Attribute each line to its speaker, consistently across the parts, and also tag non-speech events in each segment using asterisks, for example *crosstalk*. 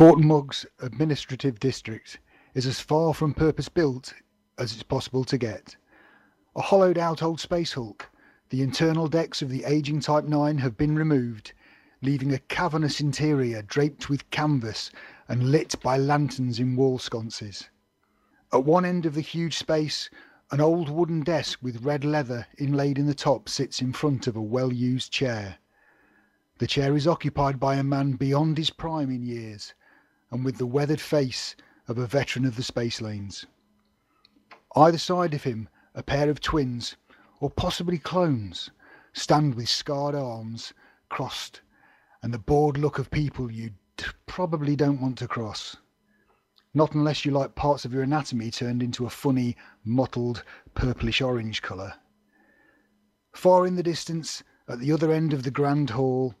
Speaker 1: Fort Mugg's administrative district is as far from purpose built as it's possible to get. A hollowed out old space hulk, the internal decks of the aging Type 9 have been removed, leaving a cavernous interior draped with canvas and lit by lanterns in wall sconces. At one end of the huge space, an old wooden desk with red leather inlaid in the top sits in front of a well used chair. The chair is occupied by a man beyond his prime in years and with the weathered face of a veteran of the space lanes. Either side of him, a pair of twins, or possibly clones, stand with scarred arms crossed and the bored look of people you probably don't want to cross. Not unless you like parts of your anatomy turned into a funny, mottled, purplish orange colour. Far in the distance, at the other end of the grand hall,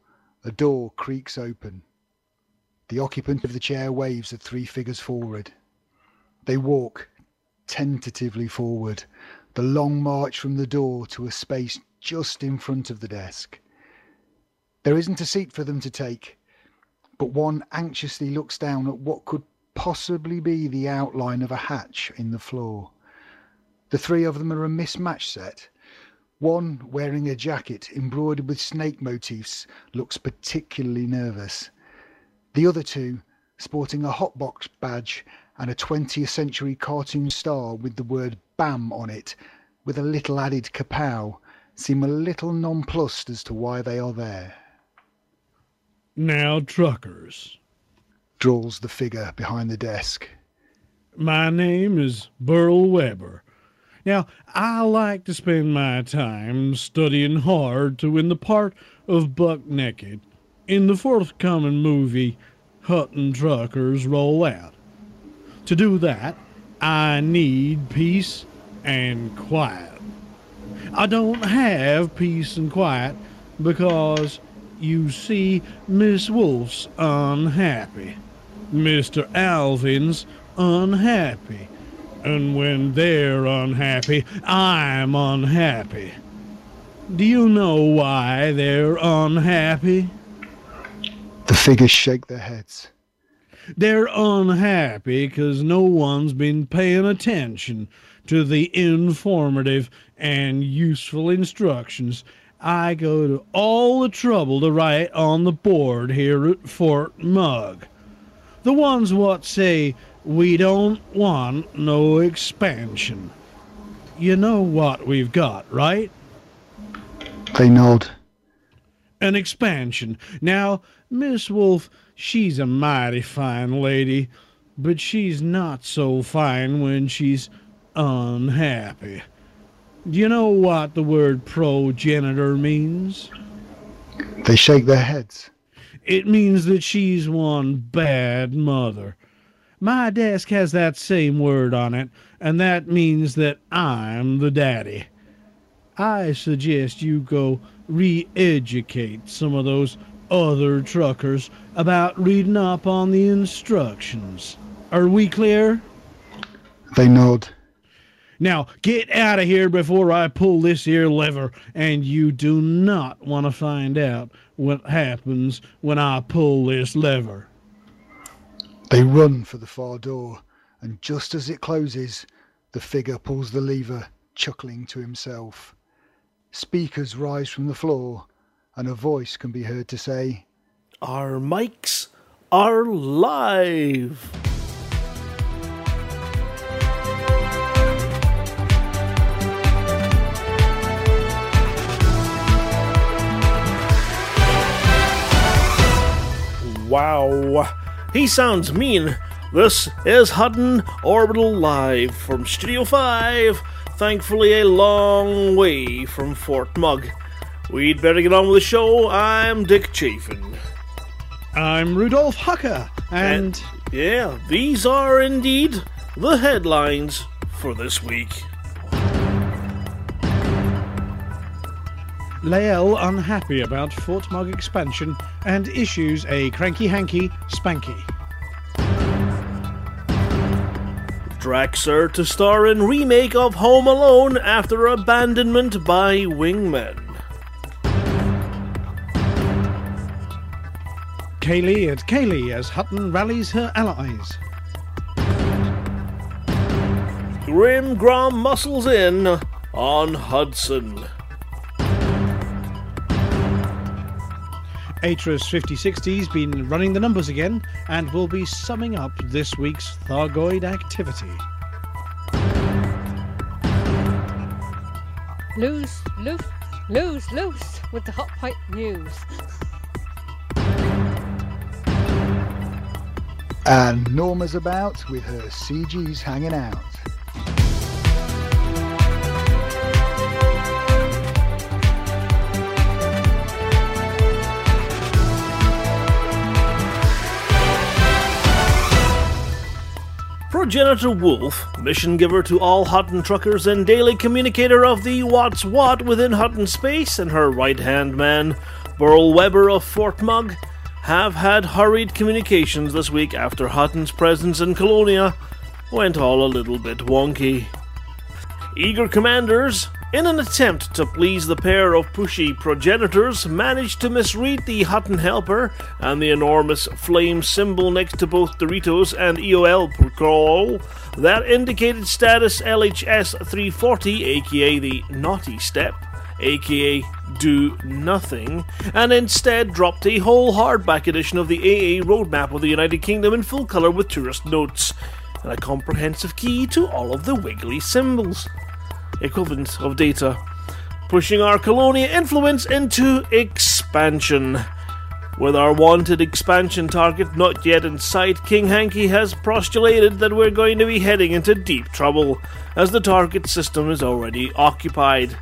Speaker 1: a door creaks open. The occupant of the chair waves the three figures forward. They walk tentatively forward, the long march from the door to a space just in front of the desk. There isn't a seat for them to take, but one anxiously looks down at what could possibly be the outline of a hatch in the floor. The three of them are a mismatched set. One, wearing a jacket embroidered with snake motifs, looks particularly nervous. The other two, sporting a hotbox badge and a 20th century cartoon star with the word BAM on it, with a little added kapow, seem a little nonplussed as to why they are there.
Speaker 2: Now, truckers,
Speaker 1: drawls the figure behind the desk.
Speaker 2: My name is Burl Weber. Now, I like to spend my time studying hard to win the part of Buck Naked in the forthcoming movie Hutton Truckers Roll Out. To do that, I need peace and quiet. I don't have peace and quiet because, you see, Miss Wolf's unhappy. Mr. Alvin's unhappy. And when they're unhappy, I'm unhappy. Do you know why they're unhappy?
Speaker 1: The figures shake their heads.
Speaker 2: They're unhappy because no one's been paying attention to the informative and useful instructions I go to all the trouble to write on the board here at Fort Mugg. The ones what say we don't want no expansion. You know what we've got, right?
Speaker 1: They nod.
Speaker 2: An expansion. Now, Miss Wolf, she's a mighty fine lady, but she's not so fine when she's unhappy. Do you know what the word progenitor means?
Speaker 1: They shake their heads.
Speaker 2: It means that she's one bad mother. My desk has that same word on it, and that means that I'm the daddy. I suggest you go re educate some of those other truckers about reading up on the instructions. Are we clear?
Speaker 1: They nod.
Speaker 2: Now, get out of here before I pull this here lever, and you do not want to find out what happens when I pull this lever.
Speaker 1: They run for the far door, and just as it closes, the figure pulls the lever, chuckling to himself. Speakers rise from the floor, and a voice can be heard to say,
Speaker 3: Our mics are live. Wow, he sounds mean. This is Hutton Orbital Live from Studio 5, thankfully a long way from Fort Mugg. We'd better get on with the show. I'm Dick Chafin.
Speaker 2: I'm Rudolph Hucker, and...
Speaker 3: and yeah, these are indeed the headlines for this week.
Speaker 2: Lael unhappy about Fort Mugg expansion and issues a cranky hanky spanky.
Speaker 3: Draxor to star in remake of Home Alone after abandonment by wingmen.
Speaker 2: Cayley at Cayley as Hutton rallies her allies.
Speaker 3: Grim Grom muscles in on Hudson.
Speaker 2: Atris 5060's been running the numbers again and will be summing up this week's Thargoid activity.
Speaker 4: Loose, loose, loose, loose with the hot pipe news. *laughs*
Speaker 1: And Norma's about with her CGs hanging out.
Speaker 3: Progenitor Wolf, mission giver to all Hutton truckers and daily communicator of the What's What within Hutton space, and her right hand man, Burl Weber of Fort Mug, have had hurried communications this week after Hutton's presence in Colonia went all a little bit wonky. Eager commanders, in an attempt to please the pair of pushy progenitors, managed to misread the Hutton helper and the enormous flame symbol next to both Doritos and EOL Procol that indicated status LHS 340, aka the naughty step, aka do nothing, and instead dropped a whole hardback edition of the AA roadmap of the United Kingdom in full colour with tourist notes and a comprehensive key to all of the wiggly symbols equivalent of data, pushing our colonial influence into expansion. With our wanted expansion target not yet in sight, King Hanky has postulated that we're going to be heading into deep trouble, as the target system is already occupied.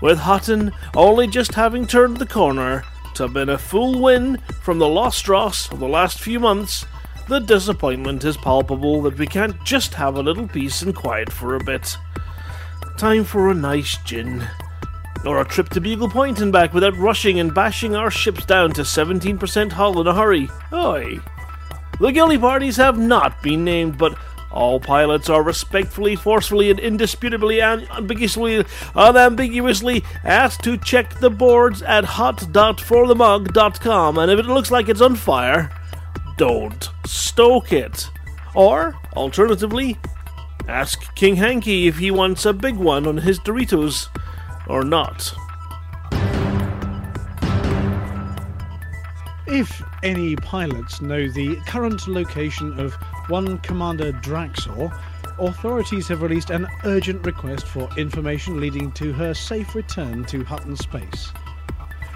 Speaker 3: With Hutton only just having turned the corner to have been a full win from the Lost Ross of the last few months, the disappointment is palpable that we can't just have a little peace and quiet for a bit. Time for a nice gin. Or a trip to Beagle Point and back without rushing and bashing our ships down to 17% hull in a hurry. Oi! The guilty parties have not been named, but all pilots are respectfully, forcefully, and indisputably and ambiguously, unambiguously asked to check the boards at hot.forthemug.com, and if it looks like it's on fire, don't stoke it. Or, alternatively, Ask King Hanky if he wants a big one on his Doritos or not.
Speaker 2: If any pilots know the current location of one Commander Draxor, authorities have released an urgent request for information leading to her safe return to Hutton Space.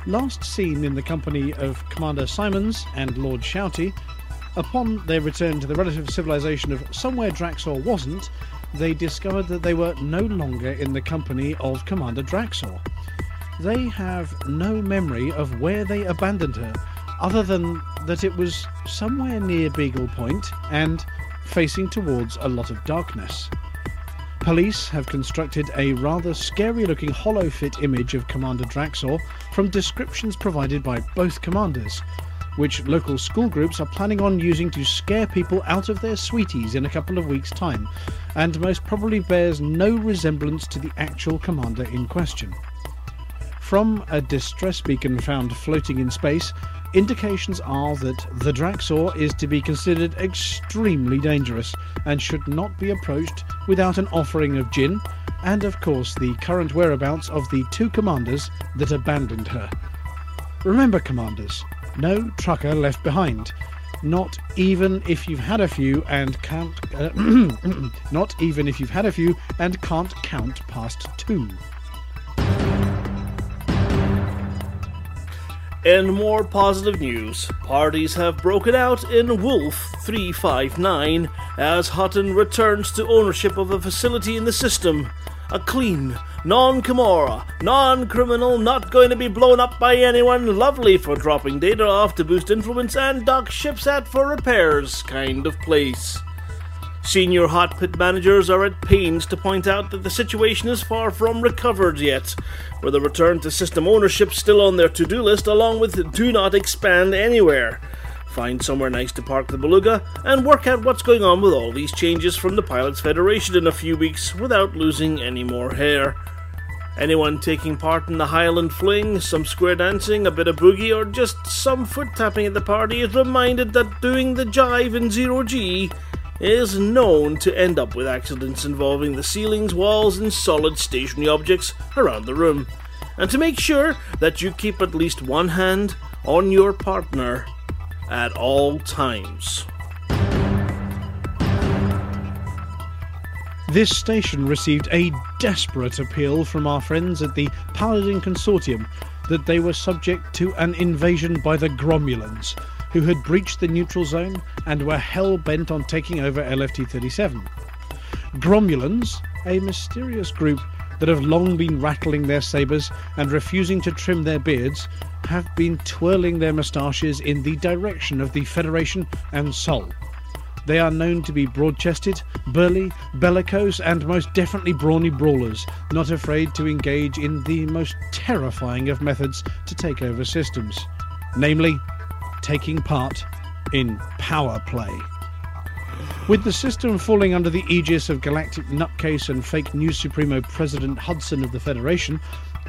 Speaker 2: Last seen in the company of Commander Simons and Lord Shouty, Upon their return to the relative civilization of somewhere Draxor wasn't, they discovered that they were no longer in the company of Commander Draxor. They have no memory of where they abandoned her, other than that it was somewhere near Beagle Point and facing towards a lot of darkness. Police have constructed a rather scary looking hollow fit image of Commander Draxor from descriptions provided by both commanders, which local school groups are planning on using to scare people out of their sweeties in a couple of weeks' time, and most probably bears no resemblance to the actual commander in question. From a distress beacon found floating in space, indications are that the Draxor is to be considered extremely dangerous and should not be approached without an offering of gin, and of course the current whereabouts of the two commanders that abandoned her. Remember, commanders, no trucker left behind. Not even if you've had a few and can't. Uh, *clears throat* not even if you've had a few and can't count past two.
Speaker 3: In more positive news, parties have broken out in Wolf 359 as Hutton returns to ownership of a facility in the system. A clean, non Camorra, non criminal, not going to be blown up by anyone, lovely for dropping data off to boost influence and dock ships at for repairs kind of place. Senior hot pit managers are at pains to point out that the situation is far from recovered yet, with a return to system ownership still on their to do list, along with do not expand anywhere. Find somewhere nice to park the beluga and work out what's going on with all these changes from the Pilots Federation in a few weeks without losing any more hair. Anyone taking part in the Highland Fling, some square dancing, a bit of boogie, or just some foot tapping at the party is reminded that doing the jive in zero G is known to end up with accidents involving the ceilings, walls, and solid stationary objects around the room. And to make sure that you keep at least one hand on your partner at all times.
Speaker 2: This station received a desperate appeal from our friends at the Paladin Consortium that they were subject to an invasion by the Gromulans, who had breached the neutral zone and were hell bent on taking over LFT 37. Gromulans, a mysterious group that have long been rattling their sabres and refusing to trim their beards, have been twirling their moustaches in the direction of the Federation and Sol. They are known to be broad chested, burly, bellicose, and most definitely brawny brawlers, not afraid to engage in the most terrifying of methods to take over systems namely, taking part in power play. With the system falling under the aegis of galactic nutcase and fake news supremo President Hudson of the Federation,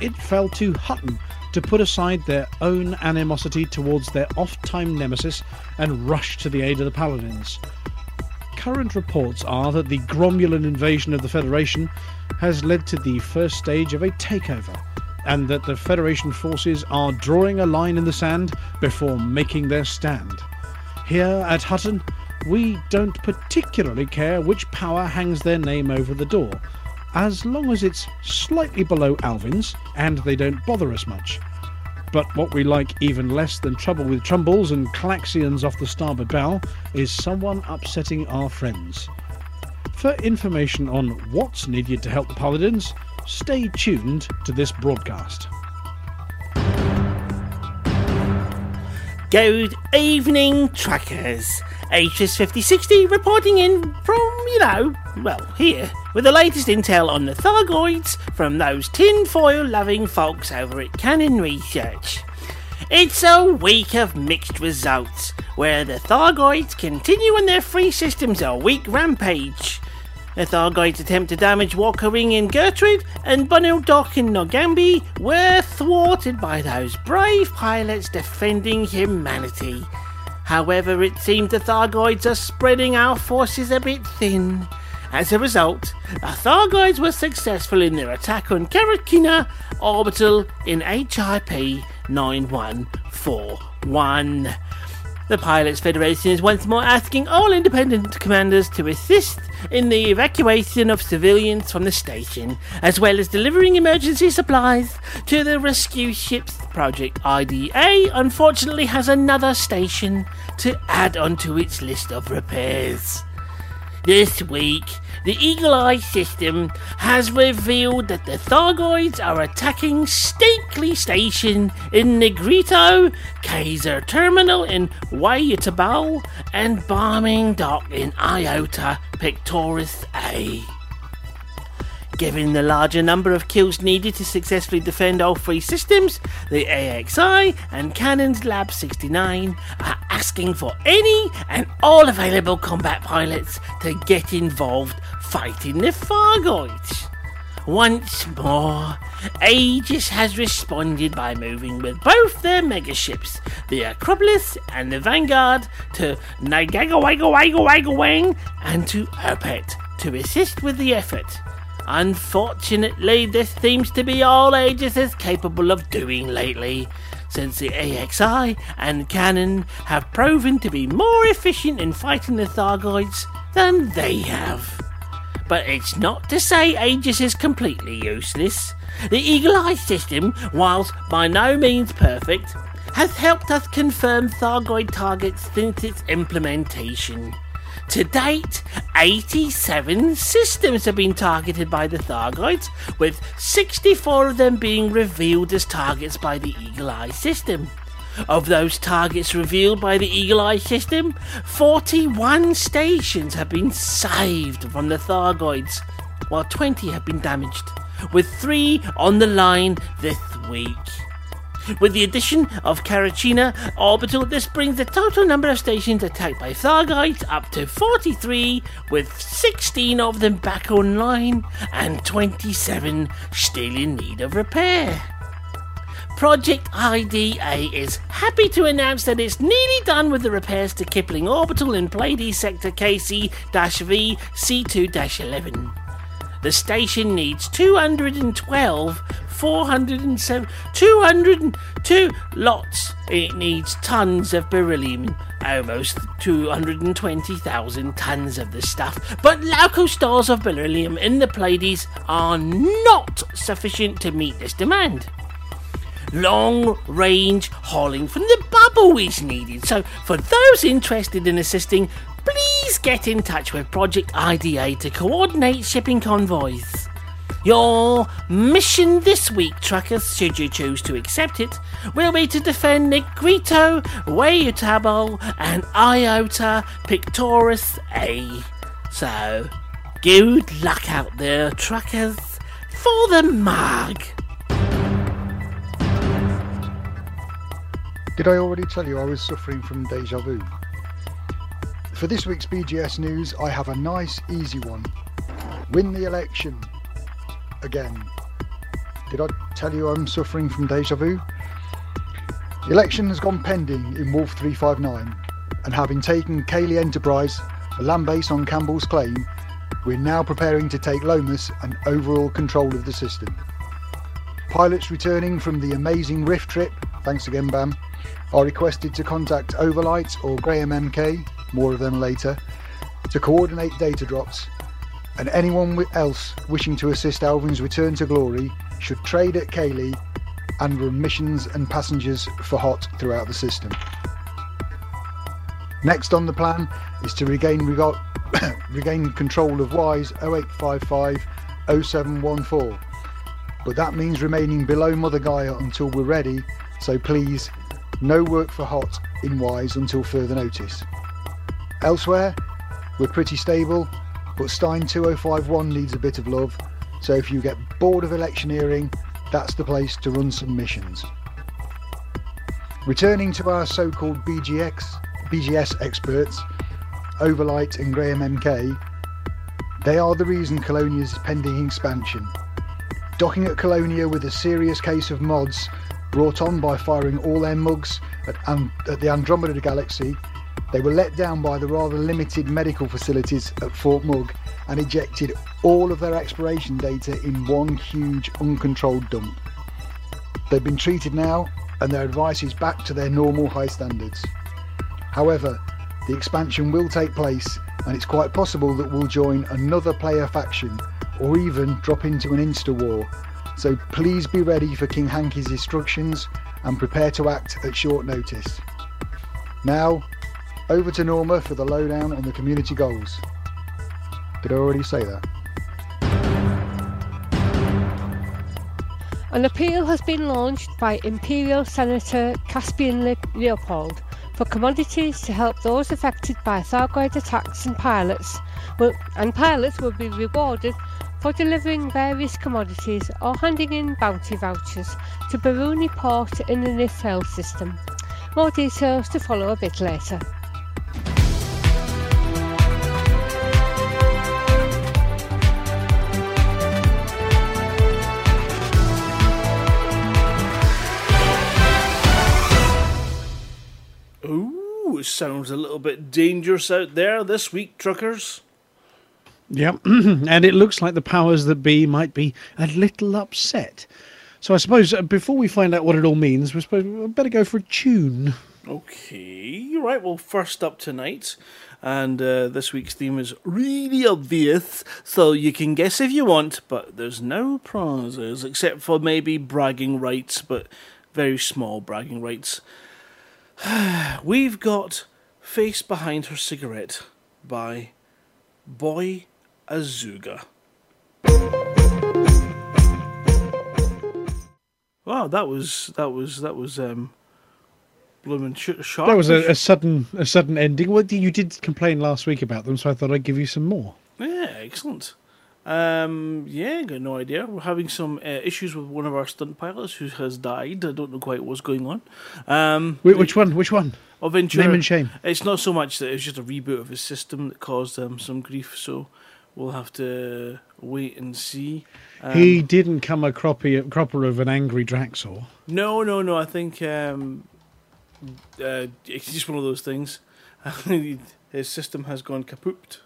Speaker 2: it fell to Hutton to put aside their own animosity towards their oft time nemesis and rush to the aid of the Paladins. Current reports are that the Gromulan invasion of the Federation has led to the first stage of a takeover, and that the Federation forces are drawing a line in the sand before making their stand. Here at Hutton, we don't particularly care which power hangs their name over the door, as long as it's slightly below Alvin's and they don't bother us much. But what we like even less than trouble with Trumbles and Calaxians off the starboard bow is someone upsetting our friends. For information on what's needed to help the Paladins, stay tuned to this broadcast.
Speaker 5: Good evening, trackers. HS 5060 reporting in from, you know, well, here, with the latest intel on the Thargoids from those tinfoil loving folks over at Canonn Research. It's a week of mixed results, where the Thargoids continue on their free systems a weak rampage. The Thargoids attempt to damage Walker Ring in Gertrude and Bunnell Dock in Nogambi were thwarted by those brave pilots defending humanity. However, it seems the Thargoids are spreading our forces a bit thin. As a result, the Thargoids were successful in their attack on Karakina Orbital in HIP 9141. The Pilots Federation is once more asking all independent commanders to assist in the evacuation of civilians from the station, as well as delivering emergency supplies to the rescue ships. Project IDA unfortunately has another station to add onto its list of repairs. This week, the Eagle Eye system has revealed that the Thargoids are attacking Stakely Station in Negrito, Kaiser Terminal in Wayatabal, and Bombing Dock in Iota Pictoris A. Given the larger number of kills needed to successfully defend all three systems, the AXI and Canonn's Lab 69 are asking for any and all available combat pilots to get involved fighting the Thargoids. Once more, Aegis has responded by moving with both their megaships, the Acropolis and the Vanguard, to Nagagawagawagawagawang and to Erpet to assist with the effort. Unfortunately, this seems to be all Aegis is capable of doing lately, since the AXI and Canonn have proven to be more efficient in fighting the Thargoids than they have. But it's not to say Aegis is completely useless. The Eagle Eye system, whilst by no means perfect, has helped us confirm Thargoid targets since its implementation. To date, 87 systems have been targeted by the Thargoids, with 64 of them being revealed as targets by the Eagle Eye system. Of those targets revealed by the Eagle Eye system, 41 stations have been saved from the Thargoids, while 20 have been damaged, with 3 on the line this week. With the addition of Carachina Orbital, this brings the total number of stations attacked by Thargoids up to 43, with 16 of them back online and 27 still in need of repair. Project IDA is happy to announce that it's nearly done with the repairs to Kipling Orbital in Pleiades Sector KC V C2 11. The station needs 212, 407, 202 lots. It needs tons of beryllium, almost 220,000 tons of the stuff. But local stores of beryllium in the Pleiades are not sufficient to meet this demand long range hauling from the bubble is needed. So, for those interested in assisting, please get in touch with Project IDA to coordinate shipping convoys. Your mission this week, truckers, should you choose to accept it, will be to defend Negrito, Wayutabo, and Iota Pictoris A. So, good luck out there, truckers, for the mug.
Speaker 1: Did I already tell you I was suffering from deja vu? For this week's BGS news, I have a nice, easy one. Win the election. Again. Did I tell you I'm suffering from deja vu? The election has gone pending in Wolf 359, and having taken Cayley Enterprise, a land base on Campbell's claim, we're now preparing to take Lomas and overall control of the system. Pilots returning from the amazing Rift trip, thanks again, Bam, are requested to contact Overlight or Graham MK, more of them later, to coordinate data drops, and anyone else wishing to assist Alvin's return to glory should trade at Cayley and run missions and passengers for HOT throughout the system. Next on the plan is to regain rego- *coughs* regain control of WISE 0855 0714, but that means remaining below Mother Gaia until we're ready, so please no work for HOT in WISE until further notice. Elsewhere, we're pretty stable, but Stein 2051 needs a bit of love, so if you get bored of electioneering, that's the place to run some missions. Returning to our so-called BGX, BGS experts, Overlight and Graham MK, they are the reason Colonia's pending expansion. Docking at Colonia with a serious case of mods brought on by firing all their mugs at, um, at the Andromeda Galaxy, they were let down by the rather limited medical facilities at Fort Mug and ejected all of their exploration data in one huge uncontrolled dump. They've been treated now and their advice is back to their normal high standards. However, the expansion will take place and it's quite possible that we'll join another player faction or even drop into an insta war so please be ready for King Hanky's instructions and prepare to act at short notice. Now, over to Norma for the lowdown on the community goals. Did I already say that?
Speaker 4: An appeal has been launched by Imperial Senator Caspian Le- Leopold for commodities to help those affected by Thargoid attacks and pilots and pilots will be rewarded for delivering various commodities or handing in bounty vouchers to Baruni Port in the Nifel system. More details to follow a bit later.
Speaker 3: Ooh, sounds a little bit dangerous out there this week, truckers.
Speaker 2: Yep, *clears throat* and it looks like the powers that be might be a little upset. So I suppose uh, before we find out what it all means, we suppose better go for a tune.
Speaker 3: Okay, right. Well, first up tonight, and uh, this week's theme is really obvious, so you can guess if you want, but there's no prizes except for maybe bragging rights, but very small bragging rights. *sighs* We've got Face Behind Her Cigarette by Boy Azooga. Wow, that was that was that was um blooming sh- sharp.
Speaker 2: That was a, a sudden a sudden ending. Well, you did complain last week about them, so I thought I'd give you some more.
Speaker 3: Yeah, excellent. Um, yeah, got no idea. We're having some uh, issues with one of our stunt pilots who has died. I don't know quite what's going on. Um,
Speaker 2: Wh- Which one? Which one?
Speaker 3: of Ventura,
Speaker 2: Name and shame.
Speaker 3: It's not so much that it's just a reboot of his system that caused um, some grief. So we'll have to wait and see. Um,
Speaker 2: he didn't come a cropper, cropper of an angry Draxor.
Speaker 3: No, no, no. I think um, uh, it's just one of those things. *laughs* His system has gone kaput.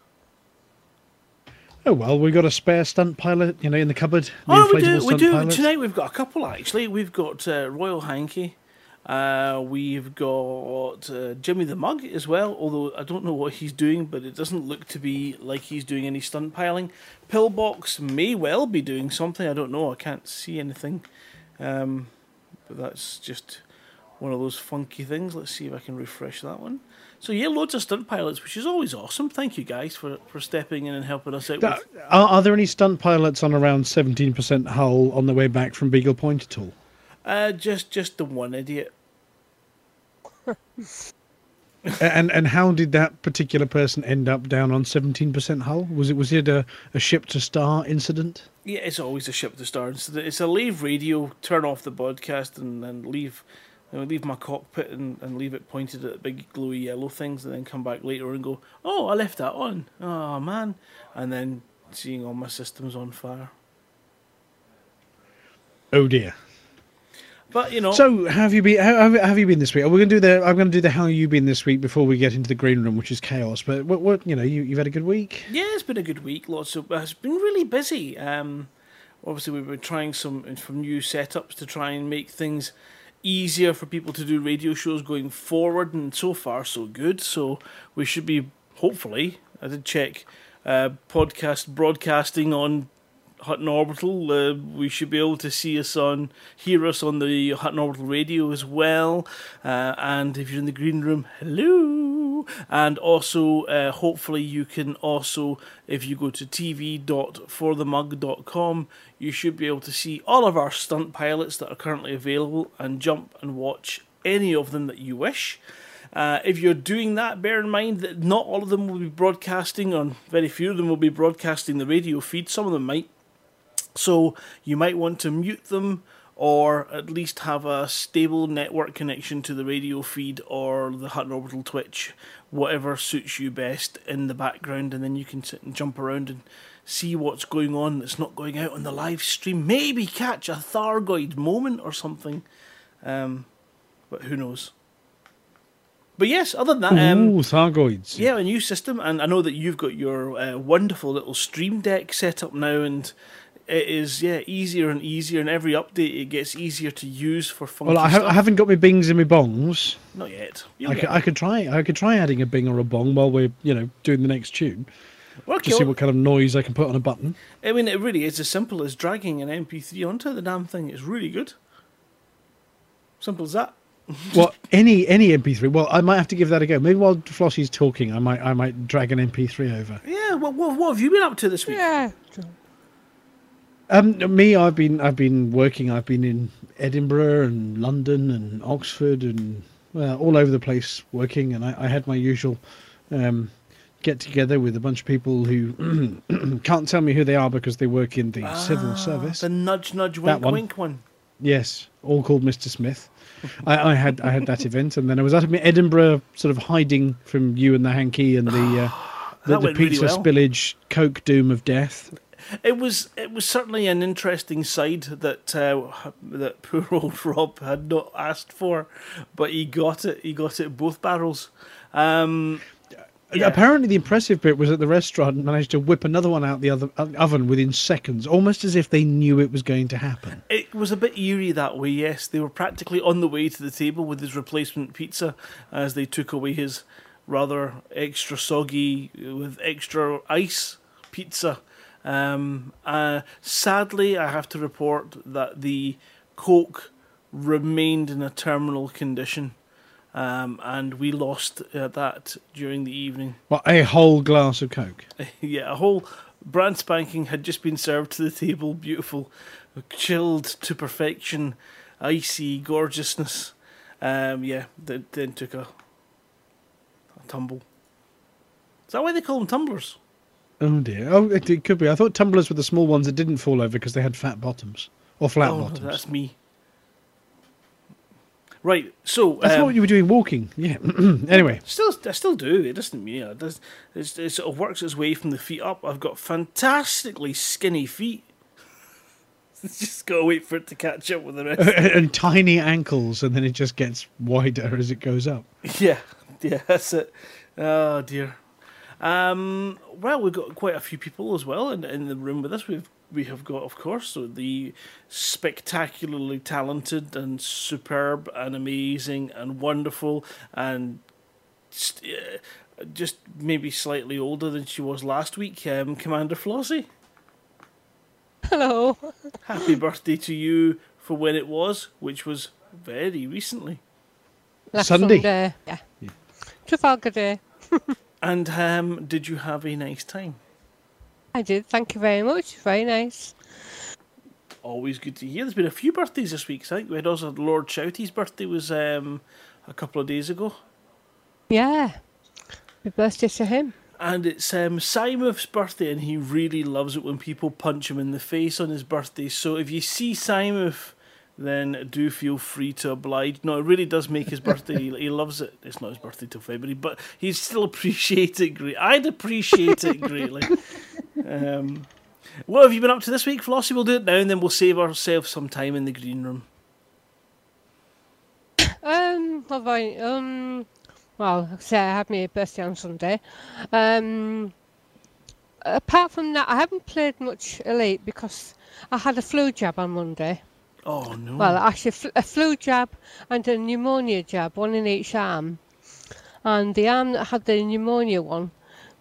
Speaker 2: Oh well, we got a spare stunt pilot, you know, in the cupboard. The
Speaker 3: Oh, we do. We do.
Speaker 2: Pilot.
Speaker 3: Tonight we've got a couple actually. We've got uh, Royal Hankey. Uh, we've got uh, Jimmy the Mug as well, although I don't know what he's doing, but it doesn't look to be like he's doing any stunt piling. Pillbox may well be doing something, I don't know, I can't see anything. Um, but that's just one of those funky things. Let's see if I can refresh that one. So yeah, loads of stunt pilots, which is always awesome. Thank you guys for, for stepping in and helping us out. With,
Speaker 2: Are, are there any stunt pilots on around 17% hull on the way back from Beagle Point at all?
Speaker 3: Uh, just just the one idiot. *laughs*
Speaker 2: and and how did that particular person end up down on 17% hull? Was it was it a, a ship to star incident?
Speaker 3: Yeah, it's always a ship to star incident. It's a leave radio, turn off the broadcast, and then leave, you know, leave my cockpit and, and leave it pointed at the big glowy yellow things, and then come back later and go, oh, I left that on. Oh man, and then seeing all my systems on fire.
Speaker 2: Oh dear.
Speaker 3: But you know,
Speaker 2: So have you been? How, how have you been this week? We're going to do the. I'm going to do the how you been this week before we get into the green room, which is chaos. But what, what you know, you you've had a good week.
Speaker 3: Yeah, it's been a good week. Lots of it's been really busy. Um, obviously, we've been trying some some new setups to try and make things easier for people to do radio shows going forward, and so far so good. So we should be hopefully. I did check uh, podcast broadcasting on Hutton Orbital. Uh, we should be able to see us on, hear us on the Hutton Orbital radio as well. Uh, and if you're in the green room, hello. And also, uh, hopefully, you can also, if you go to tv.forthemug.com, you should be able to see all of our stunt pilots that are currently available and jump and watch any of them that you wish. Uh, if you're doing that, bear in mind that not all of them will be broadcasting, or very few of them will be broadcasting the radio feed. Some of them might. So you might want to mute them or at least have a stable network connection to the radio feed or the Hutton Orbital Twitch, whatever suits you best in the background, and then you can sit and jump around and see what's going on that's not going out on the live stream. Maybe catch a Thargoid moment or something. Um, but who knows? But yes, other than that, um,
Speaker 2: Ooh, Thargoids.
Speaker 3: yeah, a new system, and I know that you've got your uh, wonderful little Stream Deck set up now, and it is yeah easier and easier. And every update, it gets easier to use for fun.
Speaker 2: Well, I, ha-
Speaker 3: stuff.
Speaker 2: I haven't got my bings and my bongs.
Speaker 3: Not yet. You'll
Speaker 2: I
Speaker 3: get
Speaker 2: could, I could try. I could try adding a bing or a bong while we're you know doing the next tune.
Speaker 3: it. Well,
Speaker 2: to see what kind of noise I can put on a button.
Speaker 3: I mean, it really is as simple as dragging an MP3 onto the damn thing. It's really good. Simple as that. *laughs*
Speaker 2: Well, any any MP3. Well, I might have to give that a go. Maybe while Flossie's talking, I might I might drag an MP3 over.
Speaker 3: Yeah. What, what, what have you been up to this week?
Speaker 4: Yeah.
Speaker 2: Um, me, I've been I've been working. I've been in Edinburgh and London and Oxford and well, all over the place working. And I, I had my usual um, get together with a bunch of people who *clears throat* can't tell me who they are because they work in the civil
Speaker 3: Ah,
Speaker 2: service.
Speaker 3: The nudge, nudge, wink,
Speaker 2: one.
Speaker 3: wink one.
Speaker 2: Yes, all called Mr. Smith. *laughs* I, I had I had that event, and then I was out of Edinburgh, sort of hiding from you and the hanky and the uh, *sighs* the, the
Speaker 3: went really
Speaker 2: pizza
Speaker 3: well.
Speaker 2: spillage, coke doom of death.
Speaker 3: It was it was certainly an interesting side that uh, that poor old *laughs* Rob had not asked for, but he got it. He got it both barrels. Um, yeah.
Speaker 2: Apparently, the impressive bit was that the restaurant managed to whip another one out the other uh, oven within seconds, almost as if they knew it was going to happen.
Speaker 3: It was a bit eerie that way. Yes, they were practically on the way to the table with his replacement pizza as they took away his rather extra soggy with extra ice pizza. Um, uh, sadly, I have to report that the Coke remained in a terminal condition, um, and we lost uh, that during the evening.
Speaker 2: Well, a whole glass of coke. *laughs*
Speaker 3: yeah, a whole brand spanking had just been served to the table, beautiful, chilled to perfection, icy gorgeousness. Um, yeah, then, then took a, a tumble. Is that why they call them tumblers?
Speaker 2: Oh dear. Oh, it, it could be. I thought tumblers were the small ones that didn't fall over because they had fat bottoms or flat
Speaker 3: oh,
Speaker 2: bottoms.
Speaker 3: that's me. Right, so
Speaker 2: I
Speaker 3: um,
Speaker 2: thought you were doing walking. Yeah. *clears throat* anyway,
Speaker 3: Still, I still do. It doesn't mean it does. It's, it sort of works its way from the feet up. I've got fantastically skinny feet. *laughs* Just gotta wait for it to catch up with the rest. *laughs*
Speaker 2: and tiny ankles, and then it just gets wider as it goes up. *laughs*
Speaker 3: yeah, yeah, that's it. Oh dear. Um, well, we've got quite a few people as well in, in the room with us. We've we have got, of course, so the spectacularly talented and superb and amazing and wonderful and st- uh, just maybe slightly older than she was last week, um, Commander Flossie.
Speaker 4: Hello. *laughs*
Speaker 3: Happy birthday to you for when it was, which was very recently.
Speaker 4: Last
Speaker 2: Sunday.
Speaker 4: Sunday. Yeah. Trafalgar Day. *laughs*
Speaker 3: And um, did you have a nice time?
Speaker 4: I did. Thank you very much. Very nice.
Speaker 3: Always good to hear. There's been a few birthdays this week. I think we had also Lord Shouty's birthday was um, a couple of days ago.
Speaker 4: Yeah. Happy birthday to him.
Speaker 3: And it's um, Simon's birthday, and he really loves it when people punch him in the face on his birthday. So if you see Simon, then do feel free to oblige. No, it really does make his birthday. he, he loves it. It's not his birthday till February, but he still *laughs* appreciates it great. I'd appreciate it greatly. Um, what have you been up to this week, Flossie? We'll do it now, and then we'll save ourselves some time in the green room.
Speaker 4: Um, have I, um, well, like I say I had my birthday on Sunday. Um, apart from that, I haven't played much Elite because I had a flu jab on Monday.
Speaker 3: Oh no!
Speaker 4: Well, actually, fl- a flu jab and a pneumonia jab, one in each arm. And the arm that had the pneumonia one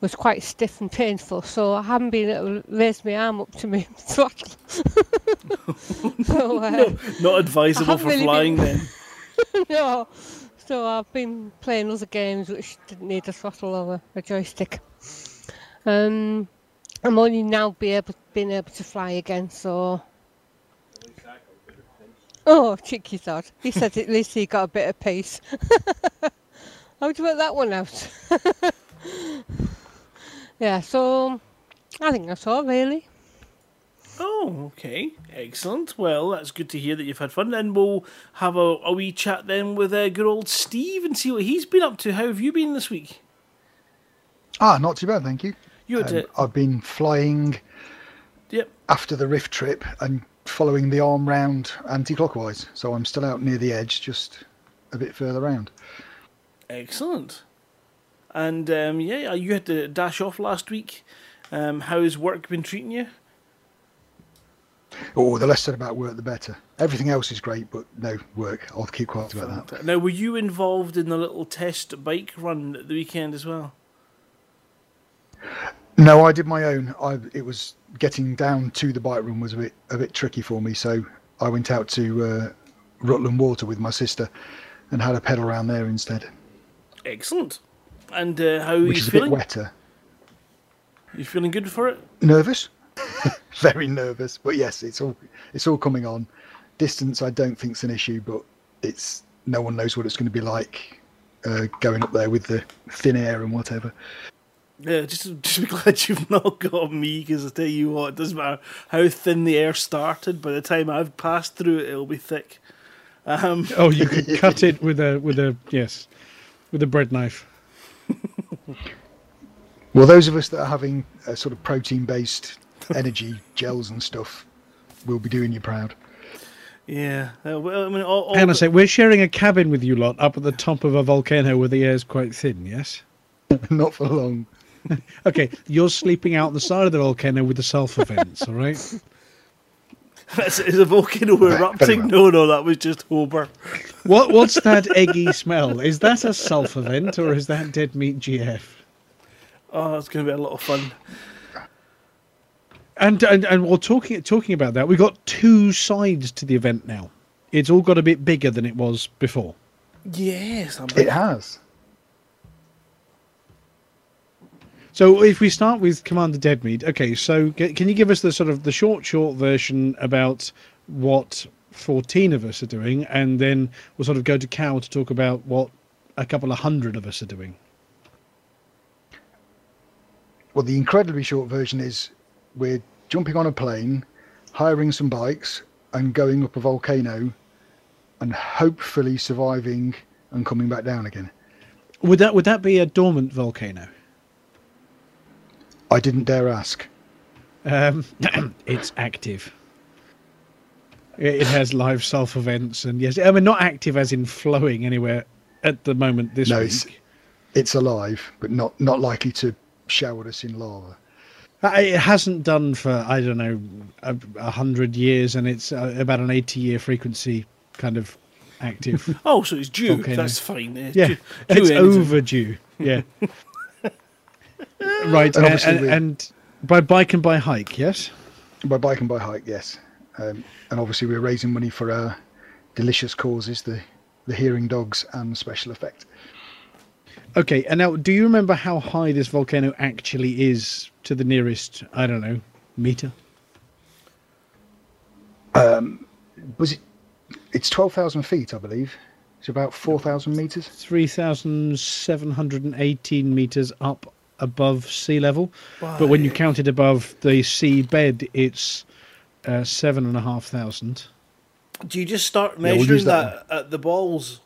Speaker 4: was quite stiff and painful, so I haven't been able to raise my arm up to my *laughs* throttle. *laughs* so, uh,
Speaker 3: no, not advisable for
Speaker 4: really
Speaker 3: flying
Speaker 4: been-
Speaker 3: then. *laughs*
Speaker 4: no. So I've been playing other games which didn't need a throttle or a, a joystick. Um, I'm only now be able, being able to fly again, so. Oh, cheeky sod. He said at least he got a bit of peace. *laughs* How'd you work that one out? *laughs* yeah, so I think that's all really.
Speaker 3: Oh, okay. Excellent. Well, that's good to hear that you've had fun. Then we'll have a, a wee chat then with uh, good old Steve and see what he's been up to. How have you been this week?
Speaker 1: Ah, not too bad, thank you.
Speaker 3: You had
Speaker 1: Um,
Speaker 3: to,
Speaker 1: I've been flying
Speaker 3: yep.
Speaker 1: after the Rift trip and following the arm round anti-clockwise, so I'm still out near the edge, just a bit further round.
Speaker 3: Excellent. And um, yeah, you had to dash off last week. Um, how's work been treating you?
Speaker 1: Oh, the less said about work, the better. Everything else is great, but no work. I'll keep quiet about that.
Speaker 3: Now, were you involved in the little test bike run at the weekend as well?
Speaker 1: No, I did my own. I it was getting down to the bike room was a bit a bit tricky for me, so I went out to uh, Rutland Water with my sister and had a pedal around there instead,
Speaker 3: Excellent. And uh, how are
Speaker 1: which
Speaker 3: you
Speaker 1: is a
Speaker 3: feeling?
Speaker 1: bit wetter.
Speaker 3: You feeling good for it?
Speaker 1: Nervous, *laughs* very nervous, but yes, it's all it's all coming on. Distance, I don't think's an issue, but it's no one knows what it's going to be like uh, going up there with the thin air and whatever.
Speaker 3: Yeah, just *laughs* just be glad you've not got me because I tell you what, it doesn't matter how thin the air started. By the time I've passed through it, it'll be thick. Um, *laughs*
Speaker 2: Oh, you could cut *laughs* it with a with a yes, with a bread knife.
Speaker 1: Well, those of us that are having a sort of protein-based energy gels and stuff will be doing you proud.
Speaker 3: yeah, uh, well, I mean, all, all
Speaker 2: Hang on a sec. We're sharing a cabin with you lot up at the top of a volcano where the air's quite thin. Yes.
Speaker 1: Not for long. *laughs*
Speaker 2: Okay, you're sleeping out the side of the volcano with the sulfur vents. All right. *laughs*
Speaker 3: is, is a volcano erupting? No, no, that was just Hober. *laughs*
Speaker 2: What what's that eggy smell? Is that a sulfur vent or is that dead meat GF?
Speaker 3: Oh, it's going to be a lot of fun.
Speaker 2: And and and well, talking talking about that, we've got two sides to the event now. It's all got a bit bigger than it was before.
Speaker 3: Yes, I'm
Speaker 1: It has.
Speaker 2: So if we start with Commander Deadmead, okay. So can you give us the sort of the short, short version about what fourteen of us are doing, and then we'll sort of go to Cow to talk about what a couple of hundred of us are doing.
Speaker 1: well, the incredibly short version is we're jumping on a plane, hiring some bikes, and going up a volcano, and hopefully surviving and coming back down again.
Speaker 2: Would that would that be a dormant volcano?
Speaker 1: I didn't dare ask.
Speaker 2: Um, *clears throat* it's active. It it has live sulfur vents, and yes, I mean not active as in flowing anywhere at the moment this
Speaker 1: No,
Speaker 2: week.
Speaker 1: it's it's alive, but not not likely to shower us in lava.
Speaker 2: Uh, It hasn't done for I don't know a, a hundred years, and it's uh, about an eighty-year frequency kind of active. *laughs*
Speaker 3: Oh, so it's due.
Speaker 2: Volcano.
Speaker 3: That's fine. It's
Speaker 2: yeah,
Speaker 3: due-
Speaker 2: it's
Speaker 3: due
Speaker 2: overdue. Yeah, *laughs* *laughs* right,
Speaker 1: And
Speaker 2: and,
Speaker 1: we-
Speaker 2: and by bike and by hike, yes.
Speaker 1: By bike and by hike, yes. Um, and obviously, we're raising money for our delicious causes, the the hearing dogs and special effect.
Speaker 2: Okay, and now, do you remember how high this volcano actually is to the nearest? I don't know, meter.
Speaker 1: Was it? It's twelve thousand feet, I believe. It's about four thousand meters.
Speaker 2: 3,718 meters up above sea level. But when you count it above the sea bed, it's uh, seven and a half thousand.
Speaker 3: Do you just start
Speaker 1: we'll
Speaker 3: measuring
Speaker 1: that
Speaker 3: that at the balls?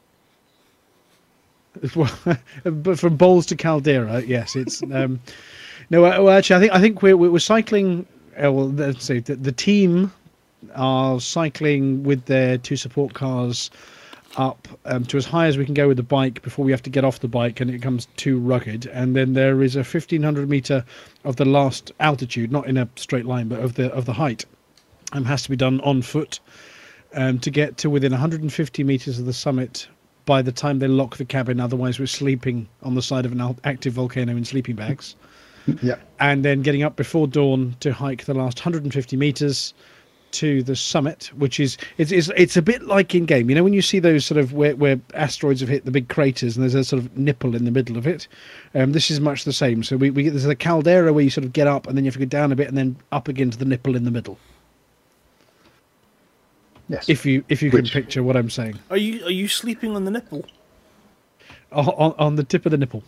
Speaker 3: *laughs*
Speaker 2: but from Bowls to Caldera, yes, it's um, *laughs* no. Well, actually, I think I think we're we're cycling. Uh, well, let's say the, the team are cycling with their two support cars up um, to as high as we can go with the bike before we have to get off the bike and it becomes too rugged. And then there is a 1500 meter of the last altitude, not in a straight line, but of the of the height, um, has to be done on foot um, to get to within 150 meters of the summit by the time they lock the cabin. Otherwise, we're sleeping on the side of an active volcano in sleeping bags. *laughs*
Speaker 1: Yeah.
Speaker 2: And then getting up before dawn to hike the last 150 meters to the summit, which is it's it's, it's a bit like in game. You know when you see those sort of where, where asteroids have hit the big craters and there's a sort of nipple in the middle of it. Um, this is much the same. So we, we get there's a caldera where you sort of get up and then you have to go down a bit and then up again to the nipple in the middle.
Speaker 1: Yes.
Speaker 2: If you if you can picture what I'm saying
Speaker 3: Are you are you sleeping on the nipple?
Speaker 2: on, on, on the tip of the nipple.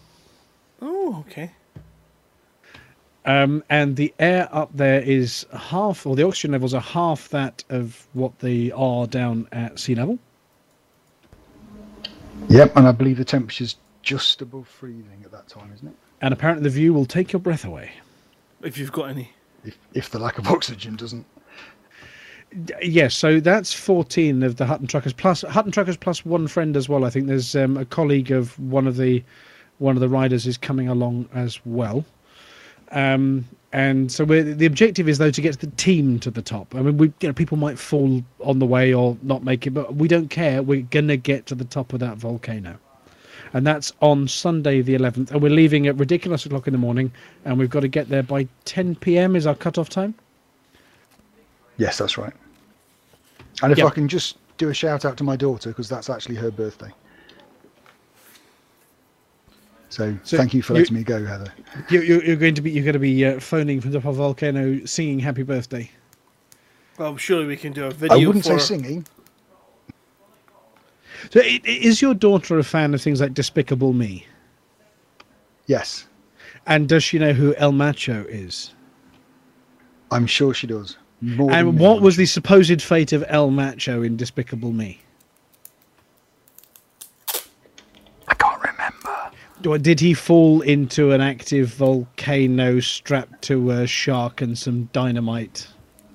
Speaker 3: Oh, okay.
Speaker 2: Um, and the air up there is half, or the oxygen levels are half that of what they are down at sea level.
Speaker 1: Yep, and I believe the temperature's just above freezing at that time, isn't it?
Speaker 2: And apparently the view will take your breath away.
Speaker 3: If you've got any.
Speaker 1: If if the lack of *laughs* oxygen doesn't.
Speaker 2: D- Yes, so that's 14 of the Hutton Truckers plus Hutton Truckers plus one friend as well. I think there's um, a colleague of one of the one of the riders is coming along as well. Um, and so we're, the objective is though to get the team to the top. I mean, we you know people might fall on the way or not make it, but we don't care. We're gonna get to the top of that volcano, and that's on Sunday the 11th. And we're leaving at ridiculous o'clock in the morning, and we've got to get there by 10 p.m. is our cut-off time.
Speaker 1: Yes, that's right. And if
Speaker 2: Yep.
Speaker 1: I can just do a shout out to my daughter because that's actually her birthday. So,
Speaker 2: So
Speaker 1: thank you for
Speaker 2: you-
Speaker 1: letting me go, Heather.
Speaker 2: You, you, you're going to be you're going to be uh, phoning from the top of a volcano, singing "Happy Birthday."
Speaker 3: Well, surely we can do a video
Speaker 1: I wouldn't
Speaker 3: for
Speaker 1: say singing.
Speaker 2: So, i- i- is your daughter a fan of things like Despicable Me?
Speaker 1: Yes,
Speaker 2: And does she know who El Macho is?
Speaker 1: I'm sure she does. More
Speaker 2: And what
Speaker 1: I'm
Speaker 2: was
Speaker 1: sure.
Speaker 2: the supposed fate of El Macho in Despicable Me?
Speaker 1: I can't remember.
Speaker 2: Or Did he fall into an active volcano strapped to a shark and some dynamite?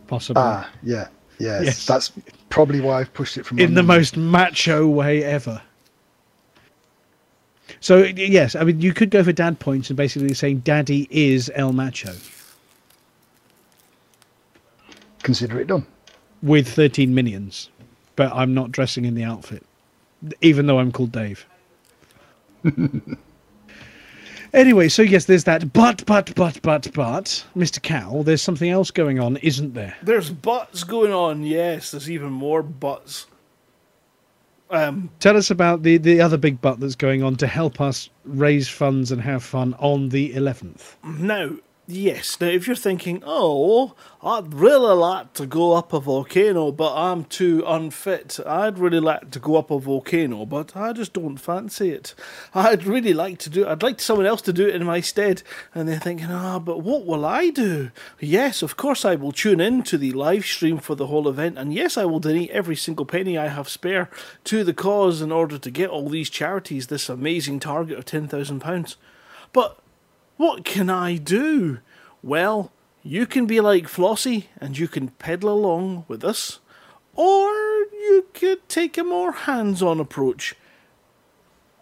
Speaker 2: Possibly.
Speaker 1: Ah, yeah, yes.
Speaker 2: Yes.
Speaker 1: That's probably why I've pushed it from
Speaker 2: in the most macho way ever. So yes, I mean you could go for dad points and basically saying Daddy is El Macho
Speaker 1: Consider it done.
Speaker 2: with 13 minions, but I'm not dressing in the outfit, even though I'm called Dave. *laughs* anyway, so yes, there's that. But but but but but, Mr. Cow, there's something else going on, isn't there?
Speaker 3: There's butts going on. Yes, there's even more butts. Um,
Speaker 2: Tell us about the the other big butt that's going on to help us raise funds and have fun on the 11th.
Speaker 3: now, Yes. Now, if you're thinking, oh, I'd really like to go up a volcano, but I'm too unfit. I'd really like to go up a volcano, but I just don't fancy it. I'd really like to do. I'd like someone else to do it in my stead. And they're thinking, ah, but what will I do? Yes, of course I will tune in to the live stream for the whole event, and yes, I will donate every single penny I have spare to the cause in order to get all these charities this amazing target of ten thousand pounds. But what can I do? Well, you can be like Flossie and you can pedal along with us, or you could take a more hands on approach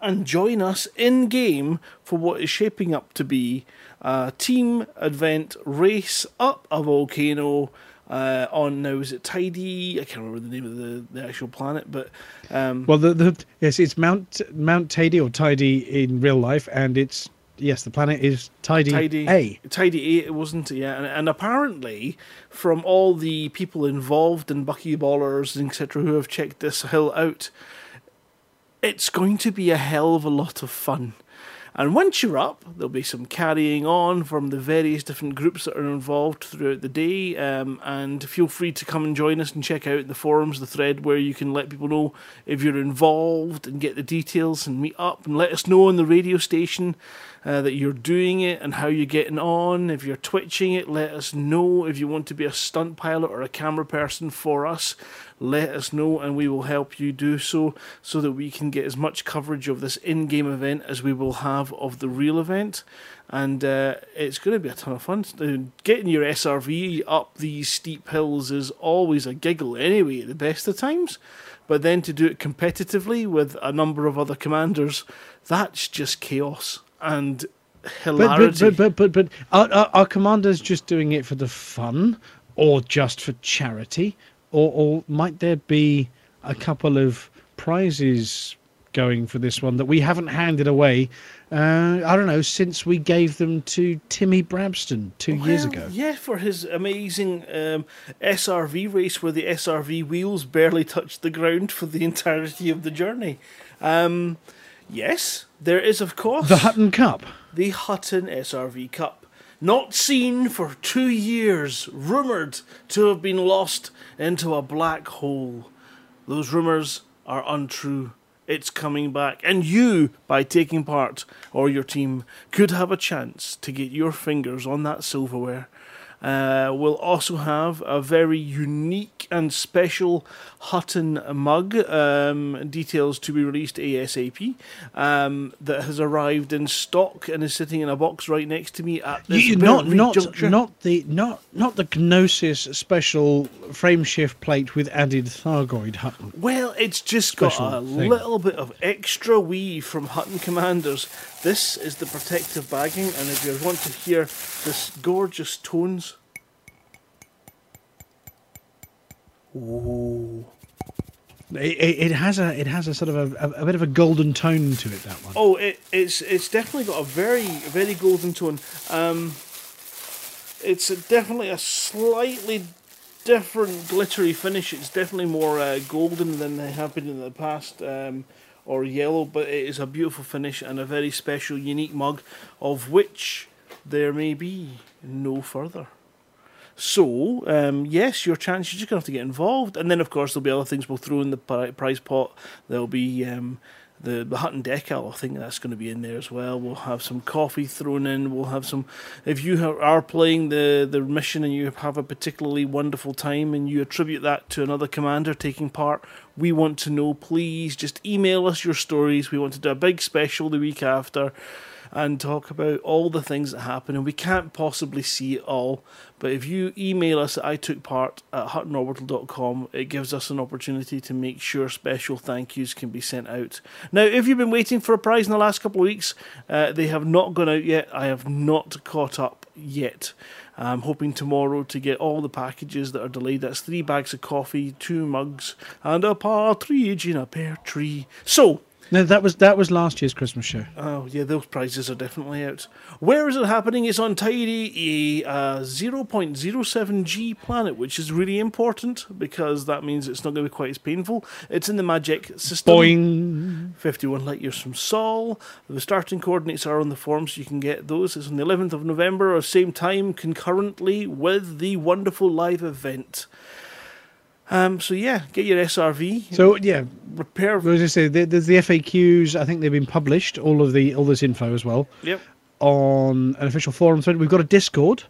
Speaker 3: and join us in game for what is shaping up to be a team event race up a volcano. Uh, on now is it Teide? I can't remember the name of the, the actual planet, but um,
Speaker 2: Well, the, the yes, it's Mount Mount Teide or Teide in real life, and it's yes, the planet is Teide,
Speaker 3: Teide
Speaker 2: A.
Speaker 3: Teide A, it wasn't yeah, and, and apparently from all the people involved in Buckyballers and etc. who have checked this hill out, it's going to be a hell of a lot of fun. And once you're up, there'll be some carrying on from the various different groups that are involved throughout the day. Um, and feel free to come and join us and check out the forums, the thread where you can let people know if you're involved and get the details and meet up and let us know on the radio station uh, that you're doing it and how you're getting on. If you're twitching it, let us know. If you want to be a stunt pilot or a camera person for us, let us know and we will help you do so so that we can get as much coverage of this in game event as we will have of the real event. And uh, it's going to be a ton of fun. Uh, Getting your SRV up these steep hills is always a giggle anyway, at the best of times. But then to do it competitively with a number of other commanders, that's just chaos and
Speaker 2: But
Speaker 3: hilarity.
Speaker 2: but but but but, but are, are, are commanders just doing it for the fun, or just for charity, or or might there be a couple of prizes going for this one that we haven't handed away? Uh, I don't know since we gave them to Timmy Brabston two years ago.
Speaker 3: Yeah, for his amazing um, SRV race where the SRV wheels barely touched the ground for the entirety of the journey. Um, yes, there is, of course,
Speaker 2: The Hutton Cup.
Speaker 3: the Hutton SRV Cup. Not seen for two years, rumoured to have been lost into a black hole. Those rumours are untrue. It's coming back, and you, by taking part, or your team, could have a chance to get your fingers on that silverware. Uh, we'll also have a very unique and special Hutton mug, um, details to be released ASAP, um, that has arrived in stock and is sitting in a box right next to me at this
Speaker 2: You, not not
Speaker 3: juncture.
Speaker 2: not the not not the Gnosis special frame shift plate with added Thargoid Hutton.
Speaker 3: Well, it's just got
Speaker 2: Special
Speaker 3: a
Speaker 2: thing.
Speaker 3: little bit of extra wee from Hutton Commanders. This is the protective bagging, and if you want to hear this gorgeous tones. Oh.
Speaker 2: It, it, it has a it has a sort of a, a, a bit of a golden tone to it. That one.
Speaker 3: Oh, it, it's it's definitely got a very very golden tone. Um, it's a, definitely a slightly different glittery finish. It's definitely more uh, golden than they have been in the past, um, or yellow. But it is a beautiful finish and a very special, unique mug, of which there may be no further. So, um, yes, your chance, you're just going to have to get involved. And then, of course, there'll be other things we'll throw in the prize pot. There'll be um, the, the Hutton Decal, I think that's going to be in there as well. We'll have some coffee thrown in. We'll have some. If you are playing the, the mission and you have a particularly wonderful time and you attribute that to another commander taking part, we want to know. Please just email us your stories. We want to do a big special the week after and talk about all the things that happen. And we can't possibly see it all. But if you email us at I took part at huttonorbital.com, it gives us an opportunity to make sure special thank yous can be sent out. Now, if you've been waiting for a prize in the last couple of weeks, uh, they have not gone out yet. I have not caught up yet. I'm hoping tomorrow to get all the packages that are delayed. That's three bags of coffee, two mugs, and a partridge in a pear tree. So,
Speaker 2: No, that was that was last year's Christmas show.
Speaker 3: Oh, yeah, those prizes are definitely out. Where is it happening? It's on Teide, a uh, 0.07G planet, which is really important because that means it's not going to be quite as painful. It's in the Magic system.
Speaker 2: Boing.
Speaker 3: 51 light years from Sol. The starting coordinates are on the form, so you can get those. It's on the 11th of November, or same time, concurrently with the wonderful live event. Um, so yeah, get your SRV.
Speaker 2: So yeah,
Speaker 3: repair.
Speaker 2: As I say, there's the FAQs. I think they've been published. All of the all this info as well
Speaker 3: Yep.
Speaker 2: on an official forum thread. We've got a Discord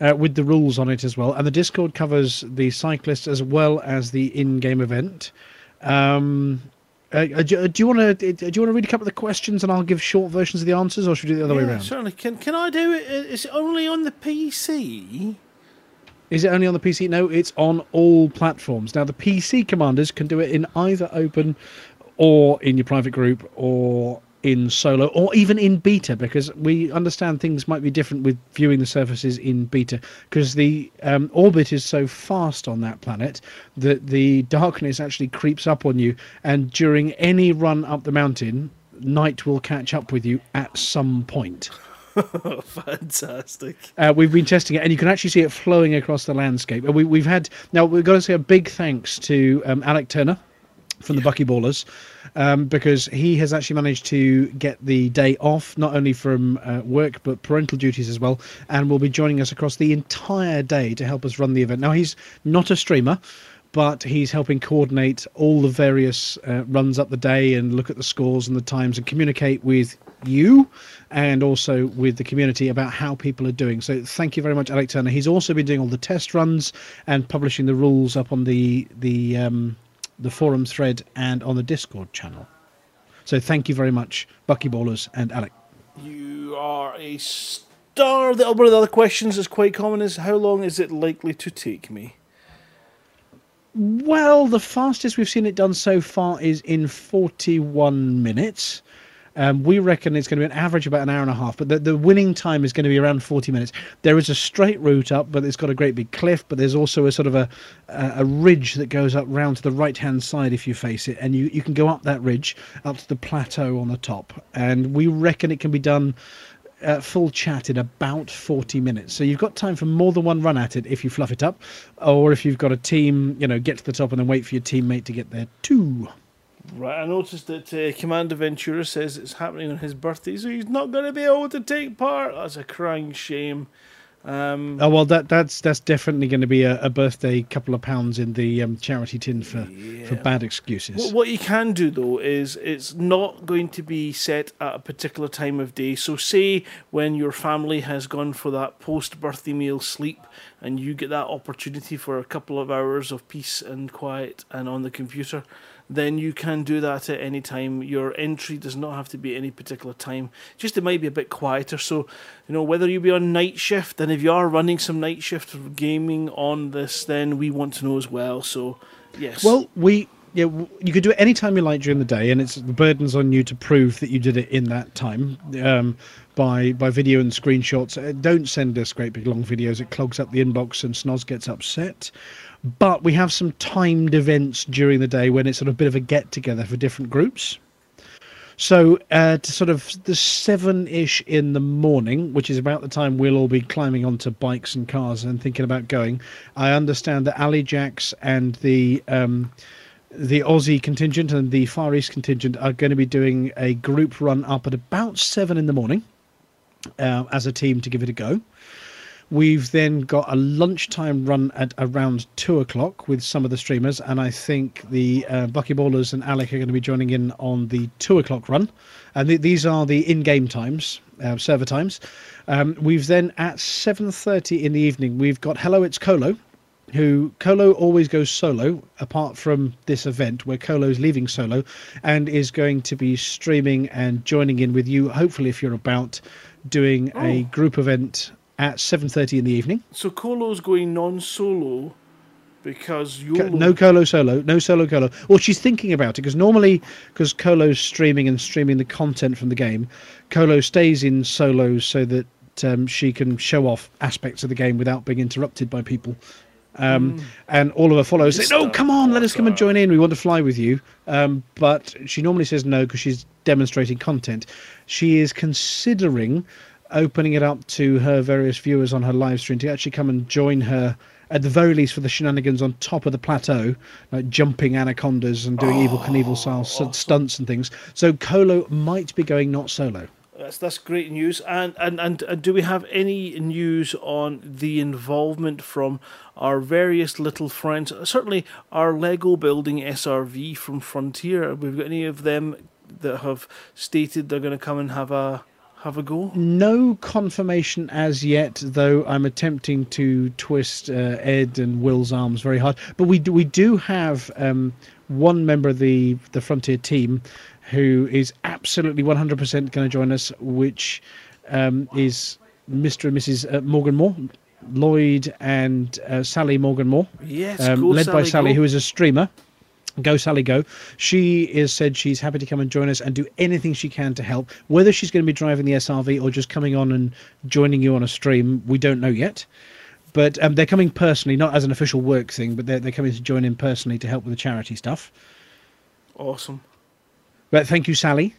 Speaker 2: uh, with the rules on it as well, and the Discord covers the cyclists as well as the in-game event. Um, uh, uh, do, do you want to do you want to read a couple of the questions and I'll give short versions of the answers, or should we do it the other way
Speaker 3: Yeah,
Speaker 2: around?
Speaker 3: Certainly. Can can I do it? Is it only on the PC?
Speaker 2: Is it only on the PC? No, it's on all platforms. Now, the PC commanders can do it in either open or in your private group or in solo or even in beta because we understand things might be different with viewing the surfaces in beta because the um, orbit is so fast on that planet that the darkness actually creeps up on you and during any run up the mountain night will catch up with you at some point *laughs*
Speaker 3: Fantastic.
Speaker 2: uh, we've been testing it, and you can actually see it flowing across the landscape. And we, we've had now we've got to say a big thanks to um, Alec Turner from the Bucky Ballers um, because he has actually managed to get the day off, not only from uh, work but parental duties as well, and will be joining us across the entire day to help us run the event. Now he's not a streamer. But he's helping coordinate all the various uh, runs up the day and look at the scores and the times and communicate with you and also with the community about how people are doing. So thank you very much, Alec Turner. He's also been doing all the test runs and publishing the rules up on the the um, the forum thread and on the Discord channel. So thank you very much, Bucky Ballers and Alec.
Speaker 3: You are a star. The one of the other questions is quite common: is how long is it likely to take me?
Speaker 2: Well, the fastest we've seen it done so far is in 41 minutes. Um, we reckon it's going to be an average about an hour and a half, but the, the winning time is going to be around 40 minutes. There is a straight route up, but it's got a great big cliff, but there's also a sort of a, a, a ridge that goes up round to the right hand side if you face it, and you, you can go up that ridge up to the plateau on the top. And we reckon it can be done uh, full chat in about 40 minutes. So you've got time for more than one run at it if you fluff it up, or if you've got a team, you know, get to the top and then wait for your teammate to get there too.
Speaker 3: Right, I noticed that uh, Commander Ventura says it's happening on his birthday, so he's not going to be able to take part. That's a crying shame. Um,
Speaker 2: Oh well, that that's that's definitely going to be a, a birthday couple of pounds in the um, charity tin for for bad excuses.
Speaker 3: What, what you can do though is it's not going to be set at a particular time of day. So, say when your family has gone for that post birthday meal sleep and you get that opportunity for a couple of hours of peace and quiet and on the computer, then you can do that at any time. Your entry does not have to be any particular time. Just it might be a bit quieter. So, you know, whether you be on night shift and if you are running some night shift gaming on this, then we want to know as well. So, yes.
Speaker 2: Well, we yeah, you could do it any time you like during the day, and it's the burden's on you to prove that you did it in that time um, by by video and screenshots. Uh, don't send us great big long videos; it clogs up the inbox, and Snoz gets upset. But we have some timed events during the day when it's sort of a bit of a get together for different groups. So, uh, to sort of the seven ish in the morning, which is about the time we'll all be climbing onto bikes and cars and thinking about going, I understand that Ali Jacks and the um, the Aussie contingent and the Far East contingent are going to be doing a group run up at about seven in the morning uh, as a team to give it a go. We've then got a lunchtime run at around two o'clock with some of the streamers, and I think the uh, Bucky Ballers and Alec are going to be joining in on the two o'clock run. And th- these are the in-game times, uh, server times. Um, we've then at seven thirty in the evening, we've got Hello, it's Colo, who Colo always goes solo, apart from this event where Colo's leaving solo, and is going to be streaming and joining in with you. Hopefully, if you're about, doing a group event at 7:30 in the evening.
Speaker 3: so Colo's going non solo because you
Speaker 2: No Colo solo, no solo Colo. Well, she's thinking about it because normally, because Colo's streaming and streaming the content from the game, Colo stays in solo so that um, she can show off aspects of the game without being interrupted by people. Um, And her followers say, "No, come on, let us come and join in. We want to fly with you." Um, but she normally says no because she's demonstrating content. She is considering opening it up to her various viewers on her live stream to actually come and join her at the very least for the shenanigans on top of the plateau, like jumping anacondas and doing evil oh. Knievel style st- stunts and things. So Colo might be going not solo.
Speaker 3: That's that's great news. And, and and and do we have any news on the involvement from our various little friends? Certainly, our Lego building SRV from Frontier. We've we got any of them that have stated they're going to come and have a have a go?
Speaker 2: No confirmation as yet, though I'm attempting to twist uh, Ed and Will's arms very hard. But we do, we do have um, one member of the, the Frontier team who is absolutely 100% going to join us, which um, is Mr. and Mrs. Uh, Morgan Moore, Lloyd and uh, Sally Morgan Moore,
Speaker 3: Yes,
Speaker 2: um, led by
Speaker 3: Sally,
Speaker 2: Sally,
Speaker 3: go.
Speaker 2: who is a streamer. Go Sally Go. She is said she's happy to come and join us and do anything she can to help. Whether she's going to be driving the SRV or just coming on and joining you on a stream, we don't know yet. But um, they're coming personally, not as an official work thing, but they're, they're coming to join in personally to help with the charity stuff.
Speaker 3: Awesome.
Speaker 2: But thank you, Sally.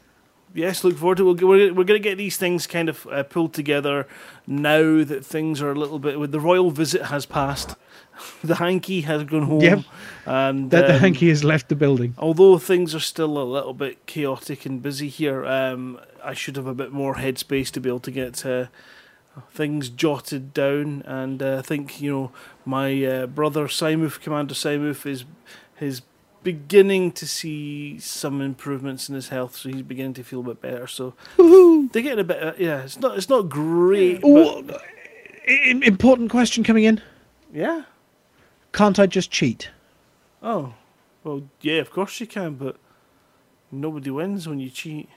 Speaker 3: Yes, look forward to it. We're, we're, going to get these things kind of uh, pulled together now that things are a little bit. With the royal visit has passed, *laughs* the hanky has gone home,
Speaker 2: Yep.
Speaker 3: and
Speaker 2: That the
Speaker 3: um,
Speaker 2: hanky has left the building.
Speaker 3: although things are still a little bit chaotic and busy here, um, I should have a bit more headspace to be able to get uh, things jotted down. And uh, I think you know my uh, brother Simuf, Commander Simuf, is is beginning to see some improvements in his health, so he's beginning to feel a bit better. So they're getting a bit. Uh, yeah, it's not it's not great.
Speaker 2: Oh, important question coming in.
Speaker 3: yeah.
Speaker 2: Can't I just cheat?
Speaker 3: Oh, well, yeah, of course you can, but nobody wins when you cheat.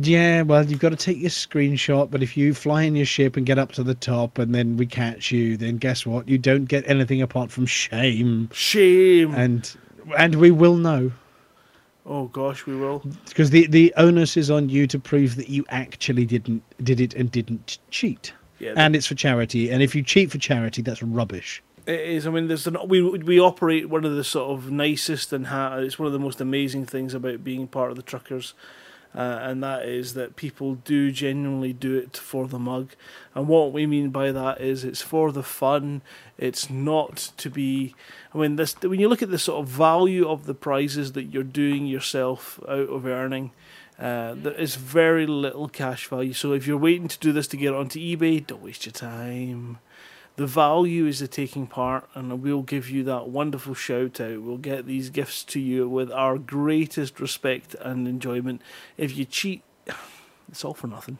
Speaker 2: Yeah, well, you've got to take your screenshot, but if you fly in your ship and get up to the top and then we catch you, then guess what? You don't get anything apart from shame.
Speaker 3: Shame.
Speaker 2: And and we will know.
Speaker 3: oh gosh, we will.
Speaker 2: Because the, the onus is on you to prove that you actually didn't did it and didn't cheat.
Speaker 3: Yeah,
Speaker 2: And it's for charity. And if you cheat for charity, that's rubbish.
Speaker 3: It is. I mean, there's an we we operate one of the sort of nicest and ha- it's one of the most amazing things about being part of the truckers, uh, and that is that people do genuinely do it for the mug, and what we mean by that is it's for the fun. It's not to be. I mean, this when you look at the sort of value of the prizes that you're doing yourself out of earning. Uh, there is very little cash value. So if you're waiting to do this to get onto eBay, don't waste your time the value is the taking part, and we'll give you that wonderful shout out. We'll get these gifts to you with our greatest respect and enjoyment. If you cheat, *sighs* it's all for nothing.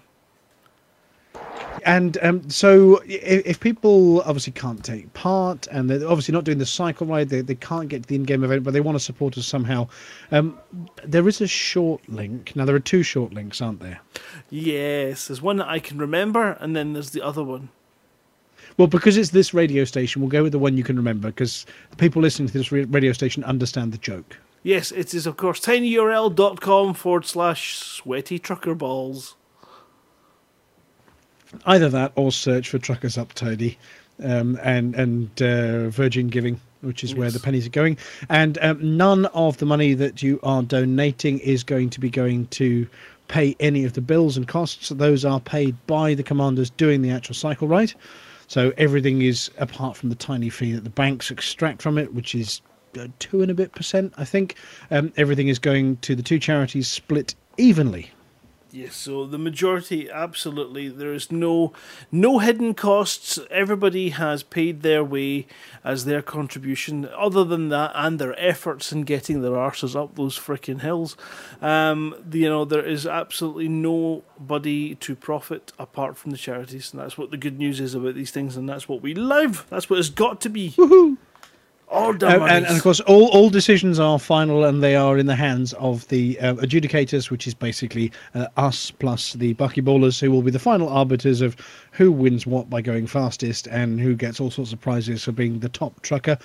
Speaker 2: And um, so, if, if people obviously can't take part, and they're obviously not doing the cycle ride, they, they can't get to the in-game event, but they want to support us somehow. Um, there is a short link. Now, there are two short links, aren't there?
Speaker 3: Yes, there's one that I can remember, and then there's the other one.
Speaker 2: Well, because it's this radio station, we'll go with the one you can remember, because the people listening to this radio station understand the joke.
Speaker 3: Yes, it is, of course, tinyurl.com forward slash sweaty trucker balls.
Speaker 2: Either that, or search for Truckers Up Tony, um, and and uh, Virgin Giving, which is where the pennies are going. And um, none of the money that you are donating is going to be going to pay any of the bills and costs. Those are paid by the commanders doing the actual cycle ride. So everything is apart from the tiny fee that the banks extract from it, which is uh, two and a bit percent, I think. Um, everything is going to the two charities split evenly.
Speaker 3: Yes, so the majority, absolutely. There is no no hidden costs. Everybody has paid their way as their contribution. Other than that, and their efforts in getting their arses up those frickin' hills, um, you know, there is absolutely nobody to profit apart from the charities, and that's what the good news is about these things, and that's what we live. That's what it's got to be. Woohoo! All
Speaker 2: Uh, and, and of course, all, all decisions are final and they are in the hands of the uh, adjudicators, which is basically uh, us plus the buckyballers, who will be the final arbiters of who wins what by going fastest and who gets all sorts of prizes for being the top trucker.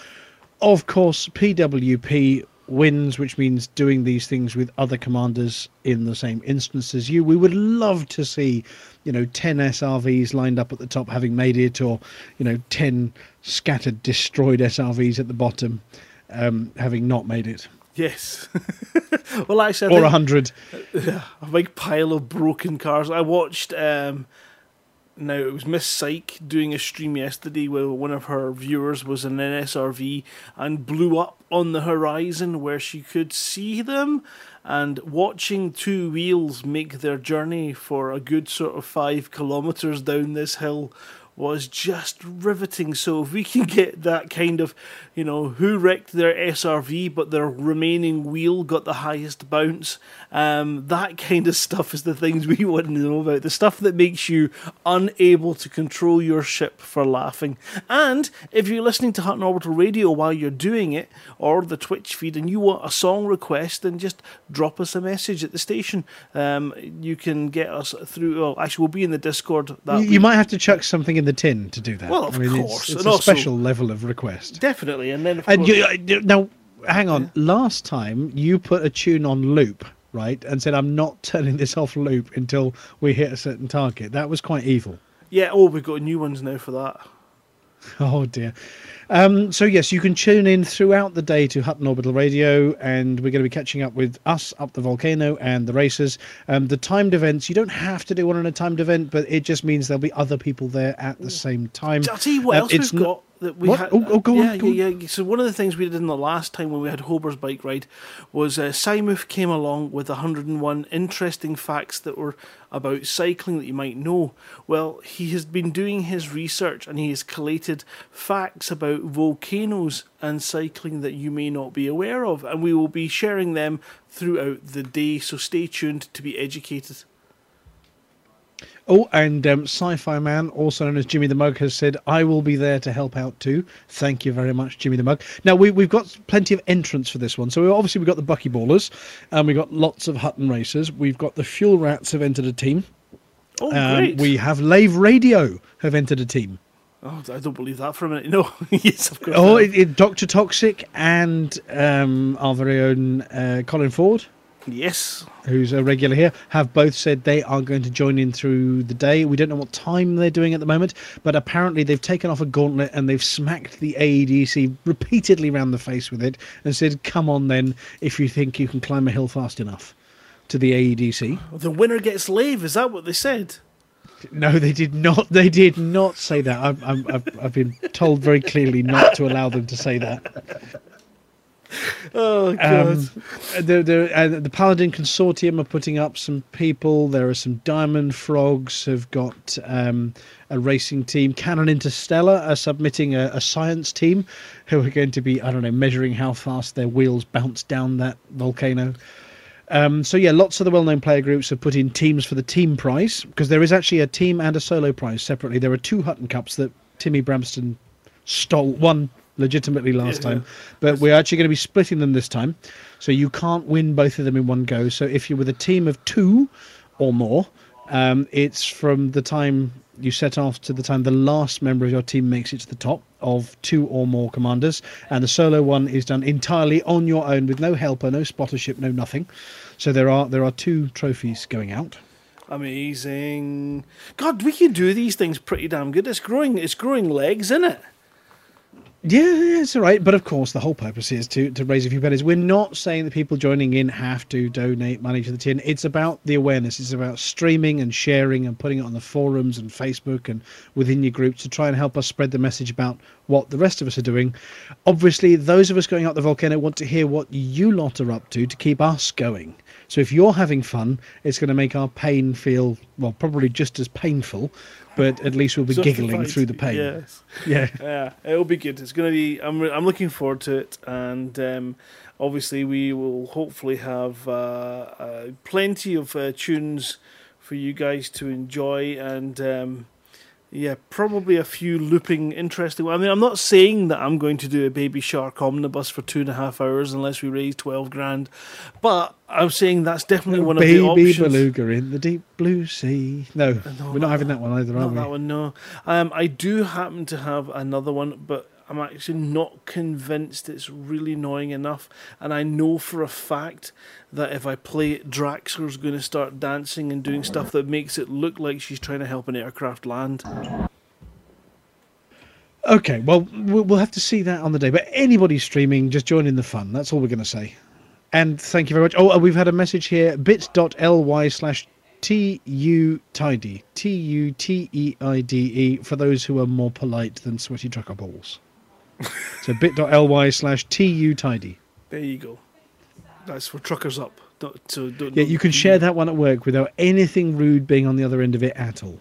Speaker 2: Of course, PWP wins, which means doing these things with other commanders in the same instance as you. We would love to see, you know, 10 SRVs lined up at the top having made it, or, you know, 10 scattered, destroyed SRVs at the bottom um, having not made it.
Speaker 3: Yes. *laughs* well, actually, I
Speaker 2: Or a 100. *laughs*
Speaker 3: a big pile of broken cars. I watched. Um, now it was Miss Psych doing a stream yesterday where one of her viewers was in an SRV and blew up on the horizon where she could see them. And watching two wheels make their journey for a good sort of five kilometers down this hill was just riveting. So if we can get that kind of, you know, who wrecked their SRV but their remaining wheel got the highest bounce, um, that kind of stuff is the things *laughs* we want to know about. The stuff that makes you unable to control your ship for laughing. And if you're listening to Hutton Orbital Radio while you're doing it, or the Twitch feed, and you want a song request, then just drop us a message at the station. Um, you can get us through. Well, actually, we'll be in the Discord. That
Speaker 2: You, you might have to chuck something in the tin to do that.
Speaker 3: Well, of
Speaker 2: I mean,
Speaker 3: course,
Speaker 2: It's, it's a
Speaker 3: also-
Speaker 2: special level of request.
Speaker 3: Definitely, and then of
Speaker 2: And
Speaker 3: course,
Speaker 2: you, uh, now, hang on. Last time you put a tune on loop, right, and said, "I'm not turning this off loop until we hit a certain target." That was quite evil.
Speaker 3: yeah. Oh, we've got new ones now for that. *laughs*
Speaker 2: Oh dear. Um, so yes, you can tune in throughout the day to Hutton Orbital Radio, and we're going to be catching up with us up the volcano and the racers. Um, the timed events you don't have to do one on a timed event, but it just means there'll be other people there at the same time.
Speaker 3: You what
Speaker 2: Uh,
Speaker 3: else we've got that we
Speaker 2: What?
Speaker 3: had.
Speaker 2: Oh, oh, go on,
Speaker 3: yeah,
Speaker 2: go
Speaker 3: yeah, yeah. So one of the things we did in the last time when we had Hober's bike ride was uh, Simuth came along with 101 interesting facts that were about cycling that you might know. Well, he has been doing his research and he has collated facts about volcanoes and cycling that you may not be aware of, and we will be sharing them throughout the day. So stay tuned to be educated.
Speaker 2: Oh, and um, Sci-Fi Man, also known as Jimmy the Mug, has said, "I will be there to help out too." Thank you very much, Jimmy the Mug. Now we, we've got plenty of entrants for this one. So we, obviously we've got the Bucky Ballers, and we've got lots of Hutton racers. We've got the Fuel Rats have entered a team.
Speaker 3: Oh,
Speaker 2: Um,
Speaker 3: great!
Speaker 2: we have Lave Radio have entered a team.
Speaker 3: oh, I don't believe that for a minute. *laughs* No, yes, of course.
Speaker 2: Oh, it, it, Doctor Toxic and um, our very own uh, Colin Ford.
Speaker 3: Yes.
Speaker 2: who's a regular here, have both said they are going to join in through the day. We don't know what time they're doing at the moment, but apparently they've taken off a gauntlet and they've smacked the AEDC repeatedly round the face with it and said, "Come on, then, if you think you can climb a hill fast enough." To the AEDC.
Speaker 3: The winner gets leave, Is that what they said?
Speaker 2: No, they did not. They did not say that. I'm, I'm, I've, I've been told very clearly not to allow them to say that. *laughs*
Speaker 3: Oh god.
Speaker 2: Um, the, uh, the Paladin Consortium are putting up some people. There are some Diamond Frogs have got um, a racing team. Canonn Interstellar are submitting a, a science team who are going to be, I don't know, measuring how fast their wheels bounce down that volcano. Um, so yeah, lots of the well-known player groups have put in teams for the team prize because there is actually a team and a solo prize separately. There are two Hutton Cups that Timmy Bramston stole one legitimately last
Speaker 3: Yeah.
Speaker 2: time, but we're actually going to be splitting them this time. So you can't win both of them in one go. So if you're with a team of two or more, um, it's from the time you set off to the time the last member of your team makes it to the top of two or more commanders, and the solo one is done entirely on your own with no helper, no spottership, no nothing. So there are there are two trophies going out.
Speaker 3: Amazing. God, we can do these things pretty damn good. It's growing it's growing legs, isn't it?
Speaker 2: Yeah, it's all right. But of course, the whole purpose is to, to raise a few pennies. We're not saying that people joining in have to donate money to the tin. It's about the awareness. It's about streaming and sharing and putting it on the forums and Facebook and within your groups to try and help us spread the message about what the rest of us are doing. Obviously, those of us going up the volcano want to hear what you lot are up to to keep us going. So if you're having fun, it's going to make our pain feel, well, probably just as painful, but at least we'll be giggling through the pain.
Speaker 3: Yes.
Speaker 2: Yeah. *laughs*
Speaker 3: Yeah, it'll be good. It's gonna be. I'm. I'm looking forward to it, and um, obviously we will hopefully have uh, uh, plenty of uh, tunes for you guys to enjoy, and um, yeah, probably a few looping interesting. I mean, I'm not saying that I'm going to do a Baby Shark omnibus for two and a half hours unless we raise twelve grand, but I'm saying that's definitely one of the options.
Speaker 2: Baby beluga in the deep blue sea. No, we're not having that one either, are
Speaker 3: Not
Speaker 2: we?
Speaker 3: that one, no. Um, I do happen to have another one, but I'm actually not convinced it's really annoying enough. And I know for a fact that if I play it, Draxor's going to start dancing and doing stuff that makes it look like she's trying to help an aircraft land.
Speaker 2: Okay, well, we'll have to see that on the day. But anybody streaming, just join in the fun. That's all we're going to say. And thank you very much. Oh, uh, we've had a message here bit.ly slash TU Teide. T U T E I D E for those who are more polite than sweaty trucker balls. So bit.ly slash TU Teide.
Speaker 3: There you go. That's for truckers up. Don't, so don't,
Speaker 2: Yeah, you can share that one at work without anything rude being on the other end of it at all.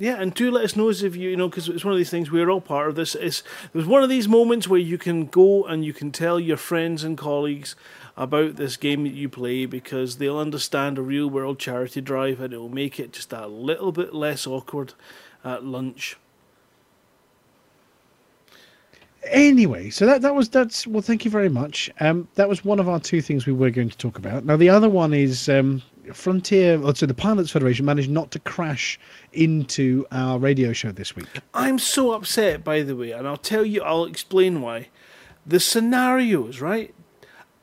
Speaker 3: Yeah, and do let us know as if you, you know, because it's one of these things we're all part of this. It's there's one of these moments where you can go and you can tell your friends and colleagues about this game that you play because they'll understand a real world charity drive and it will make it just a little bit less awkward at lunch.
Speaker 2: Anyway, so that that was that's well. Thank you very much. Um, that was one of our two things we were going to talk about. Now the other one is um, Frontier. So the Pilots Federation managed not to crash into our radio show this week.
Speaker 3: I'm so upset, by the way, and I'll tell you, I'll explain why. The scenarios, right?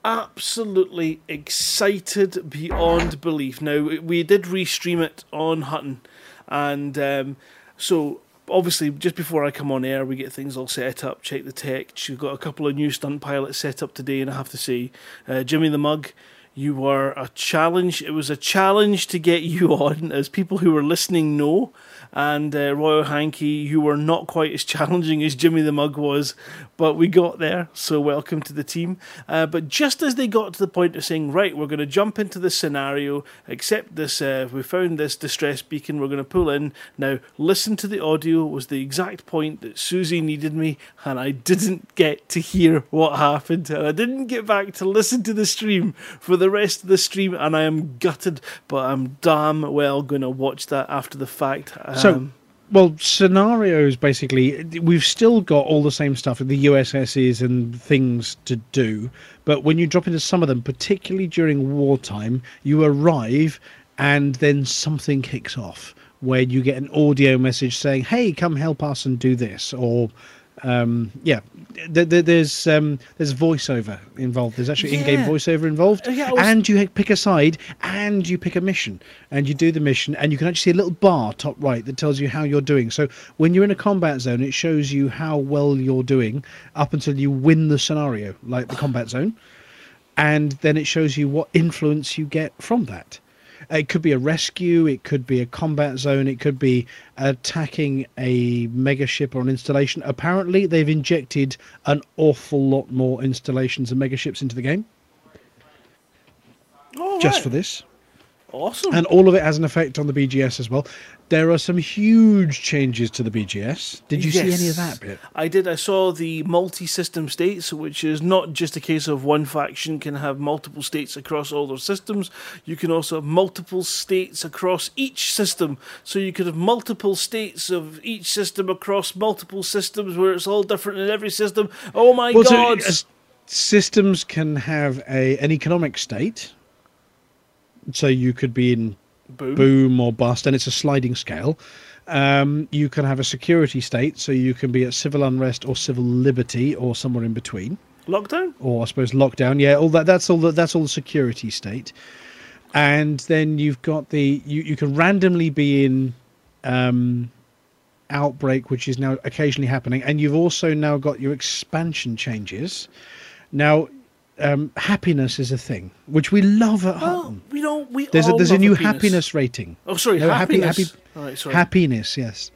Speaker 3: Absolutely excited beyond belief. Now, we did restream it on Hutton, and um, so obviously, just before I come on air, we get things all set up, check the tech. We've got a couple of new stunt pilots set up today, and I have to say, uh, Jimmy the Mug, you were a challenge. It was a challenge to get you *laughs* on, as people who were listening know. And uh, Royal Hankey, you were not quite as *laughs* challenging as Jimmy the Mug was, but we got there. So welcome to the team. Uh, but just as they got to the point of saying, right, we're going to jump into this scenario, accept this, uh, we found this distress beacon, we're going to pull in. Now, listen to the audio was the exact point that Susie needed me, and I didn't get to hear what happened. And I didn't get back to listen to the stream for the rest of the stream, and I am gutted, but I'm damn well going to watch that after the fact.
Speaker 2: So,
Speaker 3: Um,
Speaker 2: well, scenarios basically, we've still got all the same stuff the USSs and things to do, but when you drop into some of them, particularly during wartime, you arrive and then something kicks off where you get an audio message saying, "Hey, come help us and do this," or um, yeah, th- th- there's um, there's voiceover involved. There's actually in-game voiceover involved,
Speaker 3: Uh, yeah, was-
Speaker 2: and you pick a side and you pick a mission. And you do the mission and you can actually see a little bar top right that tells you how you're doing. So when you're in a combat zone it shows you how well you're doing up until you win the scenario like the combat zone. And then it shows you what influence you get from that it could be a rescue it could be a combat zone it could be attacking a mega ship or an installation. Apparently they've injected an awful lot more installations and mega ships into the game.
Speaker 3: All
Speaker 2: just
Speaker 3: right.
Speaker 2: for this
Speaker 3: awesome.
Speaker 2: and all of it has an effect on the BGS as well. There are some huge changes to the BGS. Did you see any of that bit?
Speaker 3: I did. I saw the multi-system states, which is not just a case of one faction can have multiple states across all their systems. You can also have multiple states across each system. So you could have multiple states of each system across multiple systems, where it's all different in every system. Oh my
Speaker 2: Well, so,
Speaker 3: god!
Speaker 2: uh, systems can have a an economic state. So you could be in
Speaker 3: Boom.
Speaker 2: boom or bust, and it's a sliding scale. Um, you can have a security state, so you can be at civil unrest or civil liberty or somewhere in between.
Speaker 3: Lockdown.
Speaker 2: or I suppose lockdown. Yeah, all that. That's all. The, that's all the security state. And then you've got the you. You can randomly be in um, outbreak, which is now occasionally happening, and you've also now got your expansion changes. Now, um, happiness is a thing which we love at
Speaker 3: Well,
Speaker 2: Hutton.
Speaker 3: we don't. We
Speaker 2: There's a, there's a new
Speaker 3: penis.
Speaker 2: happiness rating.
Speaker 3: Oh, sorry,
Speaker 2: No,
Speaker 3: happiness.
Speaker 2: happy-
Speaker 3: right, sorry.
Speaker 2: Happiness, yes.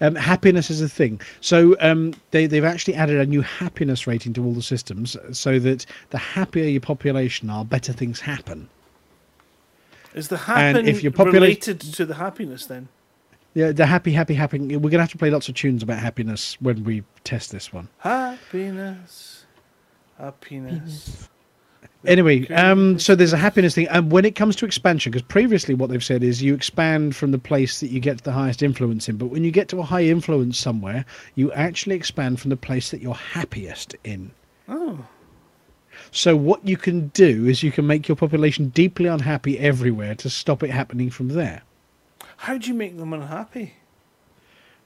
Speaker 2: Um, happiness is a thing. So um, they, they've actually added a new happiness rating to all the systems so that the happier your population are, better things happen.
Speaker 3: Is the happen
Speaker 2: if your popula-
Speaker 3: related to the happiness then?
Speaker 2: Yeah, the happy, happy, happy. We're going to have to play lots of tunes about happiness when we test this one.
Speaker 3: Happiness. Happiness. *laughs*
Speaker 2: Anyway, um, so there's a happiness thing, and when it comes to expansion, because previously what they've said is you expand from the place that you get the highest influence in, but when you get to a high influence somewhere, you actually expand from the place that you're happiest in.
Speaker 3: Oh.
Speaker 2: So what you can do is you can make your population deeply unhappy everywhere to stop it happening from there.
Speaker 3: How do you make them unhappy?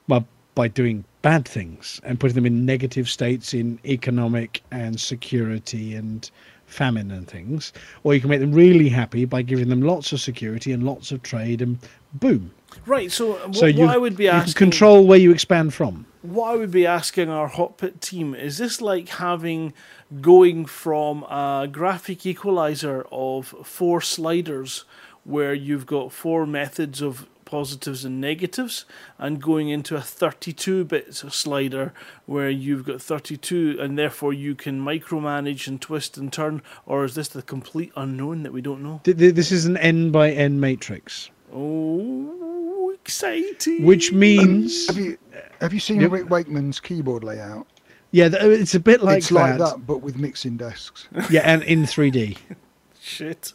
Speaker 2: Well, by doing bad things and putting them in negative states in economic and security and famine and things, or you can make them really happy by giving them lots of security and lots of trade and boom.
Speaker 3: Right. So, uh, what,
Speaker 2: so you,
Speaker 3: what I would be asking,
Speaker 2: control where you expand from.
Speaker 3: what I would be asking our hot pit team is this like having going from a graphic equalizer of four sliders where you've got four methods of positives and negatives and going into a 32 bit slider where you've got 32 and therefore you can micromanage and twist and turn or is this the complete unknown that we don't know
Speaker 2: Th- th- This is an n by n matrix,
Speaker 3: oh exciting
Speaker 2: which means
Speaker 1: Have you have you seen
Speaker 2: Yep.
Speaker 1: Rick Wakeman's keyboard layout?
Speaker 2: yeah, it's a bit like
Speaker 1: it's like
Speaker 2: that.
Speaker 1: that, but with mixing desks. *laughs*
Speaker 2: Yeah, and in 3D.
Speaker 3: shit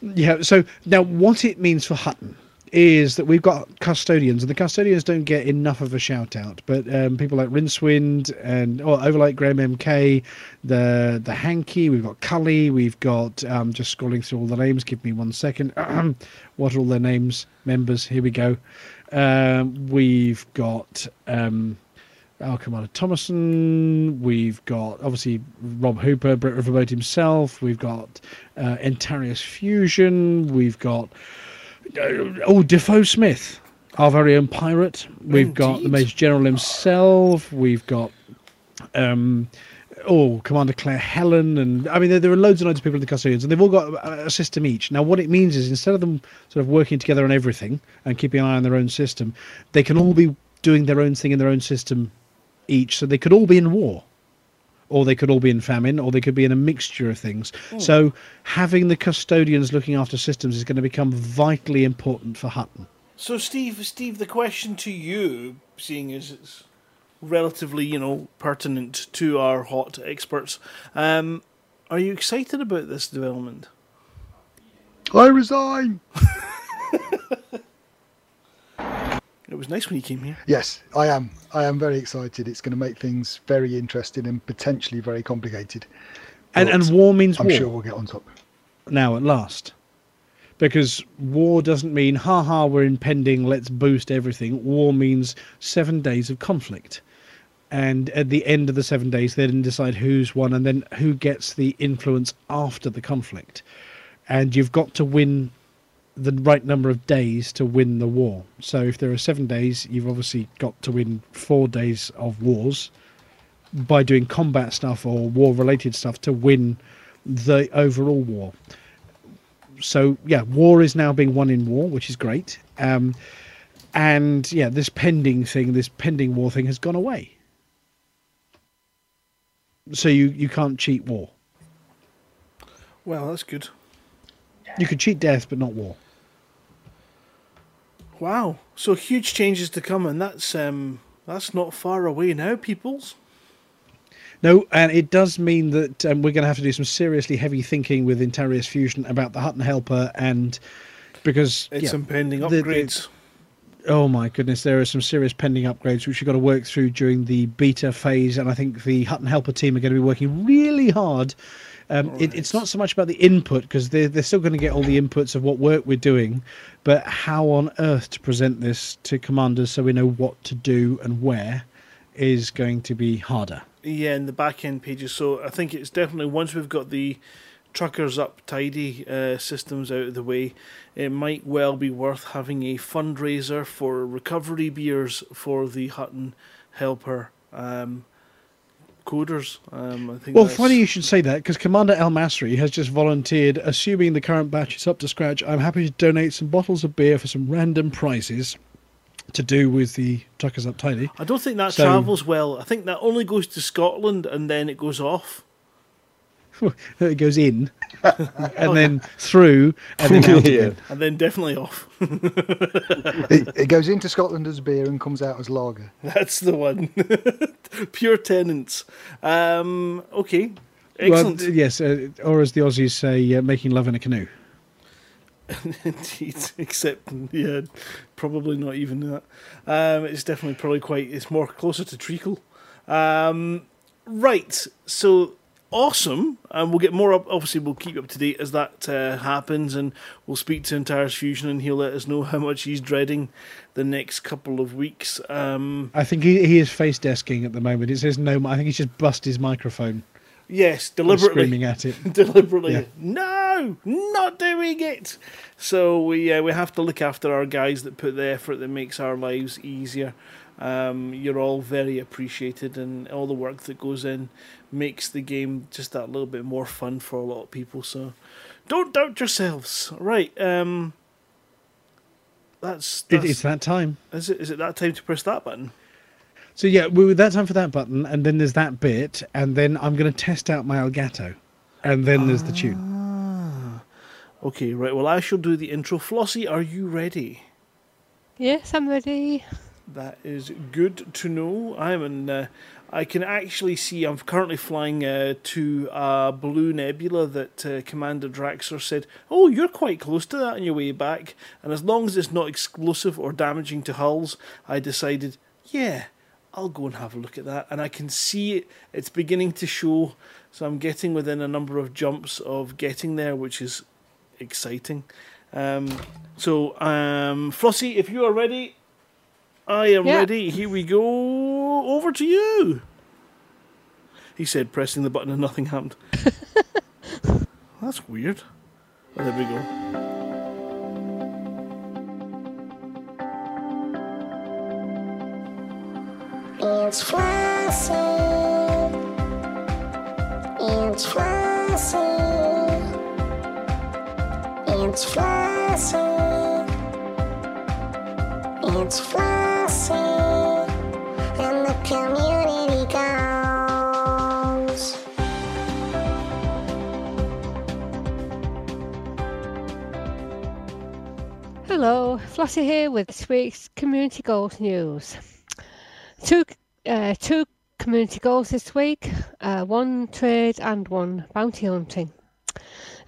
Speaker 2: Yeah. So now, what it means for Hutton is that we've got custodians, and the custodians don't get enough of a shout out. But um, people like Rincewind and or Overlight Graham MK, the the Hanky, we've got Cully, we've got um, just scrolling through all the names. Give me one second. *clears throat* what are all their names? Members. Here we go. Um, we've got. Um, Al Commander Thomason. We've got obviously Rob Hooper, Brett Riverboat himself. We've got uh, Entarius Fusion. We've got oh Defoe Smith, our very own pirate. We've got the Major General himself. We've got um, oh Commander Claire Helen, and I mean there, there are loads and loads of people in the custodians, and they've all got a, a system each. Now what it means is instead of them sort of working together on everything and keeping an eye on their own system, they can all be doing their own thing in their own system each. So they could all be in war, or they could all be in famine, or they could be in a mixture of things. So having the custodians looking after systems is going to become vitally important for Hutton.
Speaker 3: So, Steve, Steve, the question to you, seeing as it's relatively, you know, pertinent to our hot experts, um, are you excited about this development?
Speaker 1: I resign. *laughs*
Speaker 3: It was nice when you came here.
Speaker 1: Yes, I am. I am very excited. It's going to make things very interesting and potentially very complicated.
Speaker 2: And, and war means
Speaker 1: I'm
Speaker 2: war
Speaker 1: sure we'll get on top.
Speaker 2: now at last. Because war doesn't mean, ha ha, we're impending, let's boost everything. War means seven days of conflict. And at the end of the seven days, they then decide who's won and then who gets the influence after the conflict. And you've got to win the right number of days to win the war. So if there are seven days, you've obviously got to win four days of wars by doing combat stuff or war related stuff to win the overall war. So yeah, war is now being won in war, which is great. Um, and yeah, this pending thing, this pending war thing, has gone away. So you you can't cheat war.
Speaker 3: Well, that's good.
Speaker 2: You could cheat death, but not war.
Speaker 3: Wow. So huge changes to come, and that's um, that's not far away now, peoples.
Speaker 2: No, and it does mean that um, we're going to have to do some seriously heavy thinking with Intarius Fusion about the Hutton Helper, and because
Speaker 3: It's
Speaker 2: yeah,
Speaker 3: impending
Speaker 2: the- the-
Speaker 3: upgrades.
Speaker 2: Oh my goodness, there are some serious pending upgrades which we've got to work through during the beta phase, and I think the Hutton Helper team are going to be working really hard. Um, it, it's not so much about the input because they're, they're still going to get all the inputs of what work we're doing, but how on earth to present this to commanders so we know what to do and where is going to be harder.
Speaker 3: Yeah, in the back end pages. So I think it's definitely once we've got the truckers up tidy uh, systems out of the way, it might well be worth having a fundraiser for recovery beers for the Hutton Helper um, coders. Um, I think
Speaker 2: Well,
Speaker 3: that's-
Speaker 2: funny you should say that because Commander El Masri has just volunteered, assuming the current batch is up to scratch. I'm happy to donate some bottles of beer for some random prizes to do with the Tuckers Up Tidy.
Speaker 3: I don't think that
Speaker 2: So-
Speaker 3: travels well. I think that only goes to Scotland and then it goes off. *laughs*
Speaker 2: it goes in and then through and then out
Speaker 6: Yeah.
Speaker 2: again.
Speaker 3: And then definitely off. *laughs*
Speaker 1: It, it goes into Scotland as beer and comes out as lager.
Speaker 3: That's the one. *laughs* Pure Tennent's. Um, okay.
Speaker 2: Well,
Speaker 3: Excellent.
Speaker 2: yes, uh, or as the Aussies say, uh, making love in a canoe.
Speaker 3: Indeed. Except, yeah, probably not even that. Um, it's definitely probably quite, it's more closer to treacle. Um, right. So awesome, and we'll get more up. Obviously, we'll keep you up to date as that uh, happens, and we'll speak to Entires Fusion, and he'll let us know how much he's dreading the next couple of weeks. Um,
Speaker 2: I think he, he is face desking at the moment. It says no. I think he's just bust his microphone.
Speaker 3: yes, deliberately.
Speaker 2: screaming at it. *laughs*
Speaker 3: deliberately.
Speaker 2: Yeah.
Speaker 3: No, not doing it. So we uh, we have to look after our guys that put the effort that makes our lives easier. Um, you're all very appreciated, and all the work that goes in makes the game just that little bit more fun for a lot of people. So don't doubt yourselves. Right. Um, that's,
Speaker 2: It,
Speaker 3: that's
Speaker 2: it's that time.
Speaker 3: is it. Is it that time to press that button?
Speaker 2: So yeah, we that time for that button, and then there's that bit, and then I'm going to test out my Elgato, and then there's the tune.
Speaker 3: Okay. Right. Well, I shall do the intro. Flossie, are you ready?
Speaker 4: Yes, I'm ready.
Speaker 3: That is good to know. I'm in. Uh, I can actually see. I'm currently flying uh, to a blue nebula that uh, Commander Draxor said, "Oh, you're quite close to that on your way back." And as long as it's not explosive or damaging to hulls, I decided, yeah, I'll go and have a look at that. And I can see it. It's beginning to show. So I'm getting within a number of jumps of getting there, which is exciting. Um, so, um, Flossie, if you are ready, I am
Speaker 4: Yeah.
Speaker 3: ready. Here we go. Over to you. He said, pressing the button and nothing happened. *laughs* That's weird. Oh, there we go.
Speaker 6: It's Flossie. It's Flossie. It's Flossie. It's Flossie.
Speaker 4: Hello, Flossie here with this week's Community Goals News. Two, uh, two community goals this week uh, one trade and one bounty hunting.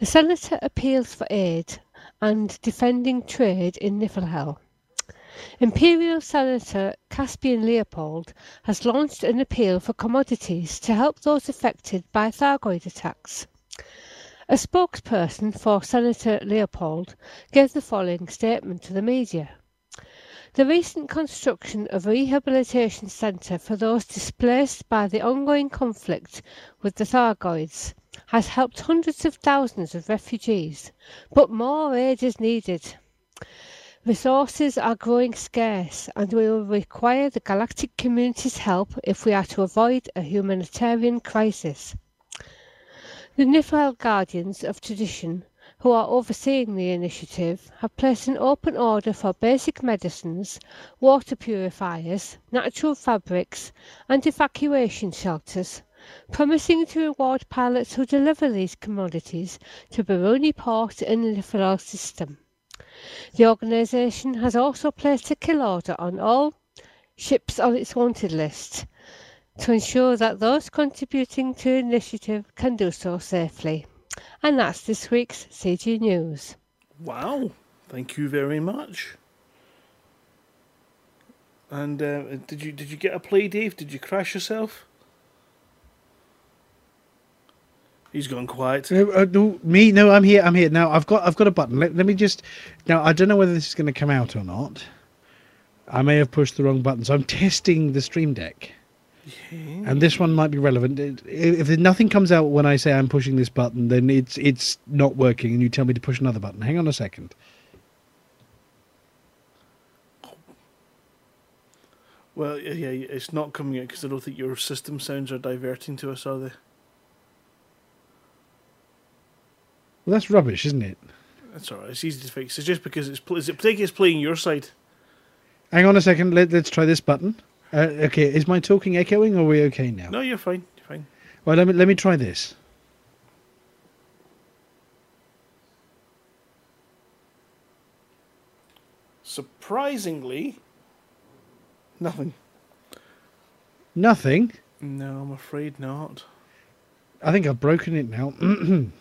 Speaker 4: The Senator appeals for aid and defending trade in Niflhel. Imperial Senator Caspian Leopold has launched an appeal for commodities to help those affected by Thargoid attacks. A spokesperson for Senator Leopold gave the following statement to the media. The recent construction of a rehabilitation centre for those displaced by the ongoing conflict with the Thargoids has helped hundreds of thousands of refugees, but more aid is needed. Resources are growing scarce and we will require the galactic community's help if we are to avoid a humanitarian crisis. The Niflhel Guardians of Tradition, who are overseeing the initiative, have placed an open order for basic medicines, water purifiers, natural fabrics, and evacuation shelters, promising to reward pilots who deliver these commodities to Baruni Port and the Niflhel system. The organisation has also placed a kill order on all ships on its wanted list to ensure that those contributing to the initiative can do so safely. And that's this week's CG News.
Speaker 3: Wow. Thank you very much. And uh, did you did you get a play, Dave? Did you crash yourself? He's gone quiet.
Speaker 2: Uh, uh, no, me? No, I'm here. I'm here now. I've got I've got a button. Let, let me just. Now I don't know whether this is going to come out or not. I may have pushed the wrong button, so I'm testing the Stream Deck. And this one might be relevant. If nothing comes out when I say I'm pushing this button, then it's it's not working, and you tell me to push another button. Hang on a second.
Speaker 3: Well, yeah, it's not coming out because I don't think your system sounds are diverting to us, are they?
Speaker 2: Well, that's rubbish, isn't it?
Speaker 3: That's all right. It's easy to fix. It's just because it's pl- is it it's playing your side.
Speaker 2: Hang on a second. Let, let's try this button. Uh, okay, is my talking echoing, or are we okay now?
Speaker 3: No, you're fine. You're fine.
Speaker 2: Well, let me let me try this.
Speaker 3: Surprisingly, nothing.
Speaker 2: Nothing.
Speaker 3: No, I'm afraid not.
Speaker 2: I think I've broken it now. *clears throat*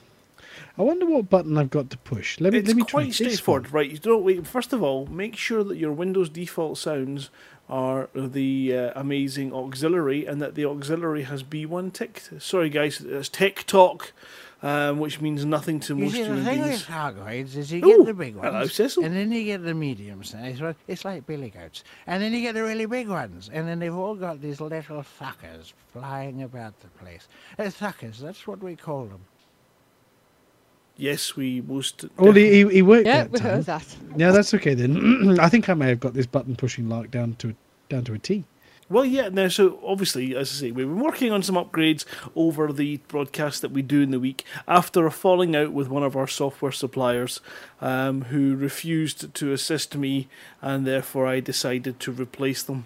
Speaker 2: I wonder what button I've got to push. Let me
Speaker 3: It's
Speaker 2: let me try
Speaker 3: quite straightforward, right? You don't wait. First of all, make sure that your Windows default sounds are the uh, amazing auxiliary, and that the auxiliary has B1 ticked. Sorry, guys, it's TikTok, um, which means nothing to
Speaker 7: You
Speaker 3: most
Speaker 7: see, the
Speaker 3: human
Speaker 7: thing with
Speaker 3: beings.
Speaker 7: Is you
Speaker 3: Ooh,
Speaker 7: get the big ones,
Speaker 3: hello, Cecil.
Speaker 7: and then you get the medium size one. It's like billy goats, and then you get the really big ones, and then they've all got these little suckers flying about the place. Uh, suckers, that's what we call them.
Speaker 3: Yes, we most.
Speaker 2: Well, he, he, he worked
Speaker 4: Yeah,
Speaker 2: that
Speaker 4: we
Speaker 2: time.
Speaker 4: heard that.
Speaker 2: Yeah, that's okay then. *clears throat* I think I may have got this button pushing like down to down to a T.
Speaker 3: Well, yeah. Now, so obviously, as I say, we've been working on some upgrades over the broadcast that we do in the week after a falling out with one of our software suppliers, um, who refused to assist me, and therefore I decided to replace them.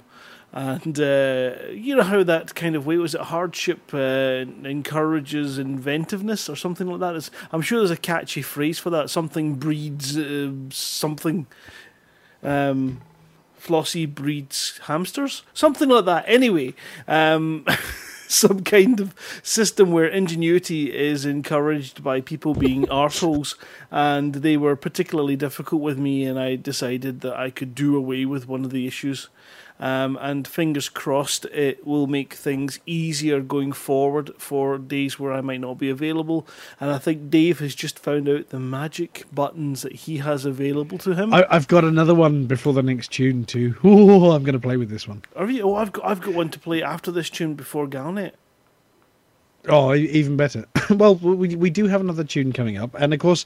Speaker 3: And uh, you know how that kind of way was it hardship uh, encourages inventiveness or something like that. It's, I'm sure there's a catchy phrase for that. Something breeds uh, something. Um, Flossie breeds hamsters, something like that. Anyway, um, *laughs* some kind of system where ingenuity is encouraged by people being *laughs* arseholes, and they were particularly difficult with me, and I decided that I could do away with one of the issues. Um, and fingers crossed, it will make things easier going forward for days where I might not be available. And I think Dave has just found out the magic buttons that he has available to him.
Speaker 2: I, I've got another one before the next tune too. *laughs* Oh, I'm going to play with this one.
Speaker 3: Are you? Oh, I've got I've got one to play after this tune before Galnet.
Speaker 2: Oh, even better. *laughs* well, we we do have another tune coming up, and of course,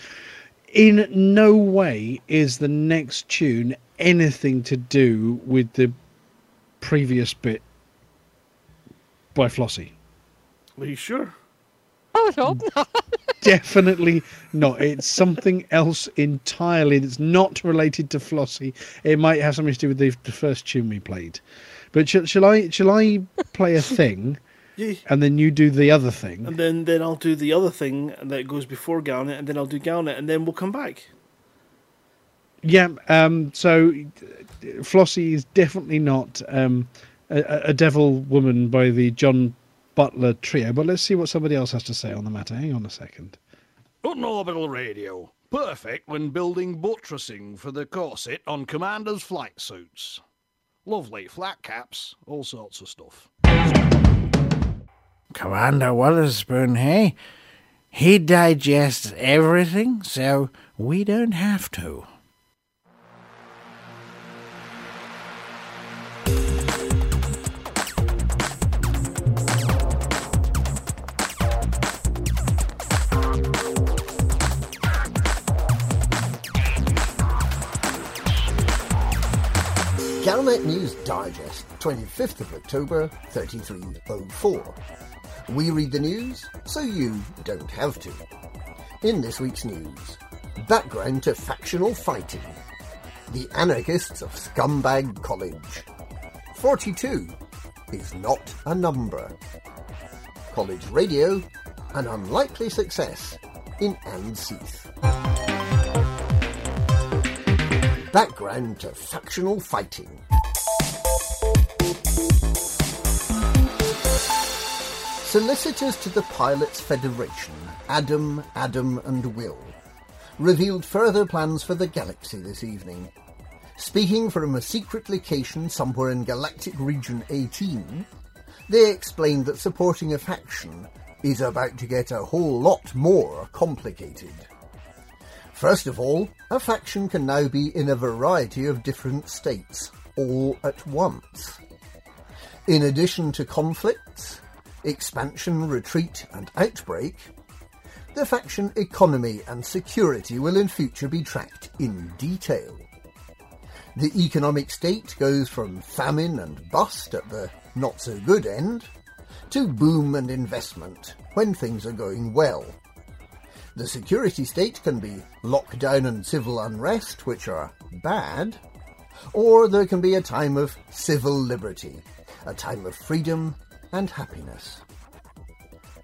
Speaker 2: in no way is the next tune anything to do with the previous bit by Flossie.
Speaker 3: Are you sure?
Speaker 4: I would hope mm. not. *laughs*
Speaker 2: Definitely not. It's something else entirely. that's not related to Flossie. It might have something to do with the, the first tune we played. But shall, shall I? Shall I play a thing, *laughs*
Speaker 3: Yeah.
Speaker 2: and then you do the other thing?
Speaker 3: And then then I'll do the other thing that goes before Galnet, and then I'll do Galnet, and then we'll come back.
Speaker 2: Yeah. Um. So, Flossie is definitely not um a, a- a devil woman by the John Butler trio. But let's see what somebody else has to say on the matter. Hang on a second.
Speaker 8: Hutton Orbital radio. Perfect when building buttressing for the corset on Commander's flight suits. Lovely flat caps, all sorts of stuff.
Speaker 7: Commander Witherspoon, hey? He digests everything, so we don't have to.
Speaker 9: Galnet News Digest, 25th of October, 3304. We read the news so you don't have to. In this week's news, background to factional fighting. The anarchists of Scumbag College. 42 is not a number. College radio, an unlikely success in Anseath. Background to factional fighting. Solicitors to the Pilots Federation, Adam, Adam and Will, revealed further plans for the galaxy this evening. Speaking from a secret location somewhere in Galactic Region 18, they explained that supporting a faction is about to get a whole lot more complicated. First of all, a faction can now be in a variety of different states, all at once. In addition to conflicts, expansion, retreat, and outbreak, the faction economy and security will in future be tracked in detail. The economic state goes from famine and bust at the not so good end to boom and investment when things are going well. The security state can be lockdown and civil unrest, which are bad, or there can be a time of civil liberty, a time of freedom and happiness.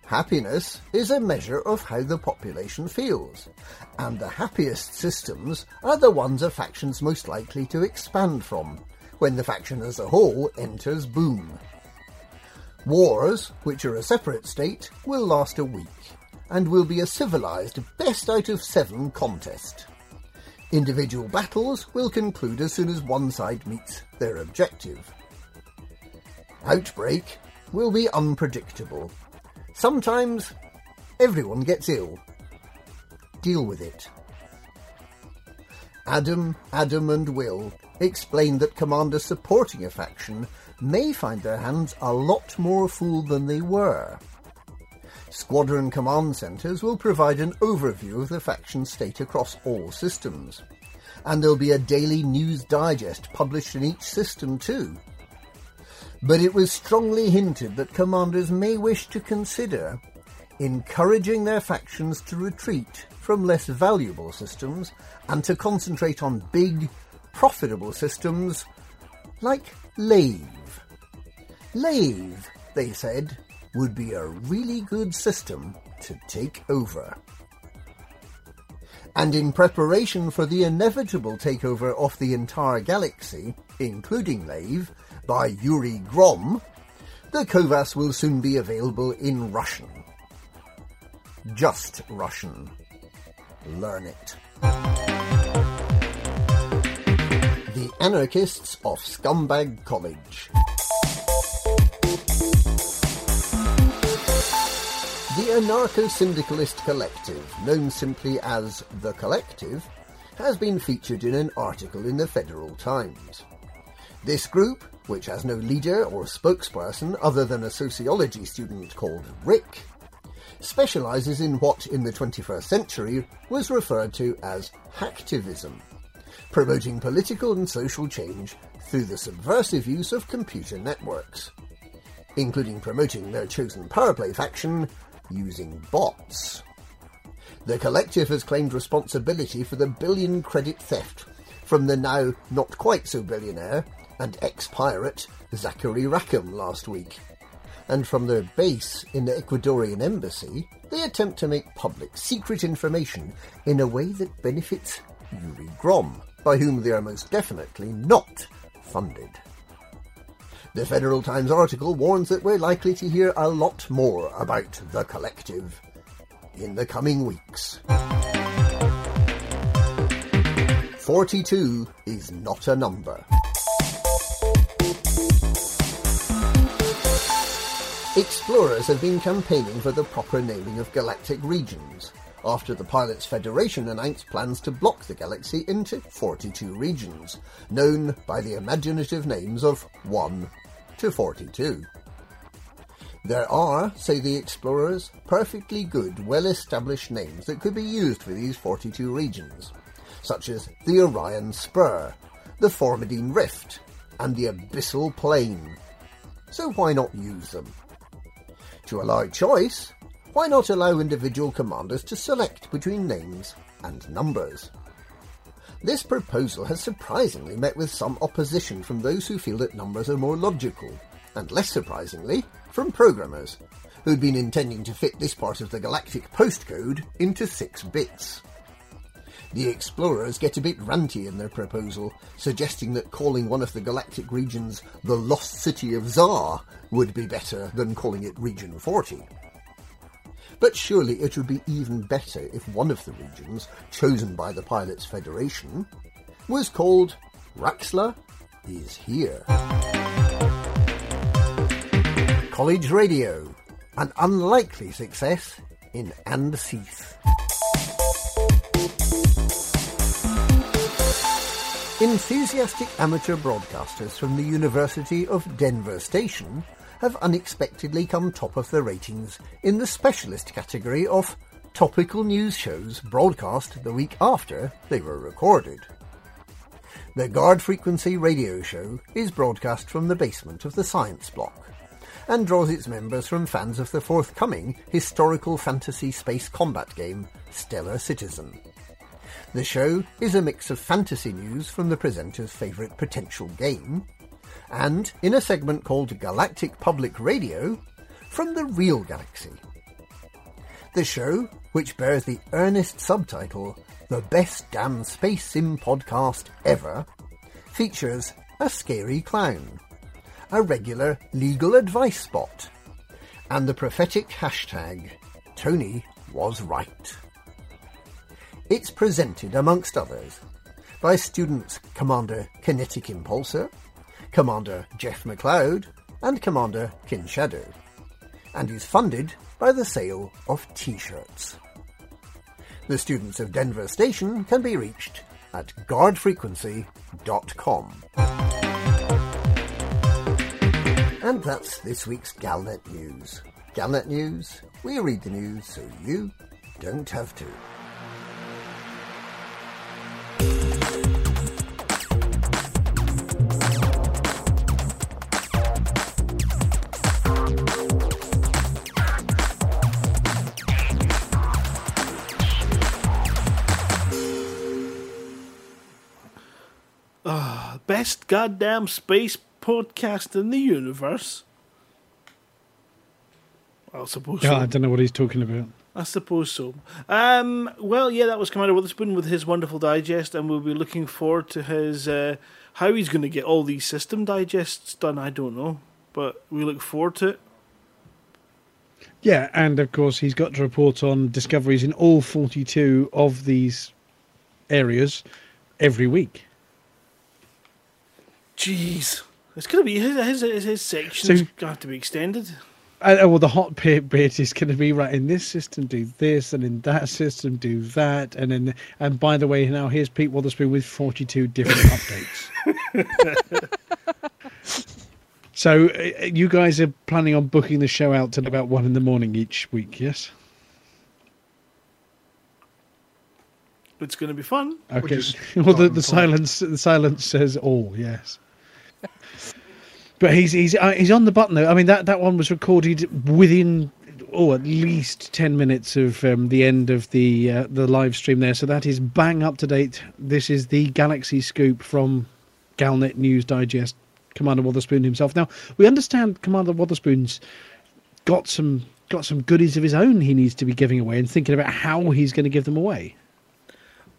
Speaker 9: Happiness is a measure of how the population feels, and the happiest systems are the ones a faction's most likely to expand from, when the faction as a whole enters boom. Wars, which are a separate state, will last a week, and will be a civilized best out of seven contest. Individual battles will conclude as soon as one side meets their objective. Outbreak will be unpredictable. Sometimes everyone gets ill. Deal with it. Adam, Adam, and Will explain that commanders supporting a faction may find their hands a lot more full than they were. Squadron command centres will provide an overview of the faction state across all systems. And there'll be a daily news digest published in each system too. But it was strongly hinted that commanders may wish to consider encouraging their factions to retreat from less valuable systems and to concentrate on big, profitable systems like Lave. Lave, they said, would be a really good system to take over. And in preparation for the inevitable takeover of the entire galaxy, including Lave, by Yuri Grom, the COVAS will soon be available in Russian. Just Russian. Learn it. The Anarchists of Scumbag College. The anarcho-syndicalist collective, known simply as The Collective, has been featured in an article in the Federal Times. This group, which has no leader or spokesperson other than a sociology student called Rick, specialises in what in the 21st century was referred to as hacktivism, promoting political and social change through the subversive use of computer networks, including promoting their chosen powerplay faction using bots. The collective has claimed responsibility for the billion credit theft from the now not quite so billionaire and ex-pirate Zachary Rackham last week. And from their base in the Ecuadorian embassy, they attempt to make public secret information in a way that benefits Yuri Grom, by whom they are most definitely not funded. The Federal Times article warns that we're likely to hear a lot more about the collective in the coming weeks. 42 is not a number. Explorers have been campaigning for the proper naming of galactic regions, after the Pilots Federation announced plans to block the galaxy into 42 regions, known by the imaginative names of 1 to 42. There are, say the explorers, perfectly good, well-established names that could be used for these 42 regions, such as the Orion Spur, the Formidine Rift, and the Abyssal Plain. So why not use them? To allow choice, why not allow individual commanders to select between names and numbers? This proposal has surprisingly met with some opposition from those who feel that numbers are more logical, and less surprisingly, from programmers, who'd been intending to fit this part of the galactic postcode into six bits. The explorers get a bit ranty in their proposal, suggesting that calling one of the galactic regions the Lost City of Zar would be better than calling it Region 40. But surely it would be even better if one of the regions, chosen by the Pilots Federation, was called Raxler is Here. College Radio, an unlikely success in Andeseath. Enthusiastic amateur broadcasters from the University of Denver Station have unexpectedly come top of the ratings in the specialist category of topical news shows broadcast the week after they were recorded. The Guard Frequency radio show is broadcast from the basement of the Science Block and draws its members from fans of the forthcoming historical fantasy space combat game Stellar Citizen. The show is a mix of fantasy news from the presenter's favourite potential game, and in a segment called Galactic Public Radio, from the real galaxy. The show, which bears the earnest subtitle The Best Damn Space Sim Podcast Ever, features a scary clown, a regular legal advice spot, and the prophetic hashtag Tony was right. It's presented, amongst others, by students Commander Kinetic Impulsor, Commander Jeff McLeod, and Commander Kinshadow, and is funded by the sale of t-shirts. The students of Denver Station can be reached at guardfrequency.com. And that's this week's Galnet News. Galnet News, we read the news so you don't have to.
Speaker 3: Best goddamn space podcast in the universe. I suppose
Speaker 2: Oh,
Speaker 3: so.
Speaker 2: I don't know what he's talking about.
Speaker 3: I suppose so. Um, well, yeah, that was Commander Witherspoon with his wonderful digest, and we'll be looking forward to his uh, how he's going to get all these system digests done. I don't know, but we look forward to it.
Speaker 2: Yeah, and of course he's got to report on discoveries in all 42 of these areas every week.
Speaker 3: Jeez, it's going to be his his, his, sections
Speaker 2: So-
Speaker 3: going to have to be extended.
Speaker 2: Uh, well, the hot bit, bit is going to be right in this system, do this, and in that system, do that, and then, and by the way, now here's Pete Witherspoon with 42 different *laughs* updates. so, uh, you guys are planning on booking the show out till about one in the morning each week, yes?
Speaker 3: It's going to be fun.
Speaker 2: Okay. *laughs* well, the, the silence the silence says all. Yes. But he's he's uh, he's on the button though. I mean that that one was recorded within oh at least ten minutes of um, the end of the uh, the live stream there. So that is bang up to date. This is the Galaxy Scoop from Galnet News Digest. Commander Witherspoon himself. Now we understand Commander Witherspoon's got some got some goodies of his own he needs to be giving away and thinking about how he's going to give them away.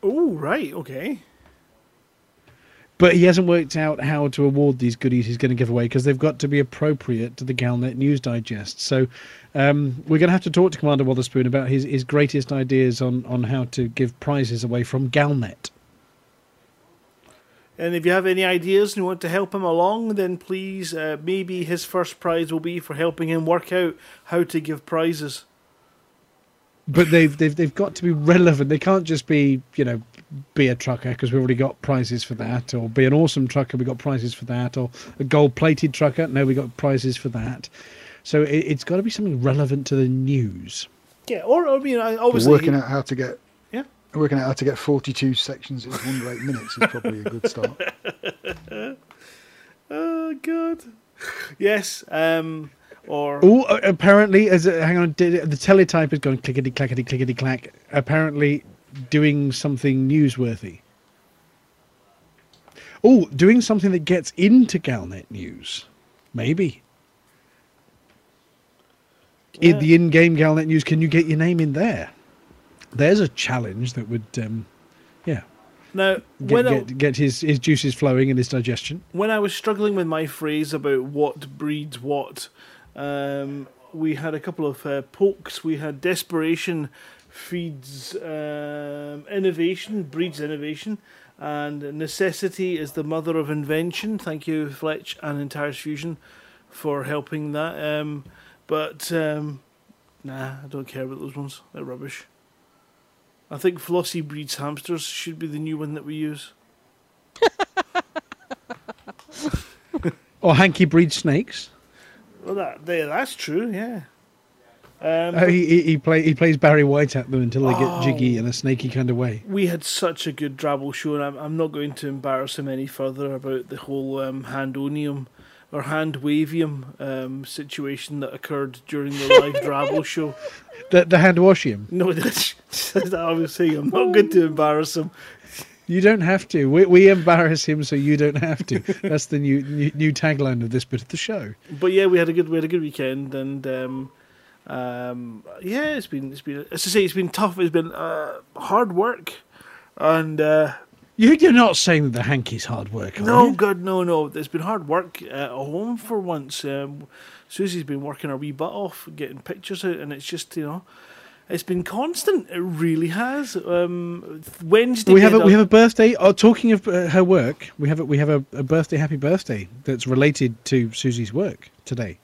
Speaker 3: Oh, right, okay.
Speaker 2: But he hasn't worked out how to award these goodies he's going to give away because they've got to be appropriate to the Galnet News Digest. So um, we're going to have to talk to Commander Witherspoon about his, his greatest ideas on, on how to give prizes away from Galnet.
Speaker 3: And if you have any ideas and you want to help him along, then please, uh, maybe his first prize will be for helping him work out how to give prizes.
Speaker 2: But they've, they've, they've got to be relevant. They can't just be, you know, be a trucker because we've already got prizes for that, or be an awesome trucker, we've got prizes for that, or a gold plated trucker, no, we got prizes for that. So it, it's got to be something relevant to the news.
Speaker 3: Yeah, or, I mean, obviously.
Speaker 1: working out how to get
Speaker 3: Yeah.
Speaker 1: working out how to get 42 sections in under eight minutes is probably a good start. *laughs*
Speaker 3: Oh, God. Yes, um, or.
Speaker 2: Oh, apparently, as a, hang on, the teletype is going clickety clackety clickety clack. Apparently, doing something newsworthy. Oh, doing something that gets into Galnet News, maybe. In the in-game Galnet News, can you get your name in there? There's a challenge that would, um, yeah,
Speaker 3: Now,
Speaker 2: get,
Speaker 3: when, I,
Speaker 2: get, get his, his juices flowing and his digestion.
Speaker 3: when I was struggling with my phrase about what breeds what, um, we had a couple of uh, pokes. We had desperation feeds um, innovation, breeds innovation, and necessity is the mother of invention. Thank you, Fletch and Entire Fusion, for helping that. Um, but um, nah, I don't care about those ones. They're rubbish. I think Flossie breeds hamsters should be the new one that we use. *laughs*
Speaker 2: Or Hanky breeds snakes.
Speaker 3: Well, that that's true. Yeah. Um,
Speaker 2: Uh, he he, he, play, he plays Barry White at them until they get
Speaker 3: Oh.
Speaker 2: jiggy in a snaky kind of way.
Speaker 3: we had such a good Drabble show, and I'm, I'm not going to embarrass him any further about the whole um, handonium or hand wavium um, situation that occurred during the live *laughs* Drabble show.
Speaker 2: The, the hand washium.
Speaker 3: No, *laughs* that's, that's I was saying. I'm not going to embarrass him.
Speaker 2: You don't have to. We, we embarrass him so you don't have to. *laughs* That's the new, new new tagline of this bit of the show.
Speaker 3: But yeah, we had a good we had a good weekend, and um, um, yeah, it's been it's been as I say, it's been tough. It's been uh, hard work, and. Uh,
Speaker 2: You, you're not saying that the hanky's hard work, are
Speaker 3: No? God, no, no. It's been hard work at home for once. Um, Susie's been working her wee butt off, getting pictures out, and it's just, you know, it's been constant. It really has. Um, Wednesday.
Speaker 2: we have a we have a birthday. Oh, talking of uh, her work, we have a, we have a, a birthday, happy birthday that's related to Susie's work today.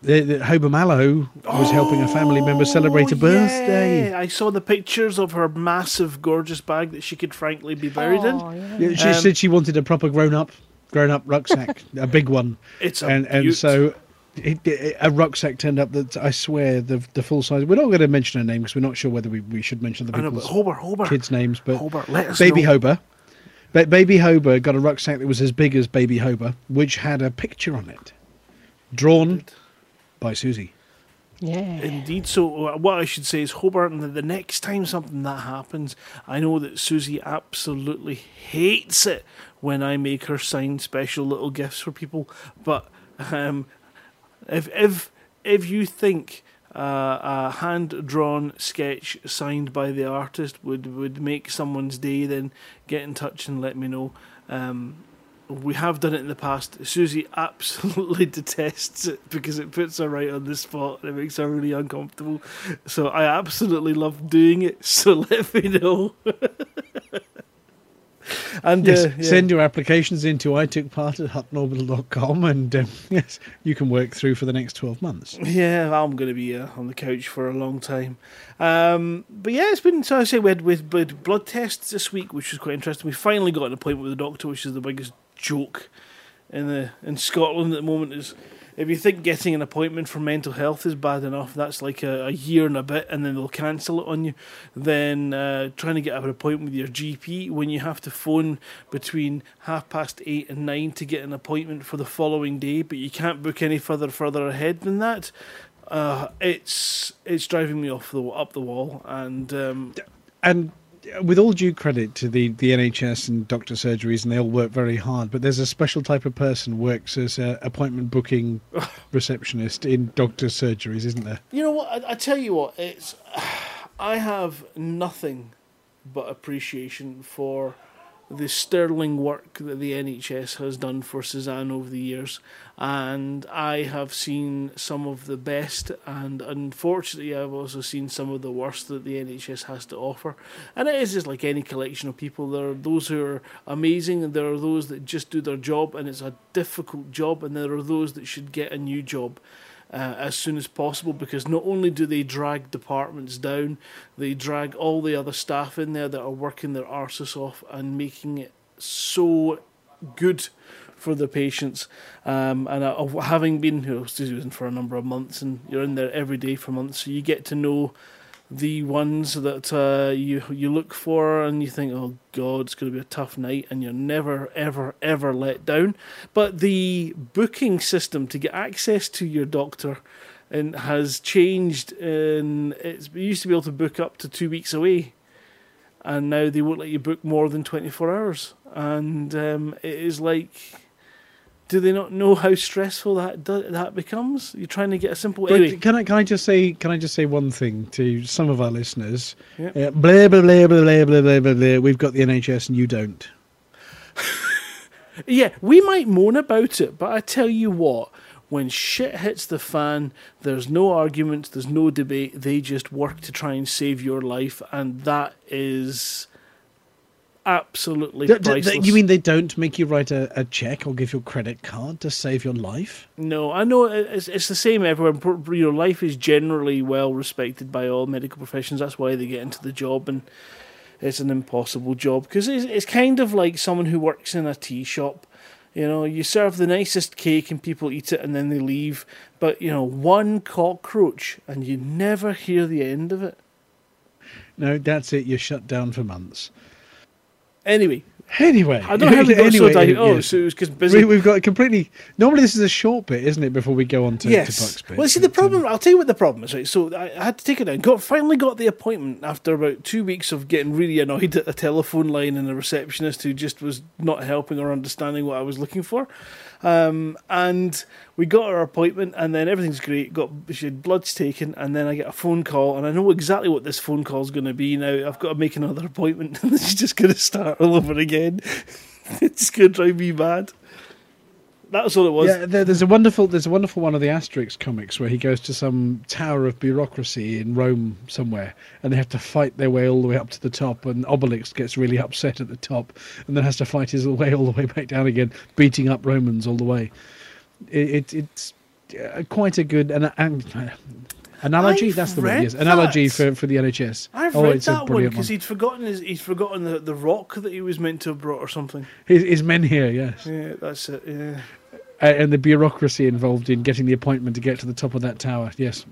Speaker 2: The, the Hober Mallow was helping a family member celebrate a
Speaker 3: Oh,
Speaker 2: birthday.
Speaker 3: yeah. I saw the pictures of her massive, gorgeous bag that she could frankly be buried in.
Speaker 4: Oh, yeah.
Speaker 2: Yeah, she
Speaker 3: Um,
Speaker 2: said she wanted a proper grown up, grown up rucksack, a big one,
Speaker 3: It's a
Speaker 2: and and
Speaker 3: beaut.
Speaker 2: so it, it- a rucksack turned up that I swear the the full size. We're not going to mention her name because we're not sure whether we, we should mention the
Speaker 3: I know, but
Speaker 2: people's
Speaker 3: Hobart, Hobart,
Speaker 2: kids' names, but
Speaker 3: Hobart, let us
Speaker 2: Baby
Speaker 3: know.
Speaker 2: Hober. Ba- Baby Hober got a rucksack that was as big as Baby Hober, which had a picture on it, drawn by Susie.
Speaker 4: Yeah.
Speaker 3: Indeed. So uh, what I should say is Hobart, and the, the next time something that happens, I know that Susie absolutely hates it when I make her sign special little gifts for people. But um, if if if you think uh, a hand drawn sketch signed by the artist would would make someone's day, then get in touch and let me know. Um, we have done it in the past. Susie absolutely *laughs* detests it because it puts her right on the spot and it makes her really uncomfortable. So I absolutely love doing it. *laughs* So let me know. *laughs* and
Speaker 2: Yes,
Speaker 3: uh, yeah.
Speaker 2: send your applications into I took part at huttonorbital.com and um, yes, you can work through for the next 12 months.
Speaker 3: Yeah, I'm going to be uh, on the couch for a long time. Um, but yeah, it's been, so I say, we had, we had we had blood tests this week, which was quite interesting. We finally got an appointment with the doctor, which is the biggest joke in the in Scotland at the moment. Is if you think getting an appointment for mental health is bad enough, that's like a, a year and a bit, and then they'll cancel it on you. Then uh, trying to get an appointment with your GP when you have to phone between half past eight and nine to get an appointment for the following day, but you can't book any further further ahead than that. Uh, it's it's driving me off the up the wall, and um,
Speaker 2: And with all due credit to the, the NHS and doctor surgeries, and they all work very hard, but there's a special type of person works as a appointment booking *sighs* receptionist in doctor surgeries, isn't there?
Speaker 3: You know what? I, I tell you what, it's *sighs* I have nothing but appreciation for the sterling work that the NHS has done for Suzanne over the years, and I have seen some of the best, and unfortunately, I've also seen some of the worst that the NHS has to offer. And it is just like any collection of people. There are those who are amazing, and there are those that just do their job, and it's a difficult job, and there are those that should get a new job uh, as soon as possible because not only do they drag departments down, they drag all the other staff in there that are working their arses off and making it so good for the patients. Um, and uh, having been you know, Susan for a number of months, and you're in there every day for months, so you get to know the ones that uh, you you look for and you think, oh God, it's going to be a tough night, and you're never, ever, ever let down. But the booking system to get access to your doctor and has changed. And we used to be able to book up to two weeks away, and now they won't let you book more than twenty four hours. And um, it is like. Do they not know how stressful that that becomes? You're trying to get a simple.
Speaker 2: But
Speaker 3: Anyway,
Speaker 2: can I can I just say can I just say one thing to some of our listeners?
Speaker 3: Yep.
Speaker 2: Uh, blah blah blah blah blah blah blah blah blah. We've got the NHS and you don't. *laughs*
Speaker 3: Yeah, we might moan about it, but I tell you what, when shit hits the fan, there's no arguments, there's no debate. They just work to try and save your life, and that is absolutely
Speaker 2: D- d-
Speaker 3: priceless.
Speaker 2: th- you mean they don't make you write a, a check or give your credit card to save your life?
Speaker 3: No, I know uh, it's, it's the same everywhere. Your life is generally well respected by all medical professions. That's why they get into the job, and it's an impossible job because it's, it's kind of like someone who works in a tea shop. You know, you serve the nicest cake and people eat it and then they leave. But, you know, one cockroach and you never hear the end of it.
Speaker 2: No, that's it. You're shut down for months.
Speaker 3: Anyway,
Speaker 2: Anyway,
Speaker 3: I don't have
Speaker 2: anyway,
Speaker 3: so Oh,
Speaker 2: yes.
Speaker 3: so it was because busy.
Speaker 2: we, we've got completely. Normally, this is a short bit, isn't it? Before we go on to, to Buck's
Speaker 3: yes.
Speaker 2: bit.
Speaker 3: Well, see, the
Speaker 2: um,
Speaker 3: problem. I'll tell you what the problem is. Right. So I, I had to take it down. Got finally got the appointment after about two weeks of getting really annoyed at a telephone line and a receptionist who just was not helping or understanding what I was looking for. Um, and we got our appointment, and then everything's great. Got she had bloods taken, and then I get a phone call, and I know exactly what this phone call is going to be. Now I've got to make another appointment, *laughs* and it's just going to start all over again. *laughs* it's going to drive me mad. That's all it was.
Speaker 2: Yeah, there, there's a wonderful there's a wonderful one of the Asterix comics where he goes to some tower of bureaucracy in Rome somewhere, and they have to fight their way all the way up to the top, and Obelix gets really upset at the top, and then has to fight his way all the way back down again, beating up Romans all the way. It, it it's uh, quite a good an, an, analogy.
Speaker 3: I've
Speaker 2: that's the word.
Speaker 3: read
Speaker 2: Yes, analogy for, for the NHS.
Speaker 3: I've
Speaker 2: oh,
Speaker 3: read
Speaker 2: it's a
Speaker 3: that one because he'd forgotten his, he'd forgotten the, the rock that he was meant to have brought or something.
Speaker 2: His, his men here, yes.
Speaker 3: Yeah, that's it. Yeah.
Speaker 2: Uh, and the bureaucracy involved in getting the appointment to get to the top of that tower. Yes,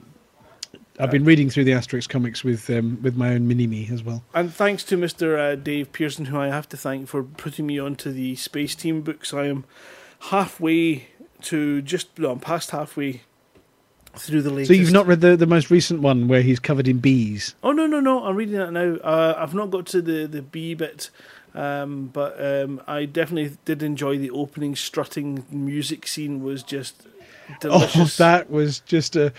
Speaker 2: I've been reading through the Asterix comics with um, with my own mini me as well.
Speaker 3: And thanks to Mr. Uh, Dave Pearson, who I have to thank for putting me onto the Space Team books. I am halfway to just, no, I'm past halfway through the latest.
Speaker 2: So you've not read the, the most recent one where he's covered in bees.
Speaker 3: Oh no no no! I'm reading that now. Uh, I've not got to the the B bit, um, but um, I definitely did enjoy the opening strutting music scene. Was just delicious.
Speaker 2: Oh, *laughs* that was just a,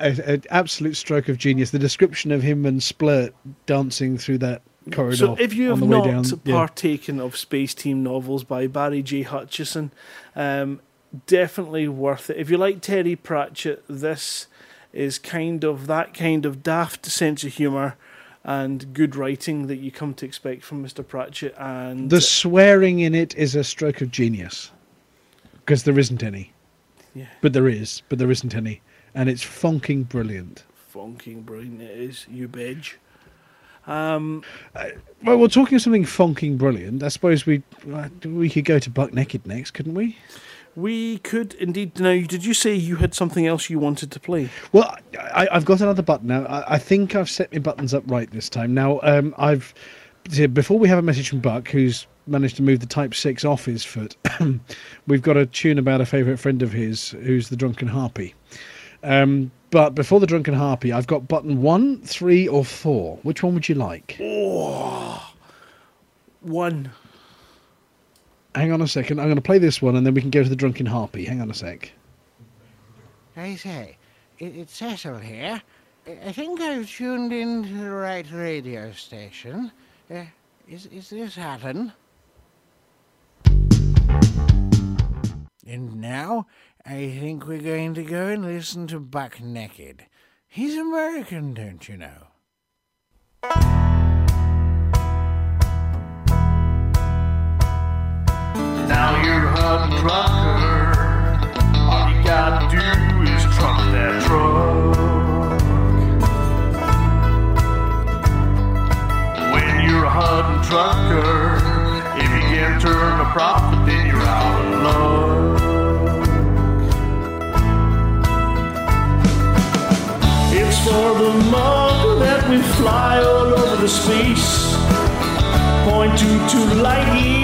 Speaker 2: an absolute stroke of genius. The description of him and Splurt dancing through that corridor
Speaker 3: So if you have not
Speaker 2: down, yeah.
Speaker 3: partaken of Space Team novels by Barry J. Hutchison, um, definitely worth it. If you like Terry Pratchett, this is kind of that kind of daft sense of humour and good writing that you come to expect from Mr. Pratchett. And
Speaker 2: the swearing in it is a stroke of genius because there isn't any.
Speaker 3: Yeah.
Speaker 2: But there is, but there isn't any, and it's funking brilliant.
Speaker 3: funking brilliant it is, you bedge. Um,
Speaker 2: Well, we're talking of something funking brilliant. I suppose we uh, we could go to Buck Naked next, couldn't we?
Speaker 3: We could indeed. Now, did you say you had something else you wanted to play?
Speaker 2: Well, I, I've got another button now. I, I think I've set my buttons up right this time. Now, um, I've before we have a message from Buck, who's managed to move the Type Six off his foot. *coughs* we've got a tune about a favourite friend of his, who's the Drunken Harpy. Um, but before the Drunken Harpy, I've got button one, three, or four. Which one would you like?
Speaker 3: One.
Speaker 2: Hang on a second. I'm going to play this one, and then we can go to the Drunken Harpy. Hang on a sec.
Speaker 7: I say, it, it's Cecil here. I- I think I've tuned in to the right radio station. Uh, is, is this Hutton? And now, I think we're going to go and listen to Buck Naked. He's American, don't you know?
Speaker 10: Now you're a trucker. All you gotta do is truck that truck. When you're a Hutton trucker, if you can't turn a profit, then you're out of luck.
Speaker 3: It's for the mug that we fly all over the space. Point two two light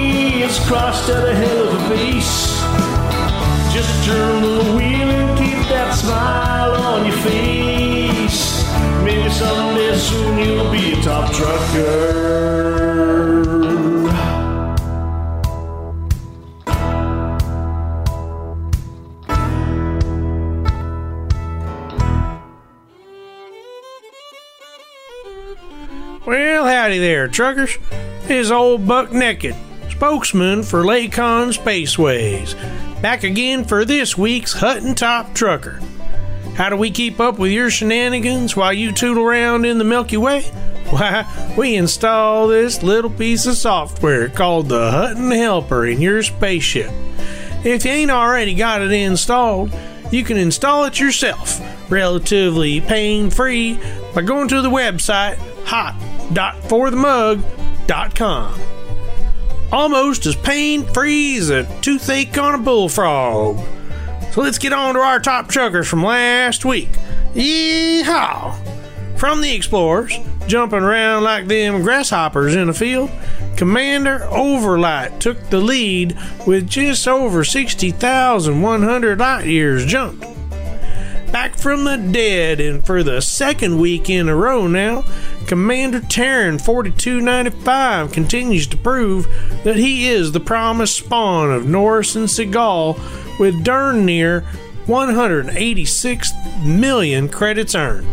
Speaker 3: crossed at a hell of a pace. Just turn the wheel and keep that smile on your face. Maybe someday soon you'll be a top trucker.
Speaker 11: Well, howdy there, truckers. This is old Buck Naked, spokesman for Lakon Spaceways. Back again for this week's Hutton Top Trucker. How do we keep up with your shenanigans while you tootle around in the Milky Way? *laughs* Why, we install this little piece of software called the Hutton Helper in your spaceship. If you ain't already got it installed, you can install it yourself, relatively pain free, by going to the website hot.forthemug.com. Almost as pain free as a toothache on a bullfrog. So let's get on to our top truckers from last week. Yeehaw! From the Explorers, jumping around like them grasshoppers in a field, Commander Overlight took the lead with just over 60,100 light years jumped. Back from the dead, and for the second week in a row now, Commander Terran 4295 continues to prove that he is the promised spawn of Norris and Seagal with darn near 186 million credits earned.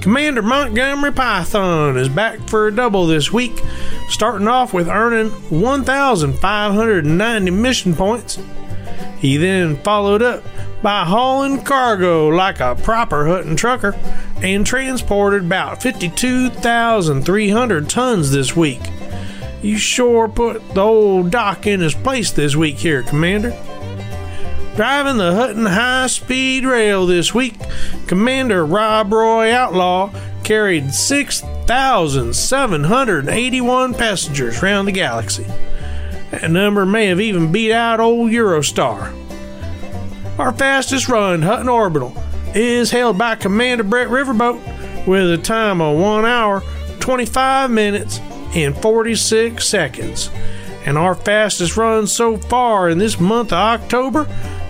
Speaker 11: Commander Montgomery Python is back for a double this week, starting off with earning 1,590 mission points. He then followed up by hauling cargo like a proper Hutton trucker and transported about 52,300 tons this week. You sure put the old dock in his place this week here, Commander. Driving the Hutton High Speed Rail this week, Commander Rob Roy Outlaw carried 6,781 passengers around the galaxy. That number may have even beat out old Eurostar. Our fastest run, Hutton Orbital, is held by Commander Brett Riverboat with a time of 1 hour, 25 minutes, and 46 seconds. And our fastest run so far in this month of October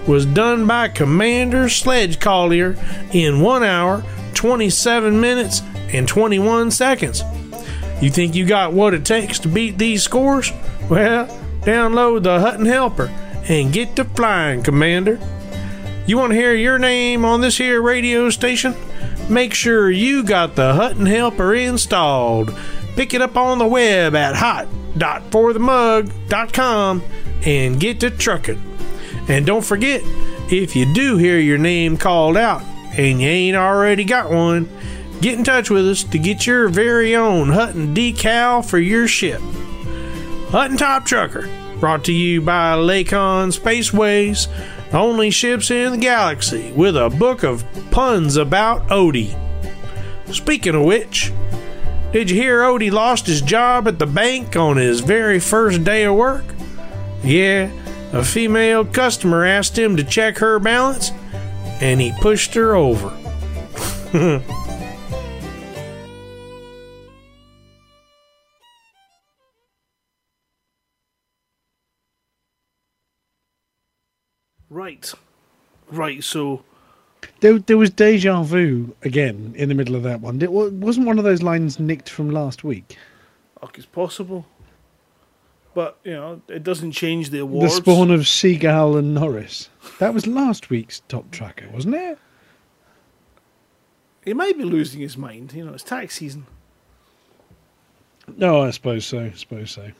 Speaker 11: was done by Commander Sledge Collier in 1 hour, 27 minutes, and 21 seconds. You think you got what it takes to beat these scores? Well, download the Hutton Helper and get to flying, Commander. You want to hear your name on this here radio station? Make sure you got the Hutton Helper installed. Pick it up on the web at hot.forthemug.com and get to trucking. And don't forget, if you do hear your name called out and you ain't already got one, get in touch with us to get your very own Hutton decal for your ship. Hutton Top Trucker, brought to you by Lakon Spaceways, only ships in the galaxy with a book of puns about Odie. Speaking of which, did you hear Odie lost his job at the bank on his very first day of work? Yeah, a female customer asked him to check her balance, and he pushed her over. *laughs*
Speaker 3: Right. Right, so
Speaker 2: There, there was deja vu again in the middle of that one. It wasn't one of those lines nicked from last week.
Speaker 3: look, it's possible. But, you know, it doesn't change the awards.
Speaker 2: The spawn of Seagull and Norris. That was last week's top tracker, wasn't it?
Speaker 3: He might be losing his mind. You know, it's tax season.
Speaker 2: No, I suppose so. I suppose so.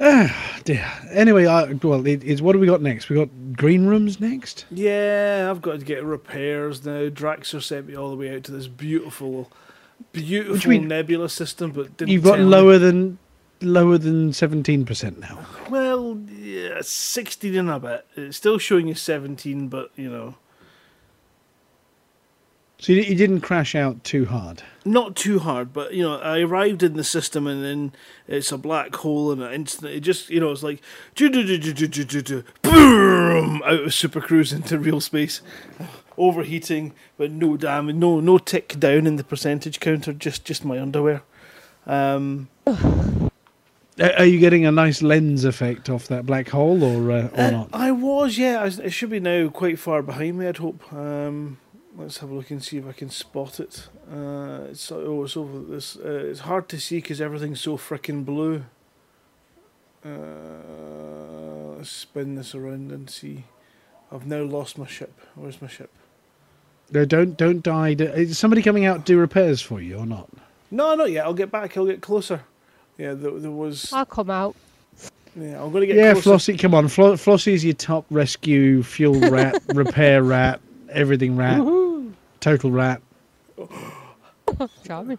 Speaker 2: Ah, *sighs* dear. Anyway, I, well, it, it's what do we got next? We got green rooms next.
Speaker 3: Yeah, I've got to get repairs now. Draxor sent me all the way out to this beautiful, beautiful nebula system, but didn't
Speaker 2: You've got
Speaker 3: tell me.
Speaker 2: lower than lower than seventeen percent now.
Speaker 3: Well, yeah, 16 and a bit. It's still showing you 17, but, you know,
Speaker 2: So you, you didn't crash out too hard.
Speaker 3: not too hard. But, you know, I arrived in the system and then it's a black hole and it instantly, it just, you know, it's like, boom, out of Super Cruise *laughs* into real space. Overheating, but no damage, no no tick down in the percentage counter, just just my underwear. Um,
Speaker 2: Are you getting a nice lens effect off that black hole, or uh, or
Speaker 3: Uh,
Speaker 2: not?
Speaker 3: I was, yeah. I, it should be now quite far behind me. I'd hope. Um, let's have a look and see if I can spot it. Uh, it's oh, it's over this. Uh, it's hard to see because everything's so frickin' blue. Uh, let's spin this around and see. I've now lost my ship. Where's my ship?
Speaker 2: No, don't don't die. Is somebody coming out to do repairs for you or not?
Speaker 3: No, not yet. I'll get back. I'll get closer. Yeah, there, there was.
Speaker 4: I'll come out.
Speaker 3: Yeah, I'm gonna get
Speaker 2: yeah,
Speaker 3: closer.
Speaker 2: Flossie, come on. Flo- Flossie's your top rescue, fuel rat, *laughs* repair rat, everything rat,
Speaker 4: Woohoo!
Speaker 2: Total rat. *laughs*
Speaker 4: Charming.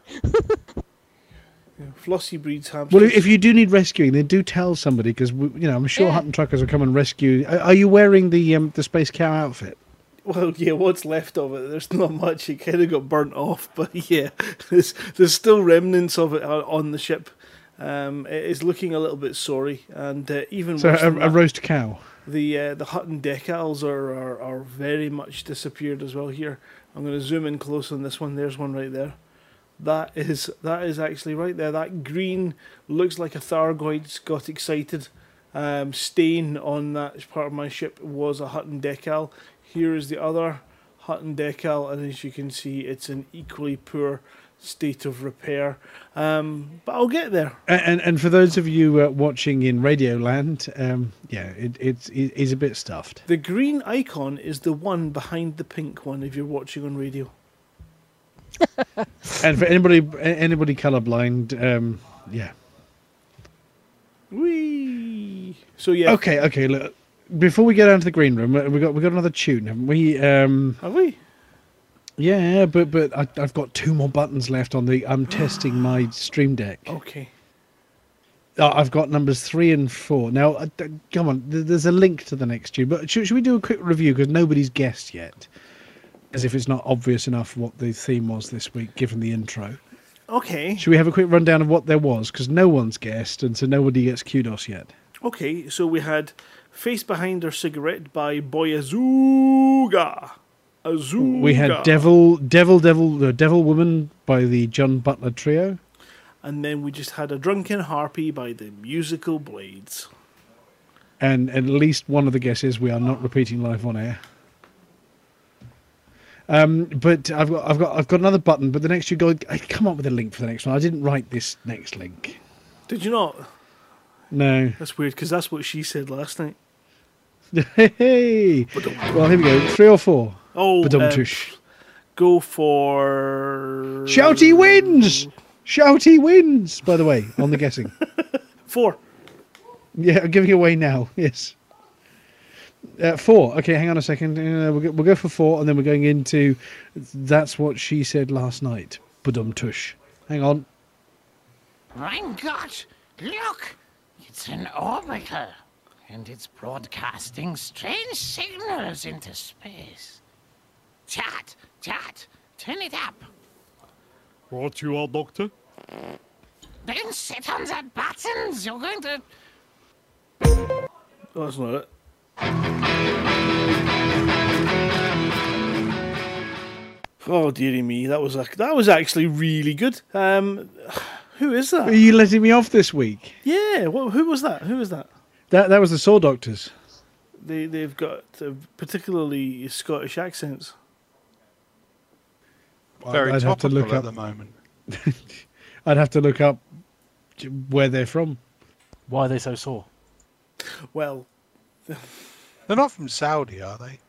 Speaker 3: Yeah, Flossie breeds hamsters.
Speaker 2: Well, if if you do need rescuing, then do tell somebody because you know I'm sure
Speaker 4: Yeah.
Speaker 2: Hutton truckers will come and rescue. Are, are you wearing the um, the space cow outfit?
Speaker 3: Well, yeah, what's left of it? There's not much. It kind of got burnt off, *laughs* but yeah, there's there's still remnants of it on the ship. Um, it is looking a little bit sorry, and uh, even
Speaker 2: So a,
Speaker 3: than
Speaker 2: a
Speaker 3: that,
Speaker 2: roast cow.
Speaker 3: the uh, the Hutton decals are, are are very much disappeared as well. Here, I'm going to zoom in close on this one. There's one right there. That is that is actually right there. That green looks like a Thargoid's got excited. Um, stain on that part of my ship was a Hutton decal. Here is the other Hutton decal, and as you can see, it's an equally poor state of repair. Um, but I'll get there.
Speaker 2: And and, and for those of you uh, watching in Radioland, um, yeah, it, it's it is a bit stuffed.
Speaker 3: The green icon is the one behind the pink one if you're watching on radio. *laughs*
Speaker 2: And for anybody anybody colorblind, um, yeah.
Speaker 3: Whee! So yeah,
Speaker 2: Okay, okay. Look, before we get down to the green room, uh, we got we got another tune, haven't we? Um,
Speaker 3: Have we?
Speaker 2: Yeah, but but I, I've got two more buttons left on the. I'm testing my *gasps* Stream Deck.
Speaker 3: Okay.
Speaker 2: Uh, I've got numbers three and four. Now, uh, come on, th- there's a link to the next tune, but should, should we do a quick review because nobody's guessed yet, as if it's not obvious enough what the theme was this week, given the intro.
Speaker 3: Okay.
Speaker 2: Should we have a quick rundown of what there was because no one's guessed, and so nobody gets kudos yet.
Speaker 3: Okay, so we had Face Behind Her Cigarette by Boyazuga. Azooga.
Speaker 2: We had Devil, Devil, Devil, the Devil Woman by the John Butler Trio.
Speaker 3: And then we just had A Drunken Harpy by the Musical Blades.
Speaker 2: and at least one of the guesses we are not repeating live on air. Um, but I've got I've got I've got another button, but the next you go I come up with a link for the next one. I didn't write this next link.
Speaker 3: Did you not?
Speaker 2: No.
Speaker 3: That's weird because that's what she said last night. *laughs*
Speaker 2: hey. Well, here we go. Three or four.
Speaker 3: Oh,
Speaker 2: Badum-tush.
Speaker 3: uh, go for
Speaker 2: Shouty wins. Shouty wins. By the way, on the guessing. *laughs*
Speaker 3: four.
Speaker 2: Yeah, I'm giving away now. *laughs* Yes. Uh, four. Okay, hang on a second. Uh, we'll, go, we'll go for four, and then we're going into. That's what she said last night. Badum tush. Hang on.
Speaker 7: Mein Gott, look! It's an orbiter, and it's broadcasting strange signals into space. Chat, chat, turn it up.
Speaker 8: What you are, Doctor?
Speaker 7: Don't sit on the buttons. You're going to.
Speaker 3: Oh, that's not it. Oh dearie me, that was ac- that was actually really good. Um, who is that?
Speaker 2: Are you letting me off this week?
Speaker 3: Yeah, well, who was that? Who was that?
Speaker 2: That that was the Saw Doctors.
Speaker 3: They they've got uh, particularly Scottish accents.
Speaker 12: Very
Speaker 2: I'd have to
Speaker 12: topical
Speaker 2: look
Speaker 12: at
Speaker 2: up.
Speaker 12: the moment. *laughs*
Speaker 2: I'd have to look up where they're from.
Speaker 13: Why are they so sore?
Speaker 3: Well,
Speaker 12: They're not from Saudi, are they?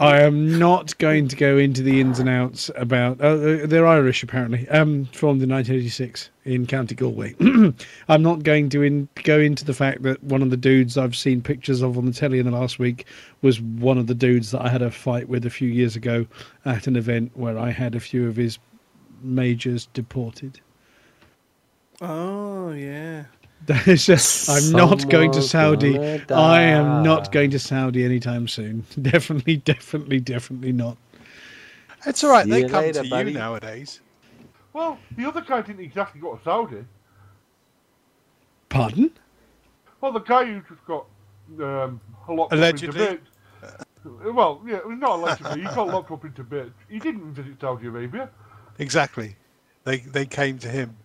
Speaker 2: I am not going to go into the ins and outs about. Uh, they're Irish, apparently, um, from the 1986 in County Galway. *clears throat* I'm not going to in, go into the fact that one of the dudes I've seen pictures of on the telly in the last week was one of the dudes that I had a fight with a few years ago at an event where I had a few of his majors deported.
Speaker 3: oh yeah.
Speaker 2: There's just- I'm not going to Saudi. I am not going to Saudi anytime soon. *laughs* Definitely, definitely, definitely not.
Speaker 12: It's all right.
Speaker 14: See
Speaker 12: They come
Speaker 14: later,
Speaker 12: to
Speaker 14: buddy.
Speaker 12: you nowadays.
Speaker 10: Well, the other guy didn't exactly go to Saudi.
Speaker 2: Pardon?
Speaker 10: Well, the guy who just got um, locked
Speaker 12: Allegedly.
Speaker 10: up into bits. Well, yeah, it was not allegedly. he got locked up into bits. He didn't visit Saudi Arabia.
Speaker 12: Exactly. They they came to him.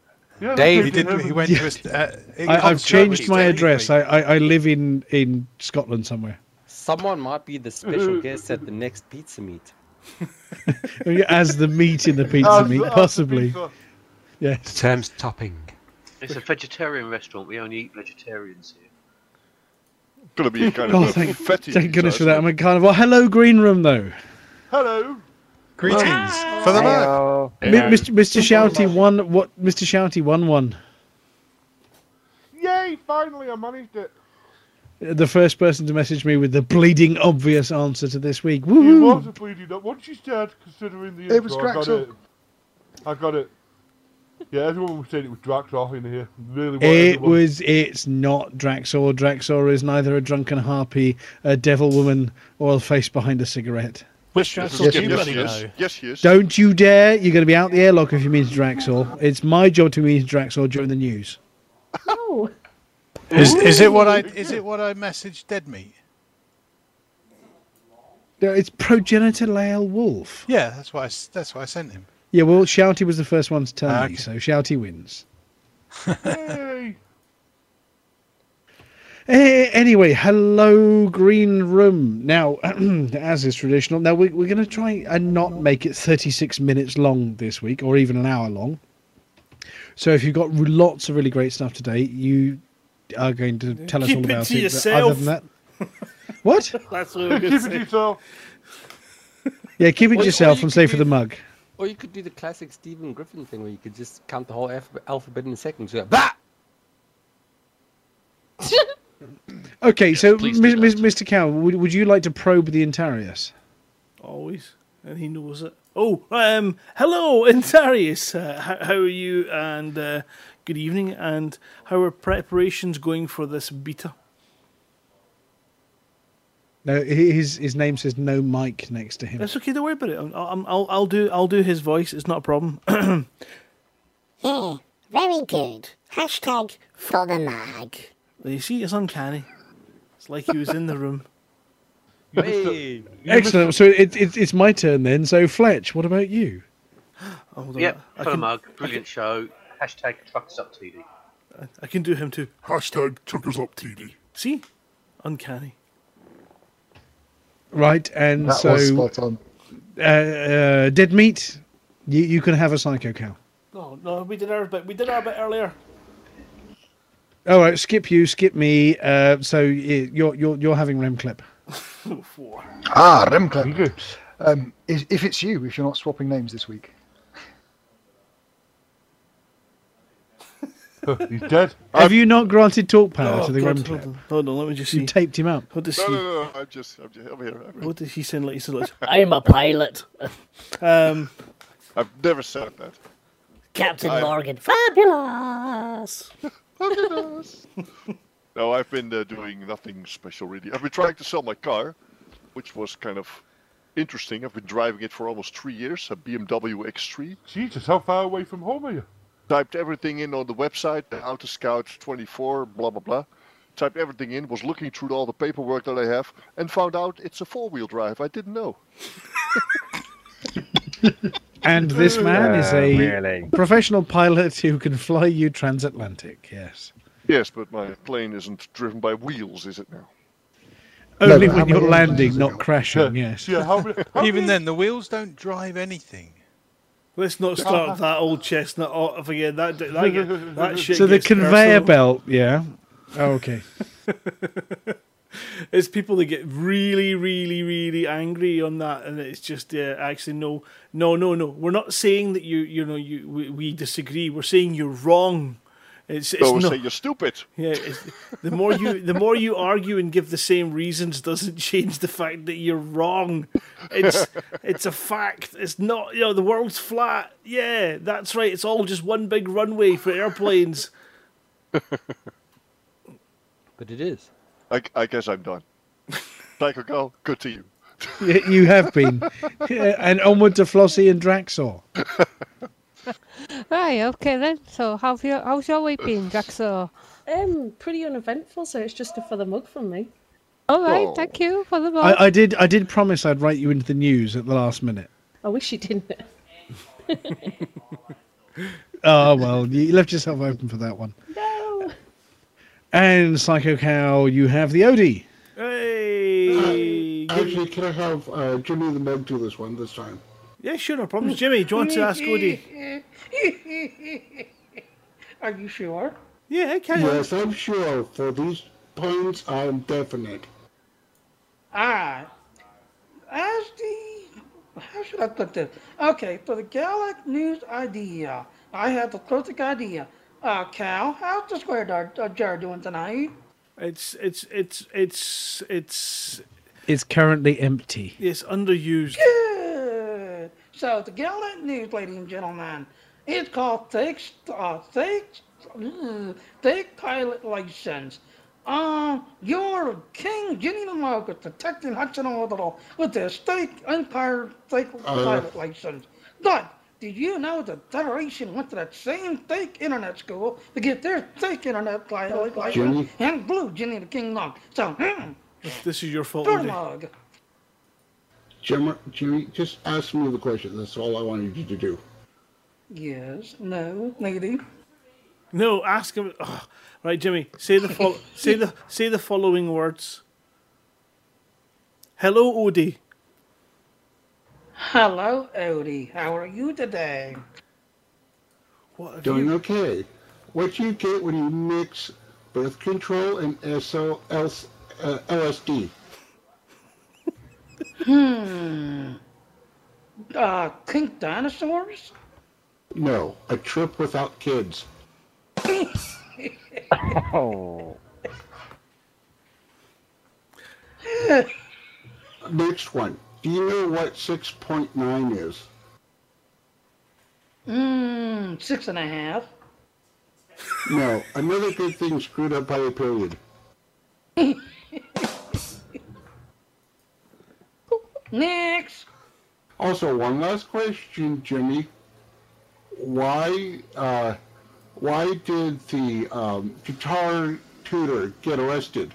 Speaker 10: Yeah,
Speaker 14: Dave-
Speaker 12: He didn't. He went
Speaker 10: and-
Speaker 12: to. a, uh,
Speaker 2: I,
Speaker 12: have
Speaker 2: changed my address. I, I, I live in, in Scotland somewhere.
Speaker 14: Someone might be the special *laughs* guest at the next pizza meet. *laughs*
Speaker 2: As the meat in the *laughs* pizza
Speaker 10: As-
Speaker 2: meat,
Speaker 10: as the
Speaker 2: possibly.
Speaker 10: pizza.
Speaker 2: Yes.
Speaker 15: Terms topping. It's a vegetarian restaurant. We only eat vegetarians here.
Speaker 16: Gonna be kind
Speaker 2: Oh,
Speaker 16: of a
Speaker 2: thank,
Speaker 16: fetish.
Speaker 2: thank goodness for that. I'm a kind of. Well, hello, Green Room, though.
Speaker 10: Hello.
Speaker 12: Greetings for the mug.
Speaker 14: Heyo.
Speaker 2: Mi- Mr. Mr. Shouty won. What? Mr. Shouty won one.
Speaker 10: Yay! Finally, I managed it.
Speaker 2: The first person to message me with the bleeding obvious answer to this week.
Speaker 10: He was
Speaker 2: Woo!
Speaker 10: a bleeding up. Once you start considering the
Speaker 1: It
Speaker 10: intro,
Speaker 1: was
Speaker 10: I got
Speaker 1: Draxor.
Speaker 10: it. I got it. Yeah, everyone was saying it was Draxor in here. Really,
Speaker 2: It
Speaker 10: everyone.
Speaker 2: was. It's not Draxor. Draxor is neither a drunken harpy, a devil woman, or a face behind a cigarette.
Speaker 11: Which Draxor
Speaker 16: yes, yes, yes,
Speaker 11: yes,
Speaker 16: yes, yes.
Speaker 2: Don't you dare! You're going to be out the airlock if you meet Draxor. It's my job to meet Draxor during the news.
Speaker 4: No.
Speaker 12: Is is it what I is it what I messaged Dead Meat?
Speaker 2: No, it's progenitor Lael Wolf.
Speaker 12: Yeah, that's why I, s- that's why I sent him.
Speaker 2: Yeah, well, Shouty was the first one to tell
Speaker 12: Ah,
Speaker 2: me,
Speaker 12: okay.
Speaker 2: so Shouty wins. *laughs*
Speaker 10: Yay!
Speaker 2: Eh, anyway, hello, Green Room. Now, *clears throat* as is traditional, now we, we're going to try and not make it 36 minutes long this week, or even an hour long. So if you've got lots of really great stuff today, you are going to tell us
Speaker 3: Keep
Speaker 2: all
Speaker 3: it
Speaker 2: about
Speaker 3: to
Speaker 2: it. but
Speaker 3: yourself.
Speaker 2: Other than that, *laughs* what?
Speaker 3: That's what I'm
Speaker 10: Keep it to yourself.
Speaker 2: Yeah, keep it
Speaker 14: Or- or
Speaker 2: to yourself
Speaker 14: you
Speaker 2: and
Speaker 14: could
Speaker 2: stay for the mug.
Speaker 14: Or you could do the classic Stephen Griffin thing where you could just count the whole alphabet, alphabet in a second. So, bah! *laughs*
Speaker 2: Okay, so
Speaker 16: please
Speaker 2: Mis-
Speaker 16: do
Speaker 2: Mis- Mr. Cow, would, would you like to probe the Intarius?
Speaker 3: Always, and he knows it. Oh, um, hello, Intarius. Uh, how, how are you? And uh, good evening. And how are preparations going for this beta?
Speaker 2: No, his his name says no mic next to him.
Speaker 3: That's okay. Don't worry about it. I'll, I'll, I'll, I'll do I'll do his voice. It's not a problem. *clears throat*
Speaker 6: Yeah, very good. Hashtag for the mag.
Speaker 3: you see, it's uncanny. It's like he was in the room.
Speaker 14: Hey.
Speaker 2: Excellent. So it, it, it's my turn then. So Fletch, what about you?
Speaker 3: Hold on.
Speaker 15: Yep,
Speaker 3: I
Speaker 15: for the
Speaker 3: can,
Speaker 15: mug. Brilliant show. Hashtag truckers up TD.
Speaker 3: I, I can do him too.
Speaker 17: Hashtag Chuckers Up TD.
Speaker 3: See, uncanny.
Speaker 2: Right, and
Speaker 1: That
Speaker 2: so
Speaker 1: was spot on.
Speaker 2: Uh, uh, dead meat. You you can have a psycho cow.
Speaker 3: No, no, we did our bit. We did our bit earlier.
Speaker 2: All right, skip you, skip me. Uh, so you're you're you're having rem clip.
Speaker 3: Four. *laughs*
Speaker 1: Ah, Remclip. Um, is, if it's you, if you're not swapping names this week. *laughs*
Speaker 17: He's dead.
Speaker 2: Have you not granted talk power
Speaker 3: Oh,
Speaker 2: to the
Speaker 3: God,
Speaker 2: rem
Speaker 3: hold on, hold on, let me just see.
Speaker 2: You taped him up.
Speaker 3: What does
Speaker 16: No,
Speaker 3: he?
Speaker 16: no, no. no, I'm just, I'm just, I'm here. I'm here.
Speaker 3: What does he sound like? He sounds like. *laughs*
Speaker 18: I'm a pilot.
Speaker 3: Um,
Speaker 16: I've never said that.
Speaker 18: Captain
Speaker 16: I-
Speaker 18: Morgan. Fabulous. *laughs*
Speaker 16: No, I've been uh, doing nothing special really. I've been trying to sell my car, which was kind of interesting. I've been driving it for almost three years, a BMW X3.
Speaker 17: Jesus, how far away from home are you?
Speaker 16: Typed everything in on the website, the Auto Scout 24, blah blah blah. Typed everything in, was looking through all the paperwork that I have, and found out it's a four-wheel drive. I didn't know. *laughs*
Speaker 2: And this man is
Speaker 16: Uh,
Speaker 2: a
Speaker 16: really?
Speaker 2: professional pilot who can fly you transatlantic. Yes.
Speaker 16: Yes, but my plane isn't driven by wheels, is it now?
Speaker 2: Only
Speaker 12: but
Speaker 2: when you're landing, not crashing. Yes. Yeah.
Speaker 12: Even then, the wheels don't drive anything.
Speaker 3: let's not start that old chestnut off again. That that, get- that *laughs* shit.
Speaker 2: So the conveyor
Speaker 3: personal.
Speaker 2: belt, yeah. Oh, okay. *laughs* *laughs*
Speaker 3: It's people that get really, really, really angry on that, and it's just uh, actually no, no, no, no. We're not saying that you, you know, you we, we disagree. We're saying you're wrong. It's, it's
Speaker 16: So we
Speaker 3: not-
Speaker 16: say you're stupid.
Speaker 3: Yeah, it's, the more you the more you argue and give the same reasons doesn't *laughs* change the fact that you're wrong. It's it's a fact. It's not you know the world's flat. Yeah, that's right. It's all just one big runway for airplanes. *laughs*
Speaker 14: But it is.
Speaker 16: I, I guess I'm done. *laughs* Psycho Girl, good to you.
Speaker 2: You have been. *laughs* And onward to Flossie and Draxor. *laughs*
Speaker 4: Right, okay then. So how's your how's your week been, Draxo?
Speaker 19: Um, pretty uneventful, so it's just a for the mug from me.
Speaker 4: All right,
Speaker 19: Oh.
Speaker 4: thank you for the
Speaker 2: I, I did. I did promise I'd write you into the news at the last minute.
Speaker 19: I wish you didn't.
Speaker 2: Oh well, you left yourself open for that one.
Speaker 19: no.
Speaker 2: And Psycho Cow, you have the Odie.
Speaker 3: Hey.
Speaker 17: Actually, can I have uh, Jimmy the Mug do this one this time?
Speaker 3: Yeah, sure, no problems. Jimmy, do you want to ask Odie? *laughs*
Speaker 20: Are you sure?
Speaker 3: Yeah, I can
Speaker 17: Yes, I'm sure. For these points, I'm definite.
Speaker 20: Ah, as the how should I put this? Okay, for the Galnet news idea, I have the closest idea. Uh, Cal, how's the square jar, uh, jar doing tonight?
Speaker 3: It's it's it's it's it's
Speaker 2: It's currently empty.
Speaker 3: it's underused.
Speaker 20: Good. So the Galnet news, ladies and gentlemen, it's called Thick, uh, Thick, Thick Pilot License. Um, you're King Jenny the Mug detecting Hutton Orbital with the State Empire Thick
Speaker 17: Uh.
Speaker 20: Pilot License. But did you know the Federation went to that same fake internet school to get their fake internet pilot license
Speaker 17: Jenny?
Speaker 20: and blew Jenny the King Mug? So, hmm,
Speaker 3: This is your fault,
Speaker 20: throw the
Speaker 17: Jimmy, Jimmy, just ask me the question. That's all I wanted you to do.
Speaker 20: Yes, no, maybe.
Speaker 3: No, ask him. Oh, right, Jimmy. Say the fol- *laughs* say the say the following words. Hello, Odie.
Speaker 20: Hello, Odie. How are you today?
Speaker 3: What
Speaker 17: Doing okay. What you get when you mix birth control and SO, uh, LSD?
Speaker 20: Hmm. Uh, pink dinosaurs?
Speaker 17: No, a trip without kids.
Speaker 14: Oh. *laughs*
Speaker 17: next one. Do you know what 6.9 is?
Speaker 20: Mmm, six and a half.
Speaker 17: No, another good thing screwed up by a period. *laughs*
Speaker 20: Next.
Speaker 17: Also, one last question, Jimmy. Why, uh, why did the um, guitar tutor get arrested?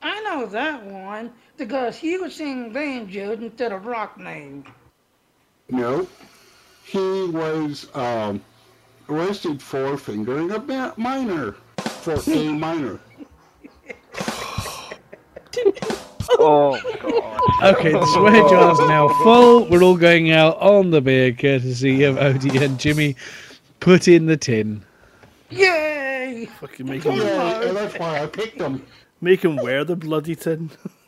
Speaker 20: I know that one because he was singing banjos instead of rock names.
Speaker 17: No, he was um, arrested for fingering a ba- minor for A *laughs* minor.
Speaker 14: Oh, God. *laughs*
Speaker 2: Okay, the swear jar's now full. We're all going out on the beer, courtesy of Odie and Jimmy. Put in the tin.
Speaker 20: Yay!
Speaker 3: Fucking make
Speaker 20: Come
Speaker 3: him,
Speaker 20: on.
Speaker 17: that's why I picked them.
Speaker 3: make him wear the bloody tin. *laughs*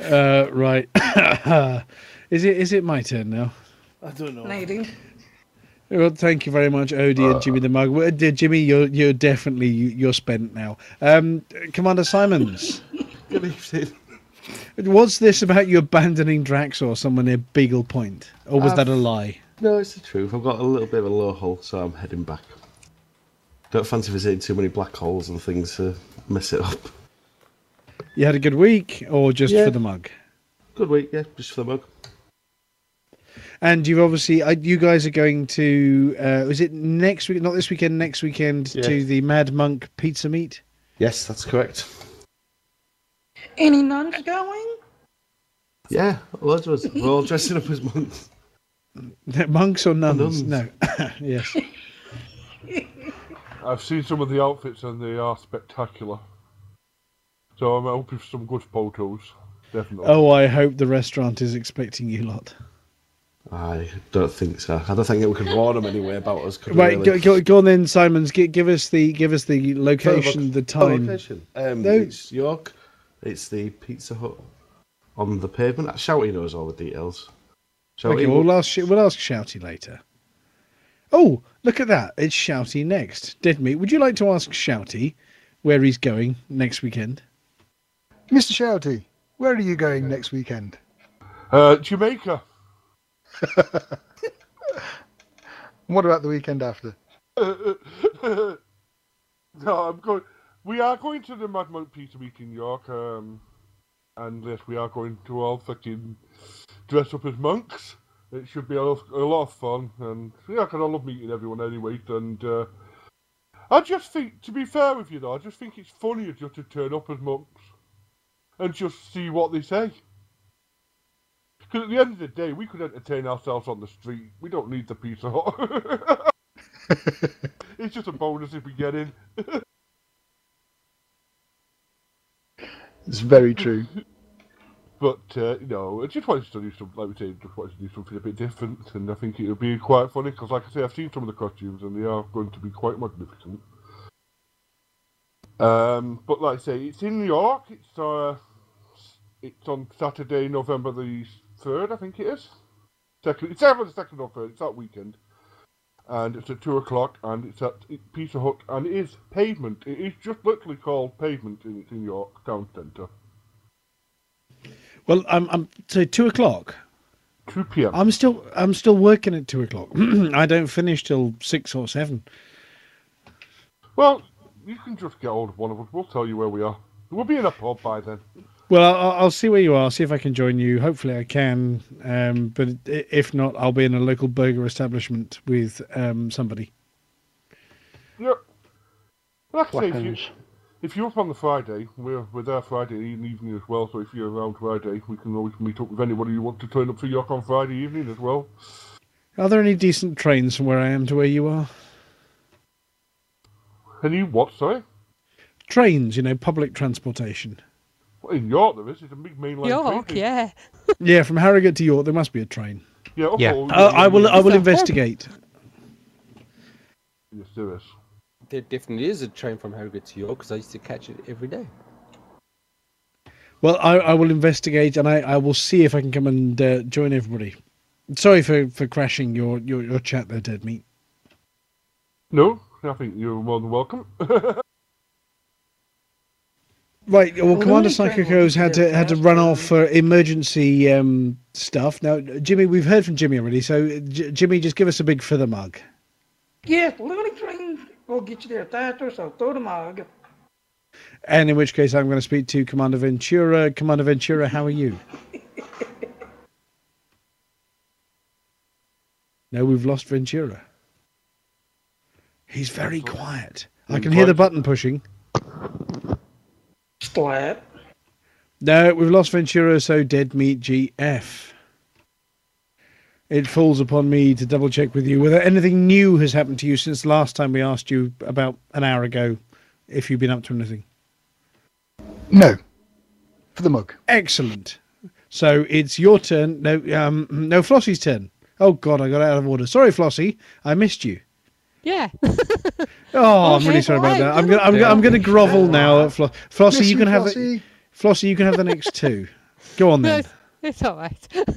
Speaker 2: Uh, right. *coughs* is it is it my turn now?
Speaker 3: I don't know.
Speaker 20: Nadine.
Speaker 2: Well, thank you very much, Odie and Jimmy the Mug. Well, uh, Jimmy, you're you're definitely you're spent now. Um, Commander Simons, *laughs*
Speaker 21: Good evening.
Speaker 2: was this about you abandoning Draxor somewhere near Beagle Point, or was
Speaker 21: Uh,
Speaker 2: that a lie?
Speaker 21: No, it's the truth. I've got a little bit of a low hull, so I'm heading back. Don't fancy visiting too many black holes and things to mess it up.
Speaker 2: You had a good week, or just
Speaker 21: Yeah.
Speaker 2: for the mug?
Speaker 21: Good week, yeah, just for the mug.
Speaker 2: And you've obviously, uh, you guys are going to, uh, was it next week? Not this weekend, next weekend
Speaker 21: Yeah.
Speaker 2: to the Mad Monk Pizza Meet.
Speaker 21: Yes, that's correct.
Speaker 20: Any nuns going?
Speaker 21: Yeah, loads of us. *laughs* We're all dressing up as monks. *laughs*
Speaker 2: Monks or nuns?
Speaker 21: nuns.
Speaker 2: No. *laughs* yes.
Speaker 22: I've seen some of the outfits and they are spectacular. So I'm hoping for some good photos. Definitely.
Speaker 2: Oh, I hope the restaurant is expecting you lot.
Speaker 21: I don't think so. I don't think we could warn them anyway about us. Could we,
Speaker 2: Right,
Speaker 21: really?
Speaker 2: go, go, go on then, Simons. Give, give us the give us the location, the
Speaker 21: look- oh,
Speaker 2: time.
Speaker 21: location. Um,
Speaker 2: No.
Speaker 21: It's York. It's the Pizza Hut on the pavement. Shouty knows all the details. Shouty,
Speaker 2: Okay, we'll ask we'll ask Shouty later. Oh, look at that! It's Shouty next. Dead meat. Would you like to ask Shouty where he's going next weekend?
Speaker 1: Mr. Shouty, where are you going next weekend?
Speaker 22: Uh, Jamaica. *laughs*
Speaker 1: What about the weekend after? *laughs*
Speaker 22: no, I'm going. We are going to the Mad Monk Peter Meet in York, um, and yes, we are going to all fucking dress up as monks. It should be a lot, a lot of fun, and yeah, 'cause I love meeting everyone anyway. And uh, I just think, to be fair with you, though, I just think it's funnier just to turn up as monks and just see what they say. Because at the end of the day, we could entertain ourselves on the street. We don't need the Pizza Hut. *laughs* it's just a bonus if we get in.
Speaker 1: It's very true. *laughs*
Speaker 22: But uh, you know, I just wanted to do some, like we say, just wanted to do something a bit different, and I think it would be quite funny because, like I say, I've seen some of the costumes, and they are going to be quite magnificent. Um, but like I say, it's in New York. It's uh, it's on Saturday, November the third, I think it is. Second, it's either the second or third. It's that weekend, and it's at two o'clock, and it's at Pizza Hut, and it is pavement. It is just literally called pavement, and it's in New York Town Centre.
Speaker 2: Well, I'm I'm so two o'clock.
Speaker 22: Two p.m.
Speaker 2: I'm still I'm still working at two o'clock. *clears throat* I don't finish till six or seven.
Speaker 22: Well, you can just get hold of one of us. We'll tell you where we are. We'll be in a pub by then.
Speaker 2: Well, I'll, I'll see where you are. See if I can join you. Hopefully, I can. Um, but if not, I'll be in a local burger establishment with um, somebody.
Speaker 22: Yeah. Like I if, you, if you're up on the Friday, we're, we're there Friday evening as well. So if you're around Friday, we can always meet up with anybody who wants to turn up for York on Friday evening as well.
Speaker 2: Are there any decent trains from where I am to where you are?
Speaker 22: Any what, sorry?
Speaker 2: Trains, you know, public transportation.
Speaker 22: Well, in York there is. It's a big mainline
Speaker 4: York,
Speaker 22: train.
Speaker 4: yeah. *laughs*
Speaker 2: Yeah, from Harrogate to York, there must be a train.
Speaker 22: Yeah, up
Speaker 2: Yeah. Uh, I will. I will
Speaker 22: Is that
Speaker 2: investigate.
Speaker 22: Yes, there is.
Speaker 14: There definitely is a train from Harrogate to York because I used to catch it every day.
Speaker 2: Well, I, I will investigate and I, I will see if I can come and uh, join everybody. Sorry for, for crashing your, your, your chat there, Dead Meat.
Speaker 22: No, I think you're more than welcome. *laughs*
Speaker 2: Right. Well,
Speaker 20: Well,
Speaker 2: Commander
Speaker 20: the only
Speaker 2: Psycho's had to had to run off for emergency um, stuff. Now, Jimmy, we've heard from Jimmy already. So, J- Jimmy, just give us a big for the mug.
Speaker 20: Yes, the only thing will get you there faster, so throw the mug.
Speaker 2: And in which case, I'm going to speak to Commander Ventura. Commander Ventura, how are you? *laughs* No, we've lost Ventura. He's very quiet. I can hear the button pushing.
Speaker 20: Slap.
Speaker 2: No, we've lost Ventura, so dead meat GF. It falls upon me to double check with you whether anything new has happened to you since last time we asked you about an hour ago if you've been up to anything.
Speaker 1: No. For the mug.
Speaker 2: Excellent. So it's your turn. No, um, no, Flossie's turn. Oh God, I got out of order. Sorry, Flossie, I missed you.
Speaker 4: Yeah. *laughs*
Speaker 2: Oh, I'm really sorry about that. I'm gonna, I'm,
Speaker 4: on
Speaker 2: gonna, I'm gonna grovel now. At Flo- Flossie,
Speaker 1: Miss
Speaker 2: you
Speaker 1: you,
Speaker 2: can have the
Speaker 1: Flossie.
Speaker 2: Flossie, you can have the next two. Go on
Speaker 4: No,
Speaker 2: then. *laughs*
Speaker 4: it's, it's all right. *laughs* uh,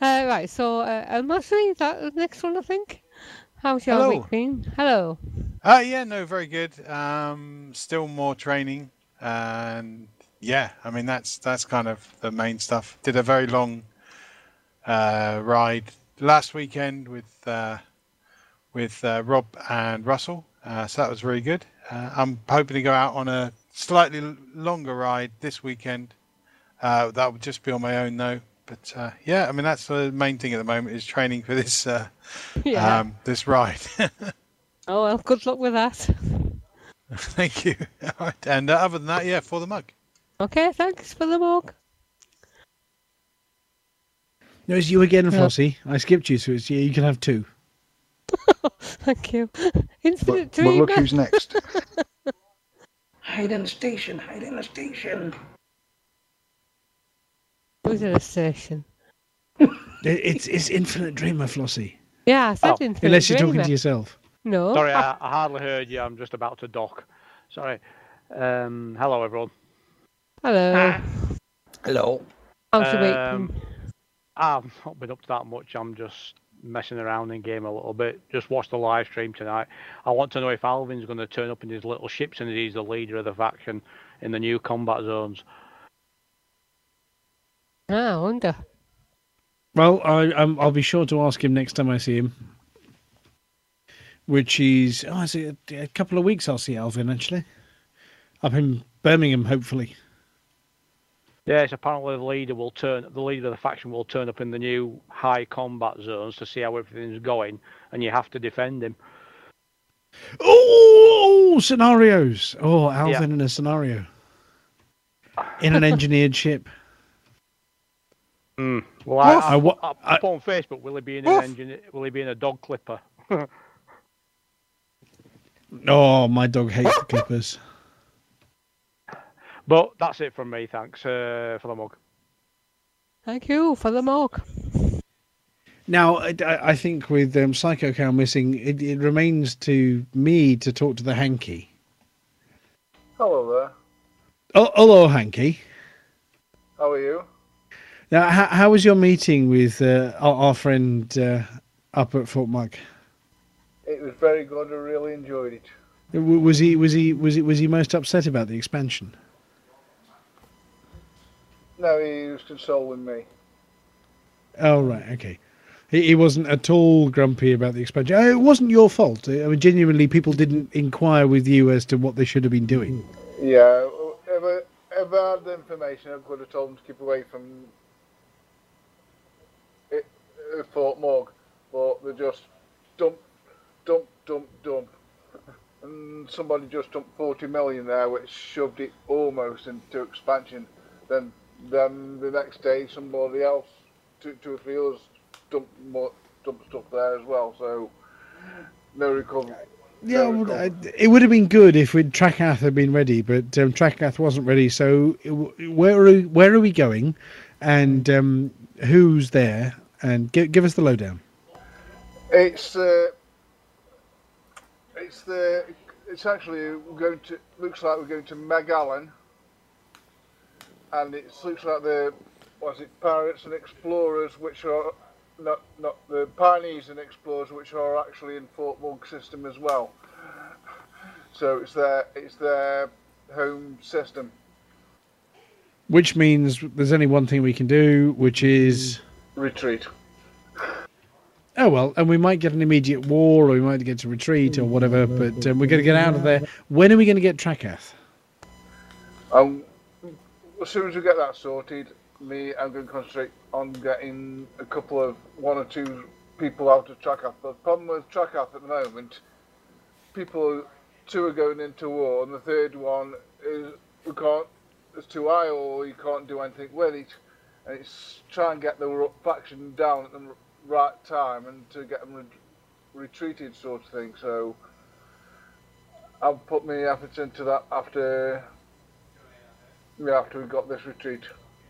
Speaker 4: right, so uh, Elmasri, is that the next one, I think? How's your
Speaker 12: Hello.
Speaker 4: week been? Hello.
Speaker 12: Uh, yeah, no, very good. Um, still more training, and yeah, I mean that's that's kind of the main stuff. Did a very long uh, ride last weekend with uh, with uh, Rob and Russell, uh, so that was really good. Uh, I'm hoping to go out on a slightly longer ride this weekend. Uh, that would just be on my own though. But uh, yeah, I mean that's the main thing at the moment is training for this uh, *laughs*
Speaker 4: Yeah.
Speaker 12: um, this ride. *laughs*
Speaker 4: Oh, well, good luck with that.
Speaker 12: Thank you. *laughs* All right. And uh, other than that, yeah, for the mug.
Speaker 4: Okay, thanks for the mug.
Speaker 2: No, it's you again,
Speaker 4: Yeah.
Speaker 2: Flossie. I skipped you, so it's you. You can have two. *laughs*
Speaker 4: Thank you. Infinite
Speaker 1: But look who's next. *laughs*
Speaker 20: Hide in the station, hide in the station.
Speaker 4: Who's in a station?
Speaker 2: It- It's it's Infinite Dreamer, Flossie.
Speaker 4: Yeah, I said
Speaker 23: Oh.
Speaker 4: Infinite
Speaker 2: Unless you're talking
Speaker 4: Dreamer.
Speaker 2: to yourself.
Speaker 4: No.
Speaker 23: Sorry, I, I hardly heard you. I'm just about to dock. Sorry. Um, hello, everyone.
Speaker 4: Hello.
Speaker 23: Hello.
Speaker 4: How's your week
Speaker 23: Um. I've not been up to that much. I'm just messing around in game a little bit. Just watch the live stream tonight. I want to know if Alvin's going to turn up in his little ships and he's the leader of the faction in the new combat zones.
Speaker 4: Ah, I wonder.
Speaker 2: Well, I, um, I'll be sure to ask him next time I see him. Which is, oh, is it a, a couple of weeks? I'll see Alvin actually, up in Birmingham, hopefully.
Speaker 23: Yes, apparently the leader will turn. The leader of the faction will turn up in the new high combat zones to see how everything's going, and you have to defend him.
Speaker 2: Oh, scenarios! Oh, Alvin
Speaker 23: Yeah.
Speaker 2: in a scenario in an engineered *laughs* ship.
Speaker 23: Mm. Well, I. I,
Speaker 2: I
Speaker 23: I, up on Facebook, will he be in an engine? Will he be in a dog clipper? *laughs*
Speaker 2: Oh, my dog hates the Clippers.
Speaker 23: But that's it from me. Thanks uh, for the mug.
Speaker 4: Thank you for the mug.
Speaker 2: Now, I, I I think with um, Psycho Cow missing, it, it remains to me to talk to the hanky.
Speaker 24: Hello there.
Speaker 2: Oh, hello, hanky.
Speaker 24: How are you?
Speaker 2: Now, how, how was your meeting with uh, our, our friend uh, up at Fort Mug?
Speaker 24: It was very good. I really enjoyed it.
Speaker 2: Was he was he was he was he most upset about the expansion?
Speaker 24: No, he was consoling me.
Speaker 2: Oh right, okay. He, he wasn't at all grumpy about the expansion. Uh, It wasn't your fault. I mean, genuinely, people didn't inquire with you as to what they should have been doing.
Speaker 24: Yeah, if I, if I had the information, I could have told them to keep away from it, uh, Fort Mug, but they just dump, dump, dump, dump. And somebody just dumped 40 million there, which shoved it almost into expansion. Then, then the next day, somebody else, two, two or three others, dumped more, dumped stuff there as well. So, no recovery.
Speaker 2: Yeah, well, uh, it would have been good if we'd Trakath had been ready, but um, Trakath wasn't ready. So where are where are we going, and um, who's there? And give give us the lowdown.
Speaker 24: It's uh, it's the it's actually we're going to looks like we're going to Megalon, and it looks like the was it pirates and explorers, which are not not the pioneers and explorers, which are actually in Fort Mug system as well. So it's their it's their home system.
Speaker 2: which means there's only one thing we can do, which is
Speaker 24: Retreat.
Speaker 2: oh well, and we might get an immediate war, or we might get to retreat, or whatever. But um, we're going to get out of there. When are we going to get Trakath?
Speaker 24: Um, as soon as we get that sorted, me, I'm going to concentrate on getting a couple of one or two people out of Trakath. The problem with Trakath at the moment, people, two are going into war, and the third one is we can't. It's too high, or you can't do anything with it. And it's try and get the faction down at the right time and to get them re- retreated, sort of thing. So. I'll put my efforts into that after after we got this retreat.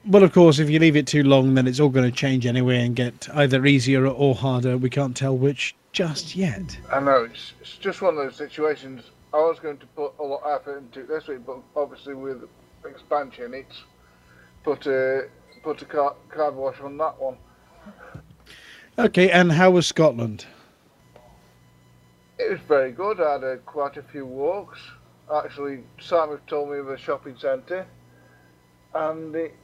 Speaker 2: Well, of course, if you leave it too long, then it's all going to change anyway and get either easier or harder. We can't tell which just yet.
Speaker 24: I know it's, it's just one of those situations. I was going to put a lot of effort into it this week, but obviously with expansion, it's put a put a car, card wash on that one.
Speaker 2: Okay, and how was Scotland?
Speaker 24: It was very good. I had uh, quite a few walks. Actually, Simon told me of a shopping centre, and it,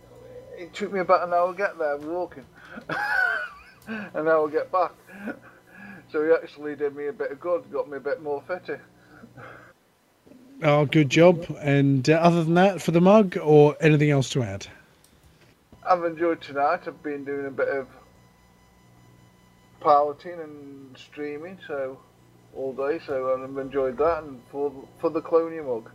Speaker 24: it took me about an hour to get there walking, and *laughs* an hour to get back. So he actually did me a bit of good, got me a bit more fitter.
Speaker 2: Oh, good job. And uh, other than that, for the mug, or anything else to add?
Speaker 24: I've enjoyed tonight. I've been doing a bit of piloting and streaming, so all day. So I've enjoyed that, and for for the Clonia mug.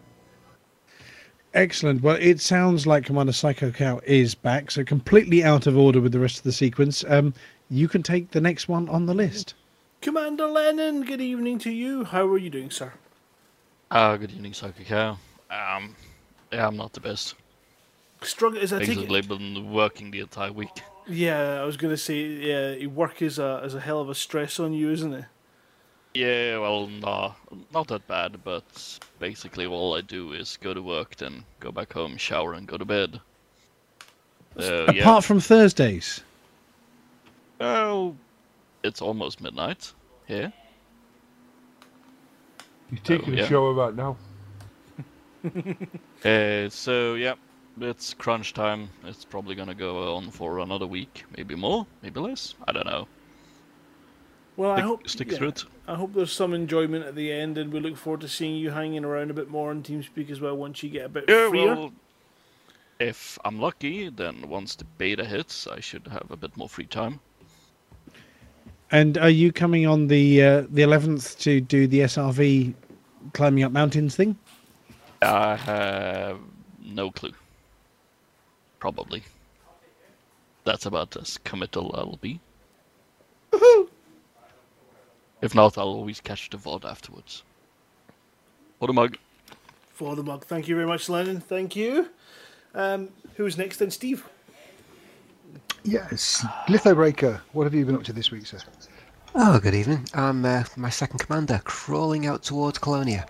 Speaker 2: Excellent. Well, it sounds like Commander Psycho Cow is back, so completely out of order with the rest of the sequence. Um, you can take the next one on the list.
Speaker 3: Commander Lennon, good evening to you. How are you doing, sir?
Speaker 25: Uh, good evening, Psycho Cow. Um, yeah, I'm not the best.
Speaker 3: Struggle is I take
Speaker 25: Basically,
Speaker 3: it.
Speaker 25: been working the entire week.
Speaker 3: Yeah, I was gonna say, yeah, your work is a is a hell of a stress on you, isn't it?
Speaker 25: Yeah, well, no, not that bad, but basically all I do is go to work, then go back home, shower, and go to bed. So,
Speaker 2: Apart
Speaker 25: yeah.
Speaker 2: from Thursdays.
Speaker 25: Well, it's almost midnight here.
Speaker 22: He's taking
Speaker 25: yeah.
Speaker 22: a shower right now. *laughs*
Speaker 25: Uh, so yeah, it's crunch time. It's probably gonna go on for another week, maybe more, maybe less. I don't know.
Speaker 3: Well, I hope
Speaker 25: stick
Speaker 3: yeah,
Speaker 25: through it.
Speaker 3: I hope there's some enjoyment at the end, and we look forward to seeing you hanging around a bit more on TeamSpeak as well once you get a bit
Speaker 25: Yeah,
Speaker 3: freer.
Speaker 25: well, if I'm lucky, then once the beta hits, I should have a bit more free time.
Speaker 2: And are you coming on the uh, the 11th to do the SRV climbing up mountains thing?
Speaker 25: I have no clue. Probably. That's about as committal I'll be. If not, I'll always catch the VOD afterwards. What a mug.
Speaker 3: For the mug, thank you very much, Lennon. Thank you. Um, who's next then, Steve?
Speaker 1: Yes. Lithobreaker, what have you been up to this week, sir?
Speaker 26: Oh, good evening. I'm uh, my second commander, crawling out towards Colonia.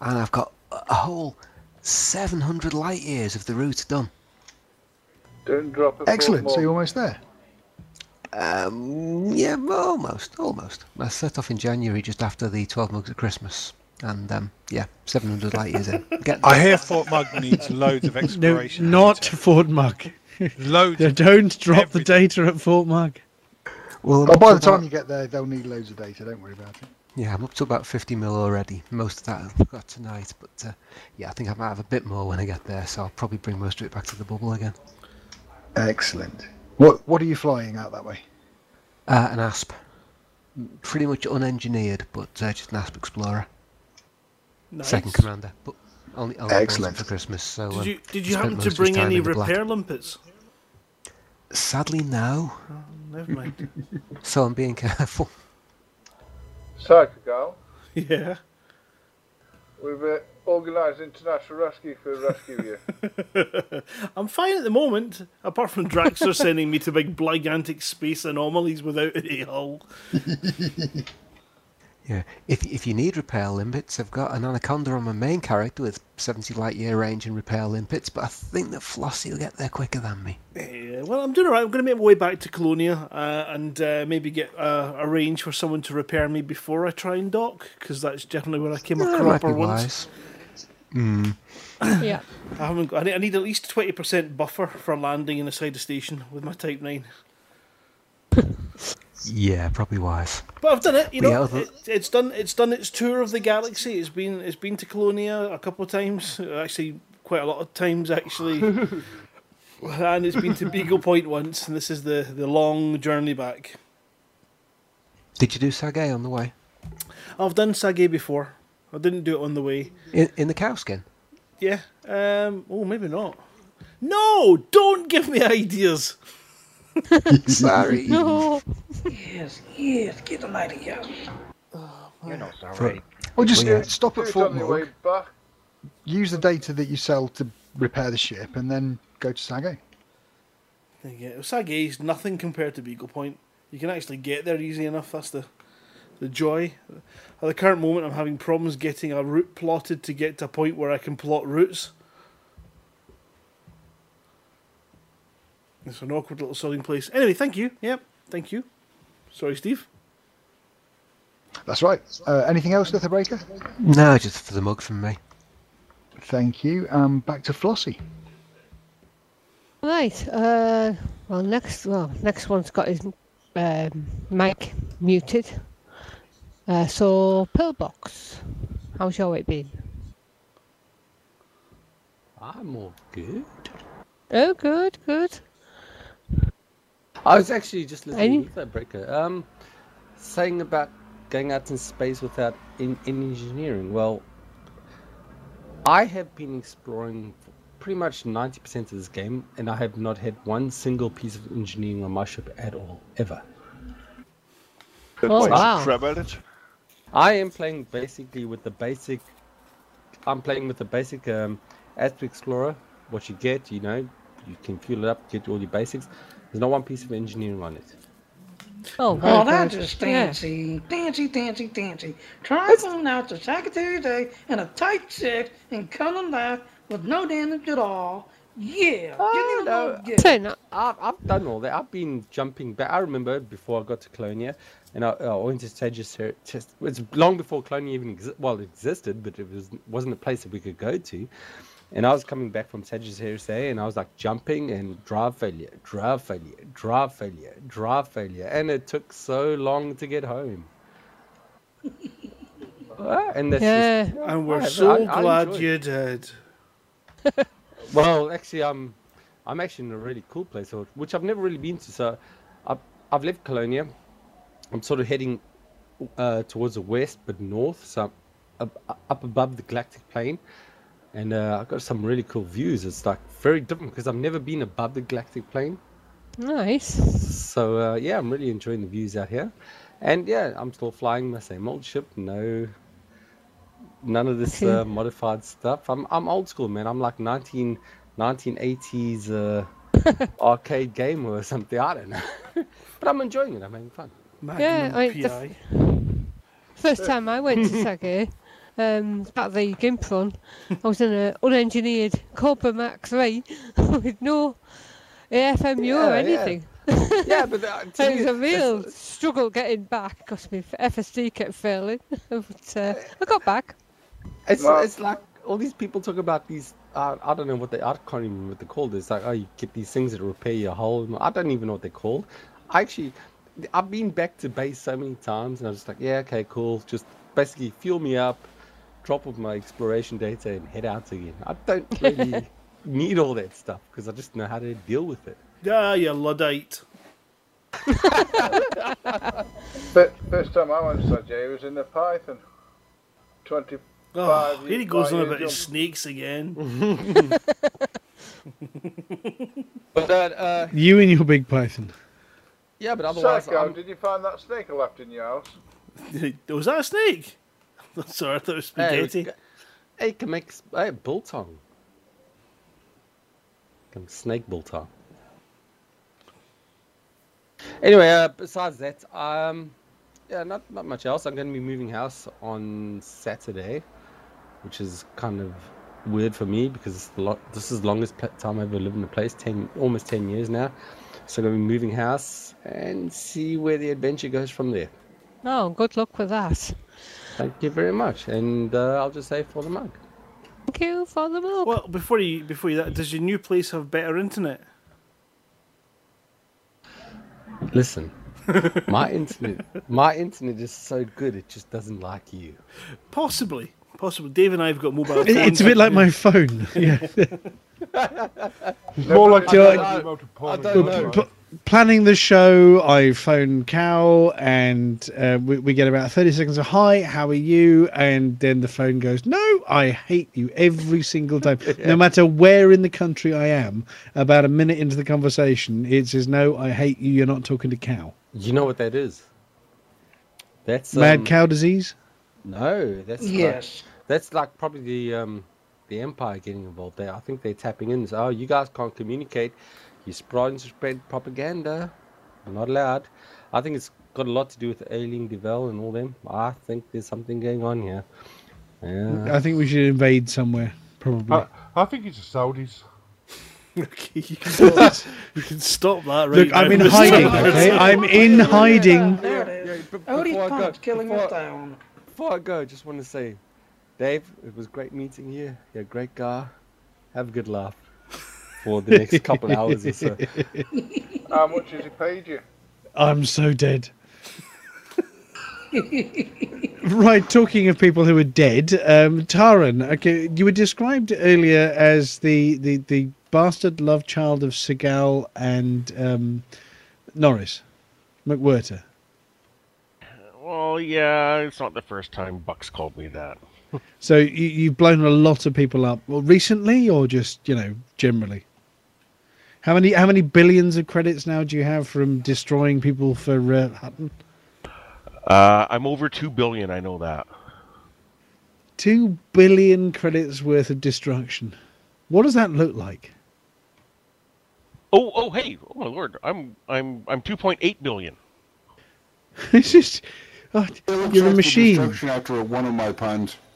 Speaker 26: And I've got a a whole 700 light years of the route done.
Speaker 24: Don't drop it.
Speaker 1: Excellent. So you're almost there.
Speaker 26: Um, yeah, almost, almost. I set off in January just after the 12 months of Christmas. And um, yeah, 700 light years in. *laughs* Get
Speaker 12: I hear Fort Mug needs loads of exploration.
Speaker 2: No,
Speaker 12: exploration.
Speaker 2: not Fort Mug.
Speaker 12: Loads. *laughs*
Speaker 2: Yeah, Don't drop the data at Fort Mug.
Speaker 26: Well,
Speaker 1: Oh, by the time
Speaker 26: about-
Speaker 1: you get there, they'll need loads of data. Don't worry about it.
Speaker 26: Yeah, I'm up to about 50 mil already. Most of that I've got tonight, but uh, yeah, I think I might have a bit more when I get there, so I'll probably bring most of it back to the bubble again.
Speaker 1: Excellent. What What are you flying out that way?
Speaker 26: Uh, an ASP. Pretty much unengineered, but uh, just an ASP Explorer. Second commander, but only, only
Speaker 1: Excellent.
Speaker 26: for Christmas. So
Speaker 3: Did
Speaker 26: um,
Speaker 3: you did you happen to bring any
Speaker 26: in the black.
Speaker 3: repair limpets?
Speaker 26: Sadly, no.
Speaker 3: Never mind. *laughs*
Speaker 26: So I'm being careful.
Speaker 24: Psycho Gal, *laughs*
Speaker 3: yeah.
Speaker 24: we've uh, organised international rescue for rescue you. *laughs*
Speaker 3: I'm fine at the moment, apart from Draxor *laughs* sending me to big gigantic space anomalies without any hull. *laughs*
Speaker 26: Yeah, if if you need repair limpets, I've got an Anaconda on my main character with 70 light year range and repair limpets, but I think that Flossie will get there quicker than me.
Speaker 3: Yeah, well, I'm doing alright. I'm going to make my way back to Colonia uh, and uh, maybe get uh, range for someone to repair me before I try and dock, because that's definitely where I came
Speaker 26: Yeah,
Speaker 3: a
Speaker 26: might
Speaker 3: once.
Speaker 26: wise. Mm.
Speaker 4: yeah. *clears throat*
Speaker 3: I haven't. Got, I need, I need at least twenty percent buffer for landing in the side of station with my Type Nine.
Speaker 26: Yeah, probably wise.
Speaker 3: But I've done it. You
Speaker 26: But
Speaker 3: know,
Speaker 26: yeah,
Speaker 3: it, it's done. It's done its tour of the galaxy. It's been. It's been to Colonia a couple of times. Actually, quite a lot of times actually. *laughs* and it's been to Beagle Point once, and this is the the long journey back.
Speaker 26: Did you do Sage on the way?
Speaker 3: I've done Sage before. I didn't do it on the way.
Speaker 26: In, in the cow skin?
Speaker 3: Yeah. Um. Oh, maybe not. No! Don't give me ideas. *laughs*
Speaker 26: Sorry.
Speaker 4: No.
Speaker 20: Yes, yes, get the lady out.
Speaker 15: You're not sorry.
Speaker 26: For-
Speaker 1: Well, just
Speaker 26: Well,
Speaker 1: uh,
Speaker 26: yeah.
Speaker 1: stop at Fort
Speaker 24: on your way
Speaker 1: Mug,
Speaker 24: back.
Speaker 1: use the data that you sell to repair the ship, and then go to Sage.
Speaker 3: Yeah, Sage is nothing compared to Beagle Point. You can actually get there easy enough. That's the the joy. At the current moment, I'm having problems getting a route plotted to get to a point where I can plot routes. It's an awkward little selling place. Anyway, thank you. Yep, thank you. Sorry, Steve.
Speaker 1: That's right. Uh, anything else, Breaker?
Speaker 26: No, just for the mug from me.
Speaker 1: Thank you. Um, back to Flossie.
Speaker 4: Right. Uh, well, next. Well, next one's got his um, mic muted. Uh, so, pillbox. How's your week been?
Speaker 14: I'm all good.
Speaker 4: Oh, good, good.
Speaker 14: I was actually just listening
Speaker 4: Any-
Speaker 14: to that breaker. Um, saying about going out in space without in, in engineering. Well, I have been exploring pretty much 90% of this game, and I have not had one single piece of engineering on my ship at all, ever.
Speaker 16: That
Speaker 4: Oh,
Speaker 16: makes
Speaker 4: wow.
Speaker 16: you it.
Speaker 14: I am playing basically with the basic. I'm playing with the basic um, Astro Explorer. What you get, you know, you can fuel it up, get all your basics. There's not one piece of engineering on it.
Speaker 4: Oh,
Speaker 20: Oh, that's just
Speaker 4: Yeah.
Speaker 20: dancy, dancy, dancy, dancy. Try going out to Secretary Day in a Type six and coming back with no damage at all. Yeah,
Speaker 14: Oh,
Speaker 20: give me the
Speaker 14: no.
Speaker 20: little gift.
Speaker 4: Turn up.
Speaker 14: I've, I've done all that. I've been jumping back. I remember before I got to Colonia, and I, I went to Sagittarius. Just, it's long before Colonia even exi- well it existed, but it was wasn't a place that we could go to. And I was coming back from Sagittarius Day, and I was like jumping and drive failure, drive failure, drive failure, drive failure, and it took so long to get home. *laughs* Ah, and that's
Speaker 4: Yeah.
Speaker 14: just,
Speaker 3: And we're
Speaker 14: I-
Speaker 3: so
Speaker 14: I- I
Speaker 3: glad
Speaker 14: enjoy it.
Speaker 3: you did. *laughs*
Speaker 14: Well, actually, I'm I'm actually in a really cool place, which I've never really been to. So, I've I've left Colonia. I'm sort of heading uh, towards the west, but north. So, up, up above the galactic plane, and uh, I've got some really cool views. It's like very different because I've never been above the galactic plane.
Speaker 4: Nice.
Speaker 14: So uh, yeah, I'm really enjoying the views out here, and yeah, I'm still flying my same old ship. No, none of this uh, modified stuff. I'm I'm old school, man. I'm like 19, 1980s uh, *laughs* arcade gamer or something. I don't know, *laughs* but I'm enjoying it. I'm having fun.
Speaker 4: Yeah, I mean, the f- first time I went to *laughs* Sage, um, at the Gimpron, I was in an unengineered Cobra Mark 3 *laughs* with no AFMU or
Speaker 14: Yeah, yeah.
Speaker 4: anything.
Speaker 14: Yeah, but uh, *laughs* to
Speaker 4: it was a
Speaker 14: it's-
Speaker 4: real struggle getting back because my FSD kept failing. but uh, I got back.
Speaker 14: It's
Speaker 24: Well-
Speaker 14: it's like all these people talk about these. Uh, I don't know what they. I can't even remember what they're called. It's like oh, you get these things that repair your hull. I don't even know what they're called. I actually, I've been back to base so many times, and I was just like, yeah, okay, cool. Just basically fuel me up, drop off my exploration data, and head out again. I don't *laughs* really need all that stuff because I just know how to deal with it.
Speaker 3: Ah, you luddite. *laughs*
Speaker 24: But first time I went to Sajay was in the Python. 25
Speaker 3: Oh, here he goes on about his snakes again. *laughs*
Speaker 14: But uh, uh,
Speaker 2: You and your big python.
Speaker 14: Yeah, but otherwise,
Speaker 24: Psycho,
Speaker 14: I'm,
Speaker 24: did you find that snake I left in your house? *laughs*
Speaker 3: was that a snake? *laughs* Sorry, I thought it was
Speaker 14: Hey, it
Speaker 3: spaghetti.
Speaker 14: g- Hey, can make s- hey, biltong. Can snake biltong. Anyway, uh, besides that, um, yeah, not not much else. I'm going to be moving house on Saturday, which is kind of weird for me because it's the lo- this is the longest time I've ever lived in a place, ten almost ten years now. So I'm going to be moving house and see where the adventure goes from there.
Speaker 4: Oh, good luck with that.
Speaker 14: Thank you very much, and uh, I'll just say for the mug.
Speaker 4: Thank you for the mug.
Speaker 3: Well, before you before you that, does your new place have better internet?
Speaker 14: Listen, my *laughs* internet, my internet is so good it just doesn't like you.
Speaker 3: Possibly, possibly. Dave and I have got mobile.
Speaker 2: It-
Speaker 3: phones.
Speaker 2: It's a bit like my phone. *laughs* Yeah.
Speaker 22: More like
Speaker 2: Do you
Speaker 22: the
Speaker 2: like-
Speaker 22: amount of porn
Speaker 2: Well, planning the show, I phone Cal, and uh, we, we get about thirty seconds of "Hi, how are you?" and then the phone goes, "No, I hate you" every single time, *laughs* no matter where in the country I am. About a minute into the conversation, it says, "No, I hate you. You're not talking to Cal."
Speaker 14: You know what that is? That's
Speaker 2: Mad
Speaker 14: um,
Speaker 2: cow disease.
Speaker 14: No, that's like-
Speaker 20: Yes.
Speaker 14: that's like probably the um, the empire getting involved there. I think they're tapping in. So, oh, you guys can't communicate. You spread spread propaganda. Not allowed. I think it's got a lot to do with Aisling Duval and all them. I think there's something going on here. Yeah.
Speaker 2: I think we should invade somewhere. Probably.
Speaker 22: I, I think it's the Saudis.
Speaker 3: okay, you can stop, you can stop that right
Speaker 2: Look,
Speaker 3: now,
Speaker 2: I'm in hiding. Okay, I'm in hiding.
Speaker 20: There it is.
Speaker 14: b-
Speaker 20: Odie
Speaker 14: before I go-
Speaker 20: Punk's killing us down.
Speaker 14: Before I go, just want to say, Dave, it was great meeting you. You're a great guy. Have a good laugh for the next couple hours or so. *laughs*
Speaker 24: How much has he paid you?
Speaker 2: I'm so dead. *laughs* Right, talking of people who are dead, um, Taran, okay, you were described earlier as the, the, the bastard love child of Seagal and um, Norris, McWhirter.
Speaker 27: Well, yeah, it's not the first time Bucks called me that. *laughs*
Speaker 2: So you, you've blown a lot of people up. Well, recently or just, you know, generally? How many how many billions of credits now do you have from destroying people for uh, Hutton?
Speaker 27: Uh, I'm over two billion. I know that.
Speaker 2: Two billion credits worth of destruction. What does that look like?
Speaker 27: Oh, oh, hey, oh my lord, I'm, I'm, I'm two point eight billion. *laughs*
Speaker 2: it's just, oh, you're a machine.
Speaker 17: destruction after one of my puns. *laughs*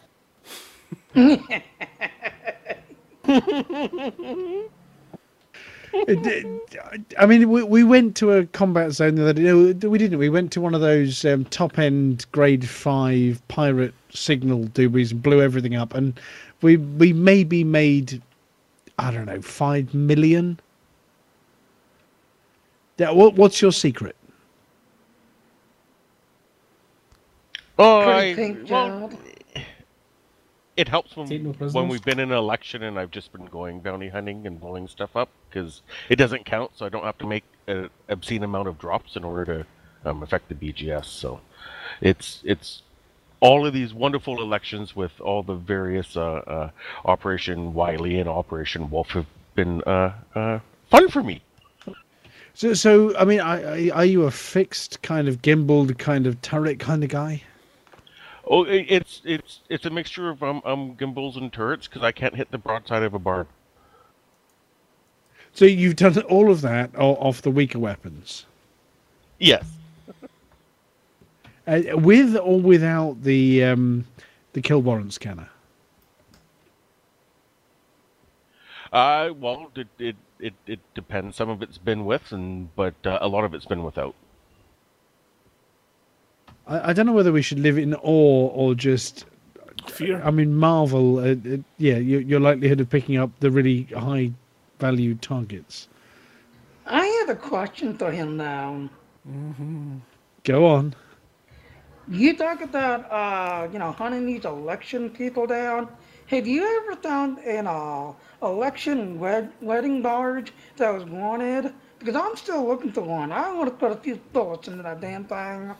Speaker 2: I mean, we, we went to a combat zone the other day. We didn't. We went to one of those um, top end grade five pirate signal doobies and blew everything up. And we we maybe made, I don't know, five million. What, what's your secret?
Speaker 27: Oh,
Speaker 20: Pretty
Speaker 27: I,
Speaker 20: pink
Speaker 27: well,
Speaker 20: job.
Speaker 27: it helps when,
Speaker 28: no
Speaker 27: when we've been in an election and I've just been going bounty hunting and blowing stuff up because it doesn't count, so I don't have to make an obscene amount of drops in order to um, affect the BGS. So it's it's all of these wonderful elections with all the various uh, uh, Operation Wiley and Operation Wolf have been uh, uh, fun for me.
Speaker 2: So, so I mean, are, are you a fixed kind of gimbaled kind of turret kind of guy?
Speaker 27: Oh, it's it's it's a mixture of um, um gimbals and turrets because I can't hit the broadside of a barn.
Speaker 2: So you've done all of that off the weaker weapons.
Speaker 27: Yes.
Speaker 2: Uh, with or without the um, the kill warrant scanner.
Speaker 27: Uh, well, it it, it, it depends. Some of it's been with, and but uh, a lot of it's been without.
Speaker 2: I, I don't know whether we should live in awe or just
Speaker 3: fear.
Speaker 2: I mean, marvel. Uh, uh, yeah, your, your likelihood of picking up the really high value targets.
Speaker 20: I have a question for him now.
Speaker 2: Go on.
Speaker 20: You talk about, uh, you know, hunting these election people down. Have you ever found an uh, election wed- wedding barge that was wanted? Because I'm still looking for one. I want to put a few bullets into that damn thing.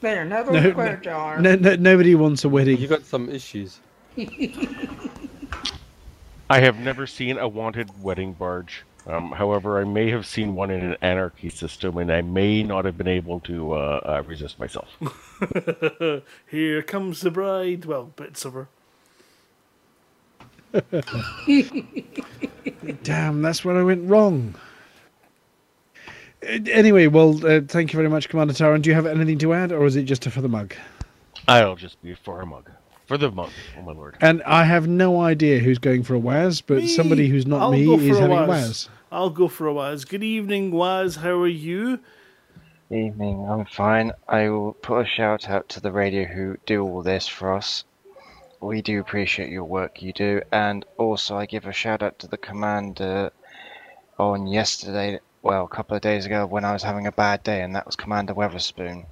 Speaker 20: There, another
Speaker 2: No,
Speaker 20: square
Speaker 2: no,
Speaker 20: jar.
Speaker 2: no, no, nobody wants a wedding.
Speaker 14: You got some issues. *laughs*
Speaker 27: I have never seen a wanted wedding barge. Um, however, I may have seen one in an anarchy system, and I may not have been able to uh, uh, resist myself. *laughs*
Speaker 3: Here comes the bride. Well, bits of her.
Speaker 2: Damn, that's where I went wrong. Uh, Anyway, well, uh, thank you very much, Commander Taran. Do you have anything to add, or is it just for the mug?
Speaker 27: I'll just be for a mug. For the mug, oh my lord.
Speaker 2: And I have no idea who's going for a Waz, but somebody who's not
Speaker 3: I'll
Speaker 2: me is
Speaker 3: a
Speaker 2: having a
Speaker 3: Waz.
Speaker 2: Waz.
Speaker 3: I'll go for a Waz. Good evening, Waz. How are you?
Speaker 29: Evening, I'm fine. I will put a shout out to the radio who do all this for us.
Speaker 30: we do appreciate your work you do, and also I give a shout out to the commander on yesterday, well, a couple of days ago when I was having a bad day, and that was Commander Weatherspoon.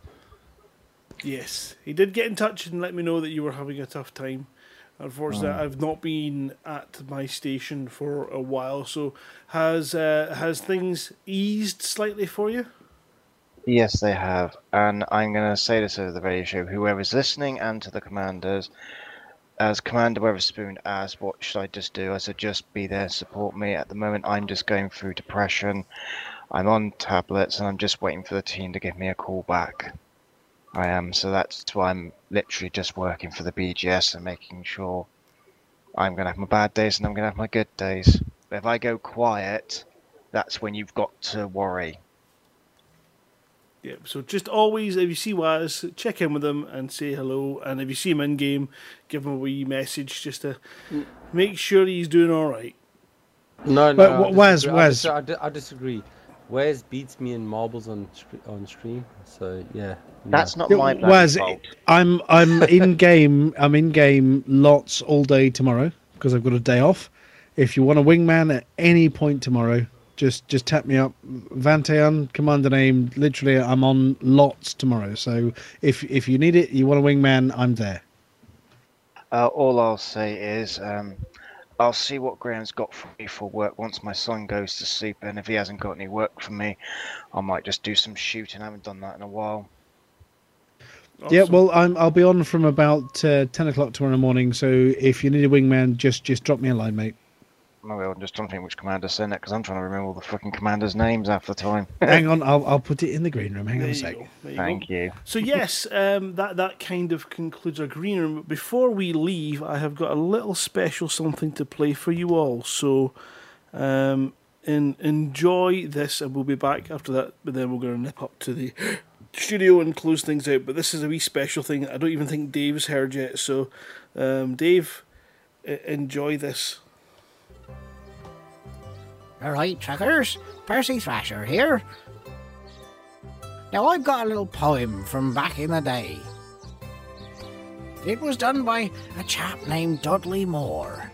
Speaker 3: Yes, he did get in touch and let me know that you were having a tough time. Unfortunately,
Speaker 30: Mm.
Speaker 3: I've not been at my station for a while. So, has uh, has things eased slightly for you?
Speaker 30: Yes, they have, and I'm going to say this over the radio show. Whoever's listening, and to the commanders, as Commander Weatherspoon asked, what should I just do? I said, just be there, support me. At the moment, I'm just going through depression. I'm on tablets, and I'm just waiting for the team to give me a call back. I am, so that's why I'm literally just working for the BGS and making sure I'm going to have my bad days and I'm going to have my good days. But if I go quiet, that's when you've got to worry.
Speaker 3: Yeah. So just always, if you see Waz, check in with him and say hello. And if you see him in game, give him a wee message just to make sure he's doing all right.
Speaker 14: No,
Speaker 2: But
Speaker 14: no. I
Speaker 2: wh- Waz-
Speaker 14: disagree. I
Speaker 2: Waz-
Speaker 14: I, di- I disagree. Waz beats me in marbles on stre- on stream, so yeah. no.
Speaker 2: Yeah, Waz, I'm I'm in game. I'm in game lots all day tomorrow because I've got a day off. If you want a wingman at any point tomorrow, just just tap me up. Vantean, commander name. Literally, I'm on lots tomorrow. So if if you need it, you want a wingman, I'm there.
Speaker 30: Uh, all I'll say is, um, I'll see what Graham's got for me for work once my son goes to sleep, and if he hasn't got any work for me, I might just do some shooting. I haven't done that in a while.
Speaker 2: Yeah, well, I'm I'll be on from about uh, ten o'clock tomorrow morning. So if you need a wingman, just just drop me a line, mate.
Speaker 30: No, I'm just trying to think which commander sent it because I'm trying to remember all the fucking commanders' names half the time. *laughs*
Speaker 2: Hang on, I'll I'll put it in the green room. Hang on a
Speaker 3: you
Speaker 2: sec.
Speaker 3: go, you
Speaker 30: Thank
Speaker 3: go.
Speaker 30: you.
Speaker 3: So yes, *laughs* um, that that kind of concludes our green room. But before we leave, I have got a little special something to play for you all. So, um, en- enjoy this, and we'll be back after that. But then we're going to nip up to the *gasps* studio and close things out. But this is a wee special thing. I don't even think Dave's heard yet. So, um, Dave, enjoy this.
Speaker 28: All right, trackers. Percy Thrasher here. Now, I've got a little poem from back in the day. It was done by a chap named Dudley Moore.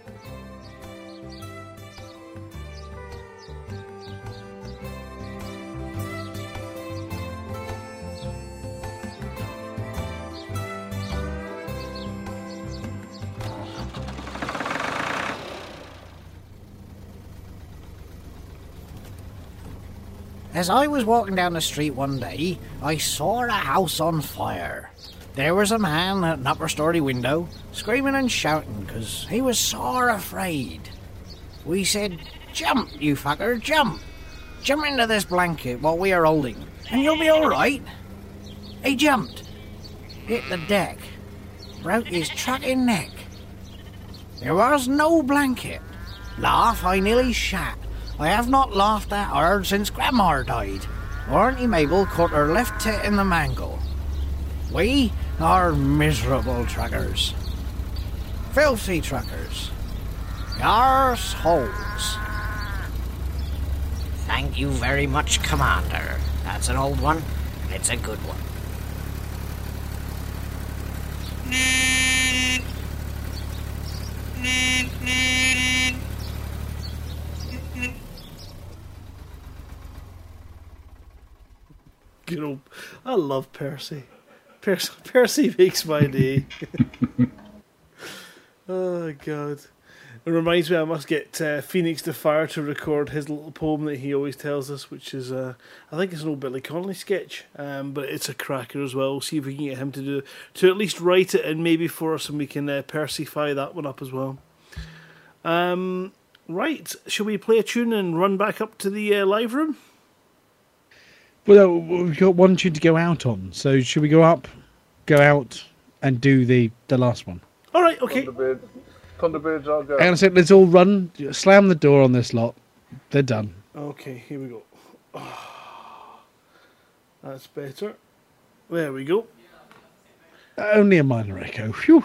Speaker 28: As I was walking down the street one day, I saw a house on fire. There was a man at an upper story window, screaming and shouting 'cause he was sore afraid. We said, Jump, you fucker, jump! Jump into this blanket while we are holding, and you'll be alright. He jumped, hit the deck, broke his trucking neck. There was no blanket. Laugh, I nearly shat. I have not laughed that hard since Grandma died. Auntie Mabel cut her left tit in the mangle. We are miserable truckers. Filthy truckers. Arse holes. Thank you very much, Commander. That's an old one. It's a good one. *laughs*
Speaker 3: Good old, I love Percy. Percy, *laughs* Percy makes my day. *laughs* oh God! It reminds me I must get uh, Phoenix the Fire to record his little poem that he always tells us, which is uh, I think it's an old Billy Connolly sketch, um, but it's a cracker as well. see if we can get him to do to at least write it and maybe for us, and we can uh, Percyfy that one up as well. Um, right, shall we play a tune and run back up to the uh, live room?
Speaker 2: Well, we've got one tune to go out on. So should we go up, go out, and do the the last one?
Speaker 3: All right, okay.
Speaker 24: Thunderbird, Thunderbirds, I'll go.
Speaker 2: Hang on a sec. Let's all run. Slam the door on this lot. They're done.
Speaker 3: Okay, here we go. *sighs* That's better. There we go.
Speaker 2: Only a minor echo. Phew.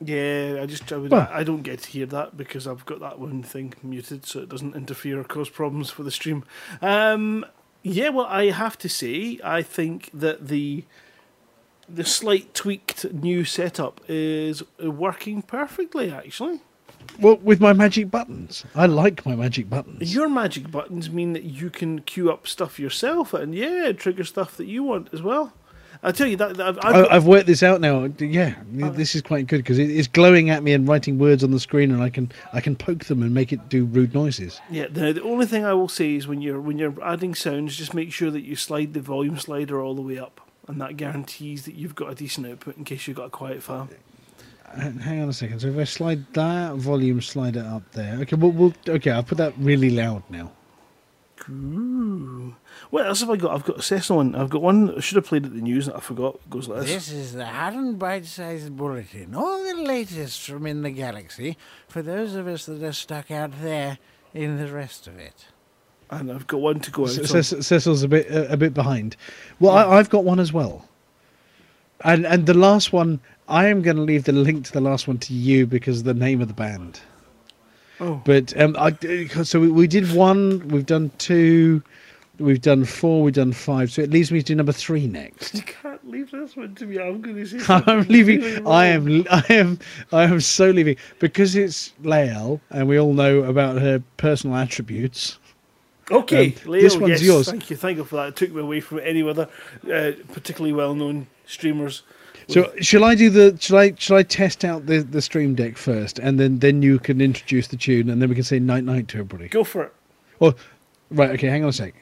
Speaker 3: Yeah, I just I, would,
Speaker 2: Well-
Speaker 3: I don't get to hear that because I've got that one thing muted, so it doesn't interfere or cause problems for the stream. Um, yeah, well, I have to say, I think that the the slight tweaked new setup is working perfectly. Actually,
Speaker 2: Well, with my magic buttons. I like my magic buttons.
Speaker 3: your magic buttons mean that you can queue up stuff yourself, and yeah, trigger stuff that you want as well. I tell you that, that I've, I've got-
Speaker 2: I've worked this out now. Yeah, this is quite good because it's glowing at me and writing words on the screen, and I can I can poke them and make it do rude noises.
Speaker 3: Yeah, the, the only thing I will say is when you're when you're adding sounds, just make sure that you slide the volume slider all the way up, and that guarantees that you've got a decent output in case you've got a quiet file.
Speaker 2: Uh, Hang on a second. So if I slide that volume slider up there, okay, we'll, we'll okay. I'll put that really loud now.
Speaker 3: Ooh. What else have I got? I've got a Cessna one. I've got one I should have played at the news that I forgot. It goes like this.
Speaker 28: This is the Hutton Bite-sized Bulletin. All the latest from in the galaxy for those of us that are stuck out there in the rest of it.
Speaker 3: And I've got one to go out.
Speaker 2: C-
Speaker 3: on.
Speaker 2: Cec- Cecil's a bit uh, a bit behind. Well, I, I've got one as well. And and the last one, I am going to leave the link to the last one to you because of the name of the band.
Speaker 3: Oh.
Speaker 2: But um, I so we, we did one, we've done two, we've done four, we've done five. So it leaves me to do number three next. *laughs*
Speaker 3: You can't leave this one to me. I'm going to say.
Speaker 2: I'm leaving. I am. I am. I am so leaving because it's Lael, and we all know about her personal attributes.
Speaker 3: Okay,
Speaker 2: Um,
Speaker 3: Leo,
Speaker 2: this one's
Speaker 3: yes,
Speaker 2: yours.
Speaker 3: Thank you, thank you for that. It took me away from any other uh, particularly well-known streamers.
Speaker 2: So shall I do the? Shall I? Shall I test out the the stream deck first, and then then you can introduce the tune, and then we can say night night to everybody.
Speaker 3: Go for it.
Speaker 2: Well, right. Okay. Hang on a sec.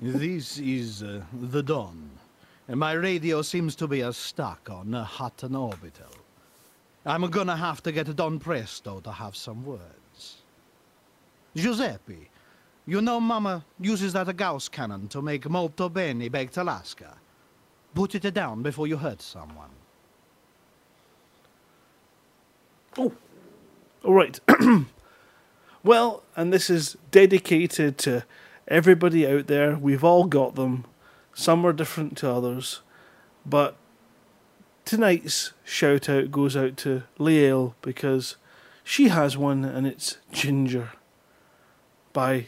Speaker 31: This is uh, the dawn, and my radio seems to be stuck on uh, Hutton Orbital. I'm gonna have to get Don Presto to have some words. Giuseppe, you know Mama uses that Gauss cannon to make molto bene baked Alaska. Put it down before you hurt someone.
Speaker 3: Oh, all right. *clears throat* well, and this is dedicated to everybody out there. We've all got them. Some are different to others, but tonight's shout out goes out to Leal because she has one, and it's Ginger by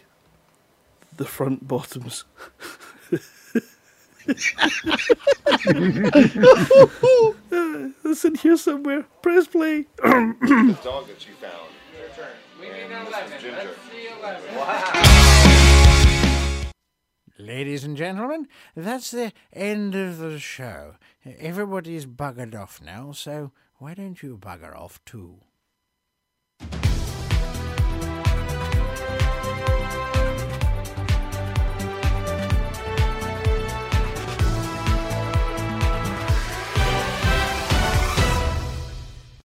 Speaker 3: the Front Bottoms. It's in here somewhere. Press play.
Speaker 32: the dog that you found.
Speaker 28: Ladies and gentlemen, that's the end of the show. Everybody's buggered off now, so why don't you bugger off too?